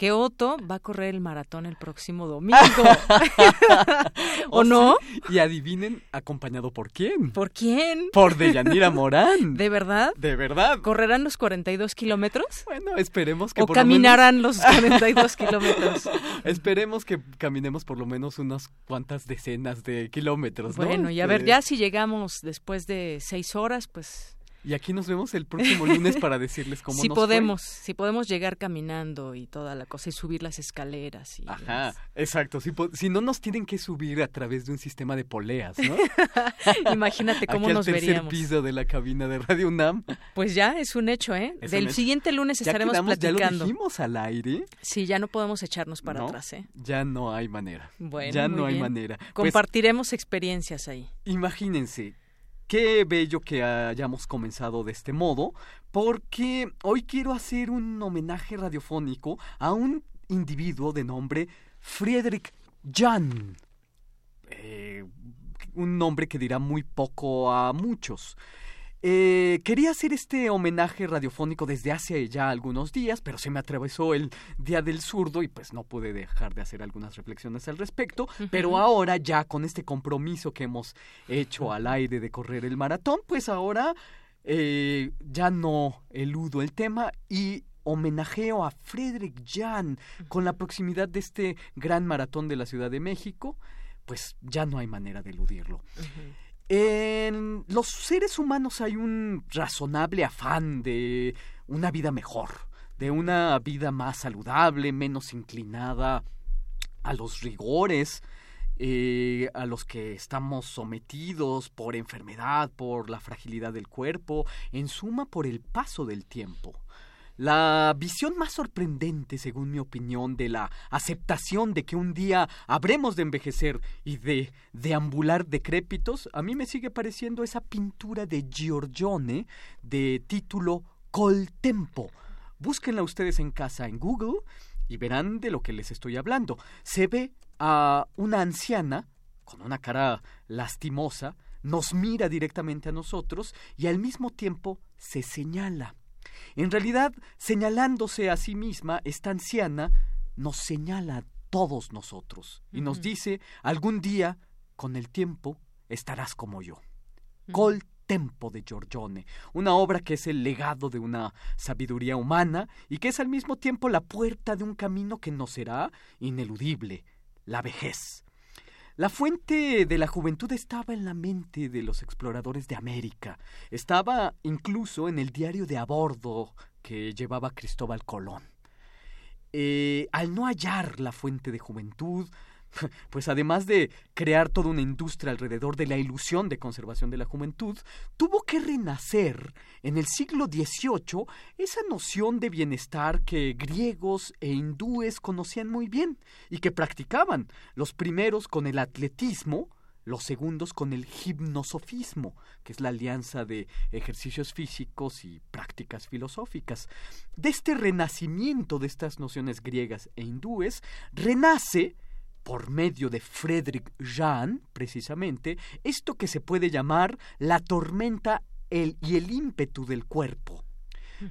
que Otto va a correr el maratón el próximo domingo. ¿O, no? Y adivinen, acompañado por quién. ¿Por quién? Por Deyanira Morán. ¿De verdad? De verdad. ¿Correrán los 42 kilómetros? Bueno, esperemos que ¿O caminarán los 42 kilómetros? esperemos que caminemos por lo menos unas cuantas decenas de kilómetros, ¿no? Bueno, y a ver, ya si llegamos después de seis horas, pues y aquí nos vemos el próximo lunes para decirles cómo si nos podemos, si podemos llegar caminando y toda la cosa y subir las escaleras. Y Ajá, exacto. Si, si, no nos tienen que subir a través de un sistema de poleas, ¿no? Imagínate cómo aquí nos al tercer piso de la cabina de Radio UNAM. Pues ya es un hecho, ¿eh? Del siguiente lunes estaremos platicando. Ya lo dijimos al aire. Sí, ya no podemos echarnos para atrás, ¿eh? Ya no hay manera. Bueno, ya no hay manera. Pues Compartiremos experiencias ahí. Imagínense, Qué bello que hayamos comenzado de este modo, porque hoy quiero hacer un homenaje radiofónico a un individuo de nombre Friedrich Jan. Eh, un nombre que dirá muy poco a muchos. Eh, quería hacer este homenaje radiofónico desde hace ya algunos días, pero se me atravesó el Día del Zurdo y pues no pude dejar de hacer algunas reflexiones al respecto. Uh -huh. Pero ahora ya con este compromiso que hemos hecho al aire de correr el maratón, pues ahora eh, ya no eludo el tema y homenajeo a Frederick Jan con la proximidad de este gran maratón de la Ciudad de México, pues ya no hay manera de eludirlo. Uh -huh. En los seres humanos hay un razonable afán de una vida mejor, de una vida más saludable, menos inclinada a los rigores eh, a los que estamos sometidos por enfermedad, por la fragilidad del cuerpo, en suma por el paso del tiempo. La visión más sorprendente, según mi opinión, de la aceptación de que un día habremos de envejecer y de deambular decrépitos, a mí me sigue pareciendo esa pintura de Giorgione de título Col Tempo. Búsquenla ustedes en casa en Google y verán de lo que les estoy hablando. Se ve a una anciana con una cara lastimosa, nos mira directamente a nosotros y al mismo tiempo se señala. En realidad, señalándose a sí misma, esta anciana nos señala a todos nosotros y uh -huh. nos dice, algún día, con el tiempo, estarás como yo. Uh -huh. Col Tempo de Giorgione, una obra que es el legado de una sabiduría humana y que es al mismo tiempo la puerta de un camino que nos será ineludible, la vejez. La fuente de la juventud estaba en la mente de los exploradores de América, estaba incluso en el diario de a bordo que llevaba Cristóbal Colón. Eh, al no hallar la fuente de juventud, pues además de crear toda una industria alrededor de la ilusión de conservación de la juventud, tuvo que renacer en el siglo XVIII esa noción de bienestar que griegos e hindúes conocían muy bien y que practicaban, los primeros con el atletismo, los segundos con el gimnosofismo, que es la alianza de ejercicios físicos y prácticas filosóficas. De este renacimiento de estas nociones griegas e hindúes, renace por medio de Frederick Jan, precisamente, esto que se puede llamar la tormenta el, y el ímpetu del cuerpo.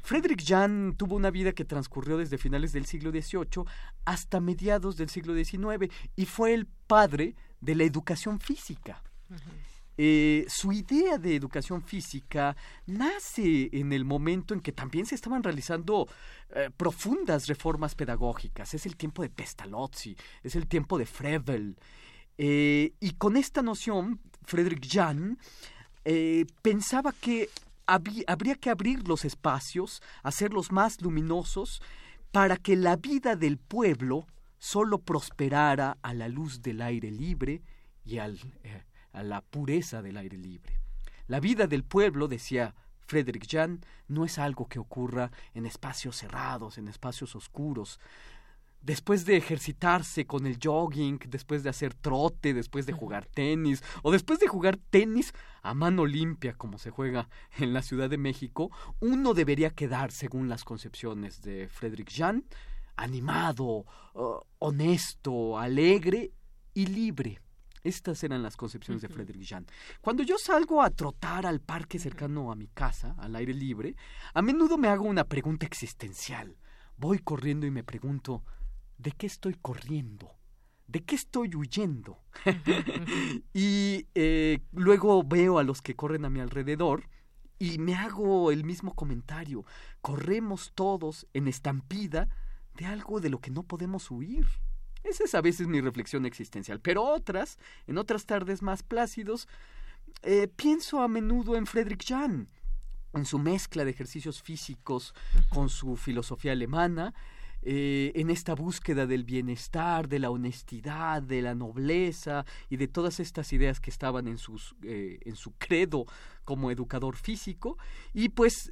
Frederick Jan tuvo una vida que transcurrió desde finales del siglo XVIII hasta mediados del siglo XIX y fue el padre de la educación física. Uh -huh. Eh, su idea de educación física nace en el momento en que también se estaban realizando eh, profundas reformas pedagógicas. Es el tiempo de Pestalozzi, es el tiempo de Froebel. Eh, y con esta noción, Frederick Jan pensaba que habría que abrir los espacios, hacerlos más luminosos, para que la vida del pueblo solo prosperara a la luz del aire libre y al, a la pureza del aire libre. La vida del pueblo, decía Frederick Jan, no es algo que ocurra en espacios cerrados, en espacios oscuros. Después de ejercitarse con el jogging, después de hacer trote, después de jugar tenis, o después de jugar tenis a mano limpia como se juega en la Ciudad de México, uno debería quedar, según las concepciones de Frederick Jan, animado, uh, honesto, alegre y libre. Estas eran las concepciones de Frederick Jean. Cuando yo salgo a trotar al parque cercano a mi casa, al aire libre, a menudo me hago una pregunta existencial. Voy corriendo y me pregunto, ¿de qué estoy corriendo? ¿De qué estoy huyendo? y eh, luego veo a los que corren a mi alrededor y me hago el mismo comentario. Corremos todos en estampida de algo de lo que no podemos huir. Esa es a veces mi reflexión existencial. Pero otras, en otras tardes más plácidos, eh, pienso a menudo en Friedrich Jahn, en su mezcla de ejercicios físicos con su filosofía alemana, eh, en esta búsqueda del bienestar, de la honestidad, de la nobleza y de todas estas ideas que estaban en, sus, eh, en su credo como educador físico. Y pues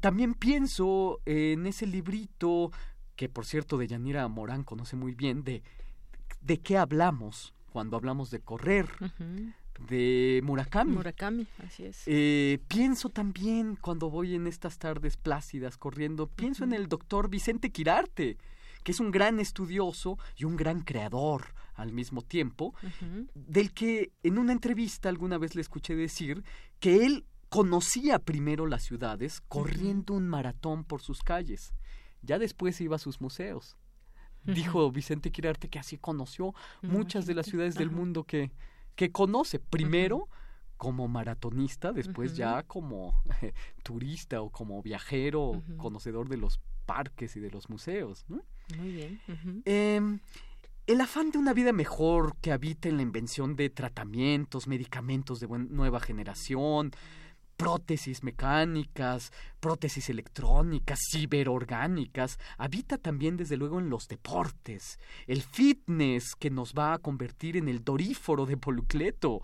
también pienso en ese librito que por cierto de Yanira Morán conoce muy bien, de, de qué hablamos cuando hablamos de correr, de Murakami. Murakami, así es. Eh, pienso también cuando voy en estas tardes plácidas corriendo, pienso en el doctor Vicente Quirarte, que es un gran estudioso y un gran creador al mismo tiempo, del que en una entrevista alguna vez le escuché decir que él conocía primero las ciudades corriendo un maratón por sus calles ya después iba a sus museos. Dijo Vicente Quirarte que así conoció muchas de las ciudades del mundo que, que conoce. Primero como maratonista, después ya como turista o como viajero, conocedor de los parques y de los museos. Muy bien. Em, el afán de una vida mejor que habita en la invención de tratamientos, medicamentos de nueva generación, prótesis mecánicas, prótesis electrónicas, ciberorgánicas, habita también desde luego en los deportes, el fitness que nos va a convertir en el doríforo de Policleto.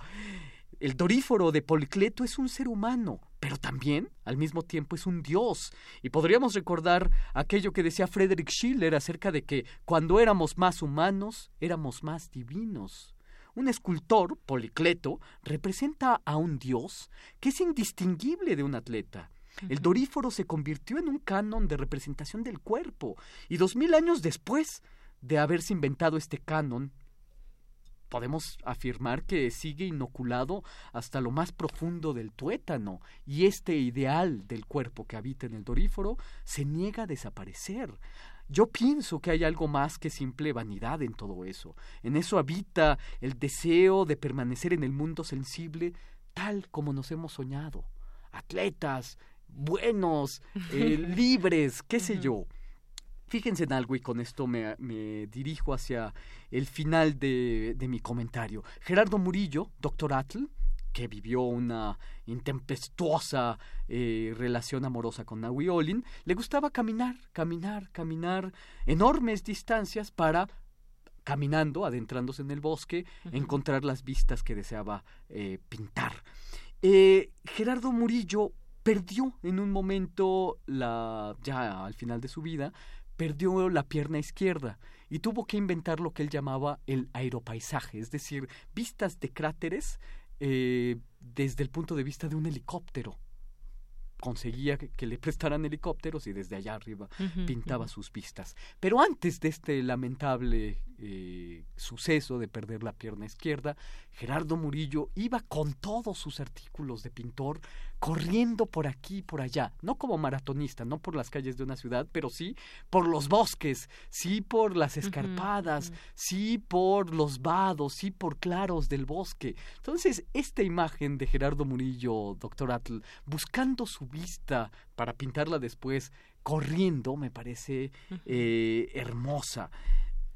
El doríforo de Policleto es un ser humano, pero también, al mismo tiempo, es un dios. Y podríamos recordar aquello que decía Frederick Schiller acerca de que cuando éramos más humanos, éramos más divinos. Un escultor, Policleto, representa a un dios que es indistinguible de un atleta. El doríforo se convirtió en un canon de representación del cuerpo, y dos mil años después de haberse inventado este canon, podemos afirmar que sigue inoculado hasta lo más profundo del tuétano, y este ideal del cuerpo que habita en el doríforo se niega a desaparecer. Yo pienso que hay algo más que simple vanidad en todo eso. En eso habita el deseo de permanecer en el mundo sensible tal como nos hemos soñado. Atletas, buenos, eh, libres, qué sé yo. Fíjense en algo y con esto me, dirijo hacia el final de, de mi comentario. Gerardo Murillo, doctor Atl, que vivió una intempestuosa eh, relación amorosa con Naui Olin, le gustaba caminar, caminar, caminar enormes distancias para caminando, adentrándose en el bosque, encontrar las vistas que deseaba eh, pintar. Eh, Gerardo Murillo perdió en un momento la ya al final de su vida perdió la pierna izquierda y tuvo que inventar lo que él llamaba el aeropaisaje, es decir, vistas de cráteres eh, desde el punto de vista de un helicóptero. Conseguía que, le prestaran helicópteros y desde allá arriba pintaba sus vistas. Pero antes de este lamentable eh, suceso de perder la pierna izquierda, Gerardo Murillo iba con todos sus artículos de pintor corriendo por aquí y por allá, no como maratonista, no por las calles de una ciudad, pero sí por los bosques, sí por las escarpadas, sí por los vados, sí por claros del bosque. Entonces, esta imagen de Gerardo Murillo, doctor Atl, buscando su vista para pintarla después, corriendo, me parece eh, hermosa.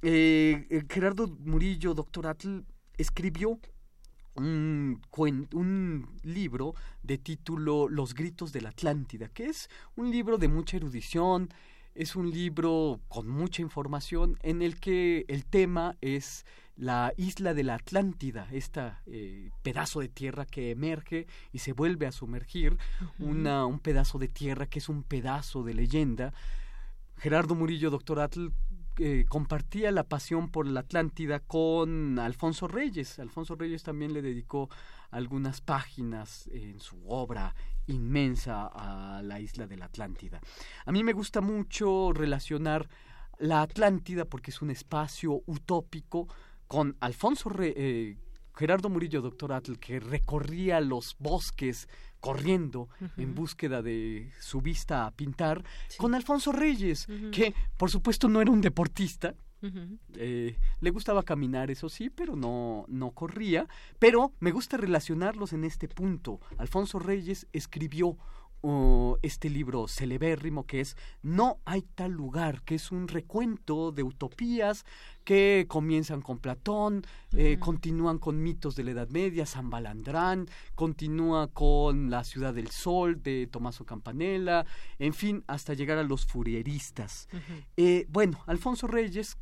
Eh, eh, Gerardo Murillo, doctor Atl, escribió un, un libro de título Los gritos de la Atlántida, que es un libro de mucha erudición, es un libro con mucha información en el que el tema es la isla de la Atlántida, este pedazo de tierra que emerge y se vuelve a sumergir, una, un pedazo de tierra que es un pedazo de leyenda. Gerardo Murillo, doctor Atl, eh, compartía la pasión por la Atlántida con Alfonso Reyes. Alfonso Reyes también le dedicó algunas páginas en su obra inmensa a la isla de la Atlántida. A mí me gusta mucho relacionar la Atlántida porque es un espacio utópico con Alfonso eh, Gerardo Murillo, doctor Atl, que recorría los bosques corriendo en búsqueda de su vista a pintar, con Alfonso Reyes, que por supuesto no era un deportista, eh, le gustaba caminar, eso sí, pero no, no corría. Pero me gusta relacionarlos en este punto. Alfonso Reyes escribió este libro celebérrimo que es No hay tal lugar, que es un recuento de utopías que comienzan con Platón, eh, continúan con mitos de la Edad Media, San Balandrán, continúa con La Ciudad del Sol de Tommaso Campanella, en fin, hasta llegar a los furieristas. Eh, bueno, Alfonso Reyes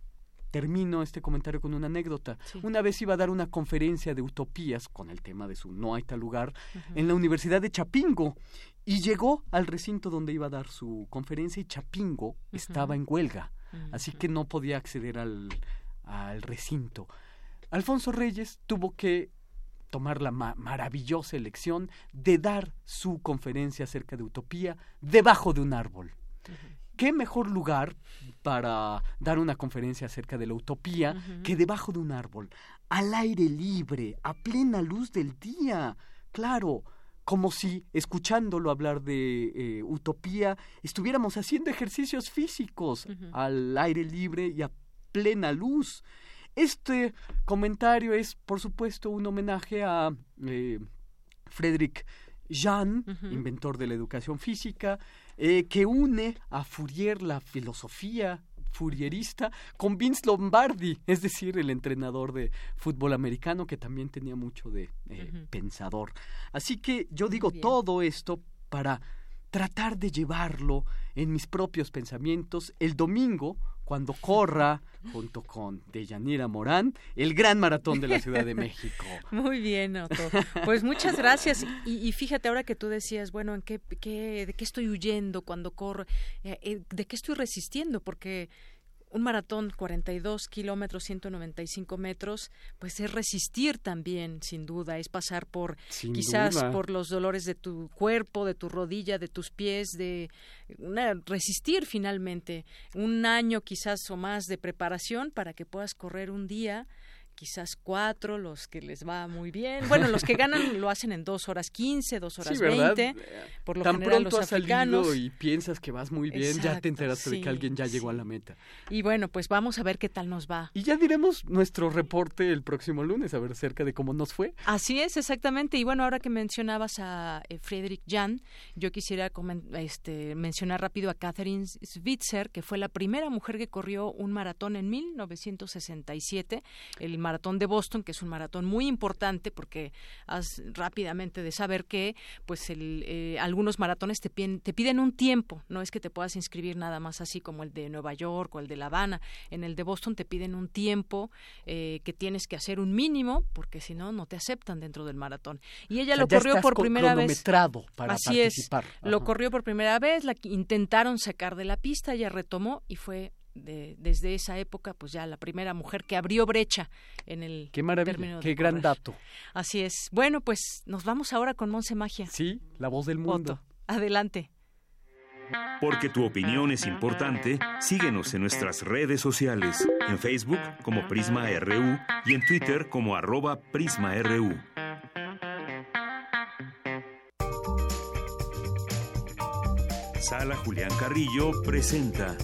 termino este comentario con una anécdota. Una vez iba a dar una conferencia de utopías con el tema de su No hay tal lugar en la Universidad de Chapingo y llegó al recinto donde iba a dar su conferencia y Chapingo estaba en huelga, así que no podía acceder al, al recinto. Alfonso Reyes tuvo que tomar la maravillosa elección de dar su conferencia acerca de utopía debajo de un árbol. ¿Qué mejor lugar para dar una conferencia acerca de la utopía que debajo de un árbol, al aire libre, a plena luz del día? Claro, como si, escuchándolo hablar de eh, utopía, estuviéramos haciendo ejercicios físicos al aire libre y a plena luz. Este comentario es, por supuesto, un homenaje a eh, Frederick Jean, inventor de la educación física, eh, que une a Fourier la filosofía furierista con Vince Lombardi, es decir, el entrenador de fútbol americano que también tenía mucho de eh, pensador. Así que yo digo todo esto para tratar de llevarlo en mis propios pensamientos. El domingo cuando corra junto con Deyanira Morán el gran maratón de la Ciudad de México. Muy bien, Otto. Pues muchas gracias. Y, fíjate ahora que tú decías, bueno, ¿en qué, qué, ¿de qué estoy huyendo cuando corro? Eh, eh, ¿De qué estoy resistiendo? Porque un maratón 42 kilómetros 195 metros pues es resistir también sin duda es pasar por quizás por los dolores de tu cuerpo de tu rodilla de tus pies de una, resistir finalmente un año quizás o más de preparación para que puedas correr un día quizás cuatro, los que les va muy bien. Bueno, los que ganan lo hacen en dos horas quince, dos horas veinte. Por lo Tan general, pronto los africanos. y piensas que vas muy bien, ya te enteras de que alguien ya llegó a la meta. Y bueno, pues vamos a ver qué tal nos va. Y ya diremos nuestro reporte el próximo lunes, a ver acerca de cómo nos fue. Así es, exactamente. Y bueno, ahora que mencionabas a eh, Friedrich Jan, yo quisiera este, mencionar rápido a Catherine Switzer, que fue la primera mujer que corrió un maratón en 1967. El maratón de Boston, que es un maratón muy importante porque has rápidamente de saber que pues el, eh, algunos maratones te piden, te piden un tiempo, no es que te puedas inscribir nada más así como el de Nueva York o el de La Habana. En el de Boston te piden un tiempo eh, que tienes que hacer un mínimo porque si no, no te aceptan dentro del maratón. Y ella lo corrió por primera vez. Para así es, lo corrió por primera vez, la intentaron sacar de la pista, ella retomó y fue desde esa época, pues ya la primera mujer que abrió brecha en el Qué maravilla, qué gran dato. Así es. Bueno, pues nos vamos ahora con Monse Magia. Sí, la voz del mundo. adelante. Porque tu opinión es importante, síguenos en nuestras redes sociales, en Facebook como Prisma RU y en Twitter como arroba PrismaRU. Sala Julián Carrillo presenta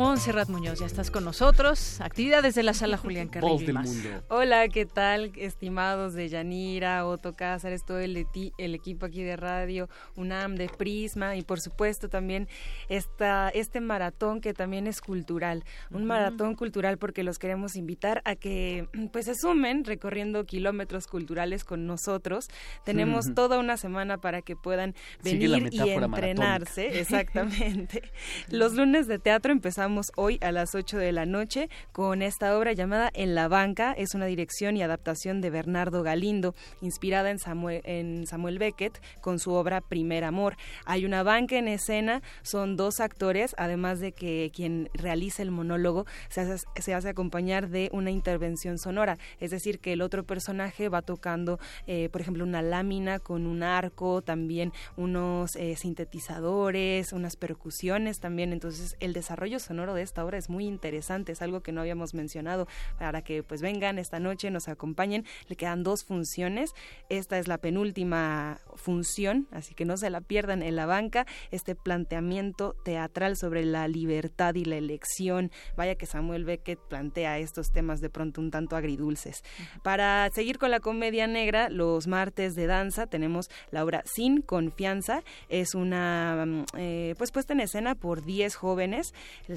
Montserrat Muñoz, ya estás con nosotros. Actividades de la sala Julián Carrillo. Hola, ¿qué tal, estimados de Yanira, Otto Cázares, todo el, el, equipo aquí de radio, UNAM, de Prisma y por supuesto también esta, este maratón que también es cultural. Un maratón cultural porque los queremos invitar a que pues se sumen recorriendo kilómetros culturales con nosotros. Tenemos toda una semana para que puedan venir y entrenarse. Exactamente. los lunes de teatro empezamos hoy a las 8 de la noche con esta obra llamada En la banca. Es una dirección y adaptación de Bernardo Galindo, inspirada en Samuel, en Samuel Beckett con su obra Primer Amor. Hay una banca en escena, son dos actores, además de que quien realiza el monólogo se hace, se hace acompañar de una intervención sonora, es decir, que el otro personaje va tocando, eh, por ejemplo, una lámina con un arco, también unos eh, sintetizadores, unas percusiones también. Entonces, el desarrollo sonoro de esta obra es muy interesante, es algo que no habíamos mencionado para que pues vengan esta noche, nos acompañen. Le quedan dos funciones. Esta es la penúltima función, así que no se la pierdan en la banca. Este planteamiento teatral sobre la libertad y la elección. Vaya que Samuel Beckett plantea estos temas de pronto un tanto agridulces. Para seguir con la comedia negra, los martes de danza tenemos la obra Sin Confianza. Es una mm, eh, pues puesta en escena por 10 jóvenes.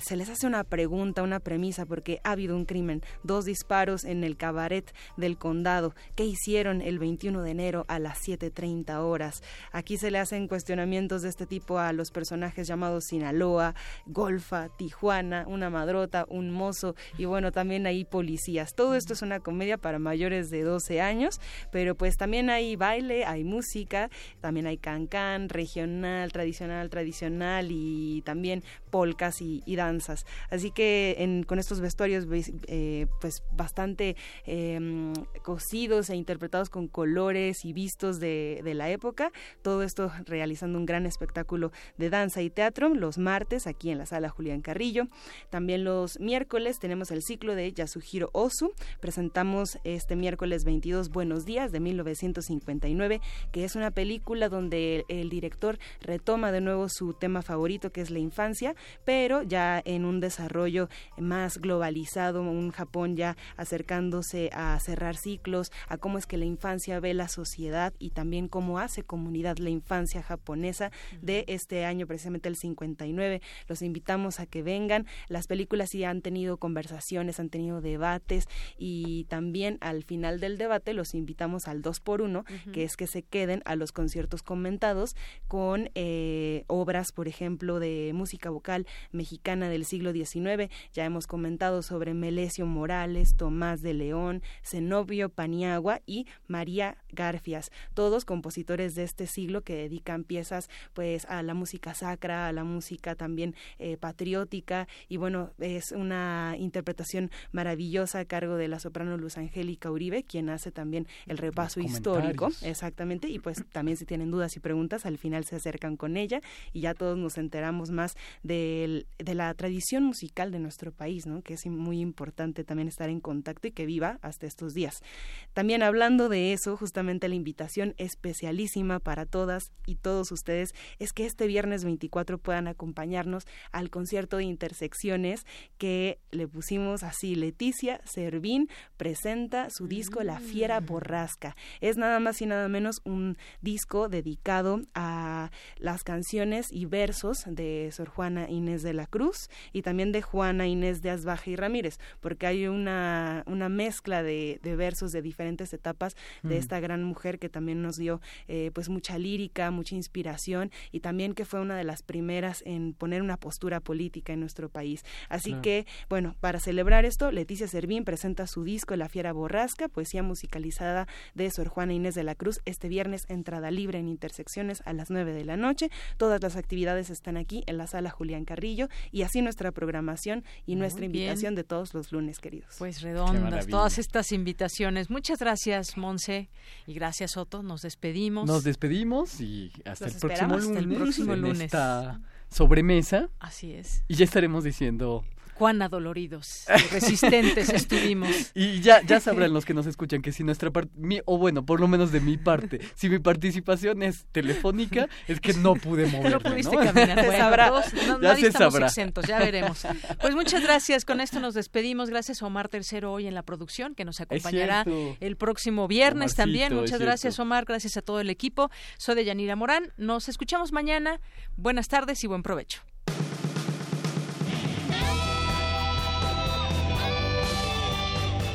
Se les hace una pregunta, una premisa, porque ha habido un crimen, dos disparos en el cabaret del condado. ¿Qué hicieron el 21 de enero a las 7.30 horas? Aquí se le hacen cuestionamientos de este tipo a los personajes llamados Sinaloa, Golfa, Tijuana, una madrota, un mozo y bueno, también hay policías. Todo esto es una comedia para mayores de 12 años, pero pues también hay baile, hay música, también hay cancán, regional, tradicional, tradicional y también polcas y, Así que con estos vestuarios eh, pues bastante em, cosidos e interpretados con colores y vistos de, la época, todo esto realizando un gran espectáculo de danza y teatro los martes aquí en la sala Julián Carrillo. También los miércoles tenemos el ciclo de Yasuhiro Osu. Presentamos este miércoles 22 Buenos Días de 1959, que es una película donde el, director retoma de nuevo su tema favorito, que es la infancia, pero ya en un desarrollo más globalizado, un Japón ya acercándose a cerrar ciclos, a cómo es que la infancia ve la sociedad y también cómo hace comunidad la infancia japonesa de este año, precisamente el 59. Los invitamos a que vengan. Las películas sí han tenido conversaciones, han tenido debates y también al final del debate los invitamos al 2 por 1 que es que se queden a los conciertos comentados con eh, obras, por ejemplo, de música vocal mexicana del siglo XIX. Ya hemos comentado sobre Melesio Morales, Tomás de León, Zenobio Paniagua y María Garfias, todos compositores de este siglo que dedican piezas pues a la música sacra, a la música también eh, patriótica. Y bueno, es una interpretación maravillosa a cargo de la soprano Luz Angélica Uribe, quien hace también el repaso histórico, exactamente, y pues también si tienen dudas y preguntas, al final se acercan con ella y ya todos nos enteramos más de, de la tradición musical de nuestro país, ¿no? que es muy importante también estar en contacto y que viva hasta estos días. También hablando de eso, justamente la invitación especialísima para todas y todos ustedes es que este viernes 24 puedan acompañarnos al concierto de intersecciones que le pusimos así, Leticia Servín presenta su disco La Fiera mm. Borrasca. Es nada más y nada menos un disco dedicado a las canciones y versos de Sor Juana Inés de la Cruz y también de Juana Inés de Asbaje y Ramírez, porque hay una, una mezcla de, versos de diferentes etapas de mm. esta gran mujer que también nos dio eh, pues mucha lírica, mucha inspiración y también que fue una de las primeras en poner una postura política en nuestro país. Así que, bueno, para celebrar esto, Leticia Servín presenta su disco La Fiera Borrasca, poesía musicalizada de Sor Juana Inés de la Cruz, este viernes, entrada libre en Intersecciones a las 9 de la noche. Todas las actividades están aquí en la sala Julián Carrillo y así nuestra programación y nuestra invitación de todos los lunes, queridos. Pues redondas todas estas invitaciones. Muchas gracias, Monse, y gracias, Otto. Nos despedimos. Nos despedimos y hasta el próximo lunes. el próximo lunes. esta sobremesa. Así es. Y ya estaremos diciendo cuán adoloridos resistentes estuvimos. Y ya, ya sabrán los que nos escuchan que si nuestra parte, o bueno, por lo menos de mi parte, si mi participación es telefónica, es que no pude moverme, No pudiste caminar. no, ya se sabrá. exentos, ya veremos. Pues muchas gracias, con esto nos despedimos. Gracias a Omar Tercero hoy en la producción, que nos acompañará el próximo viernes también. Muchas gracias, Omar, gracias a todo el equipo. Soy de Yanira Morán, nos escuchamos mañana. Buenas tardes y buen provecho.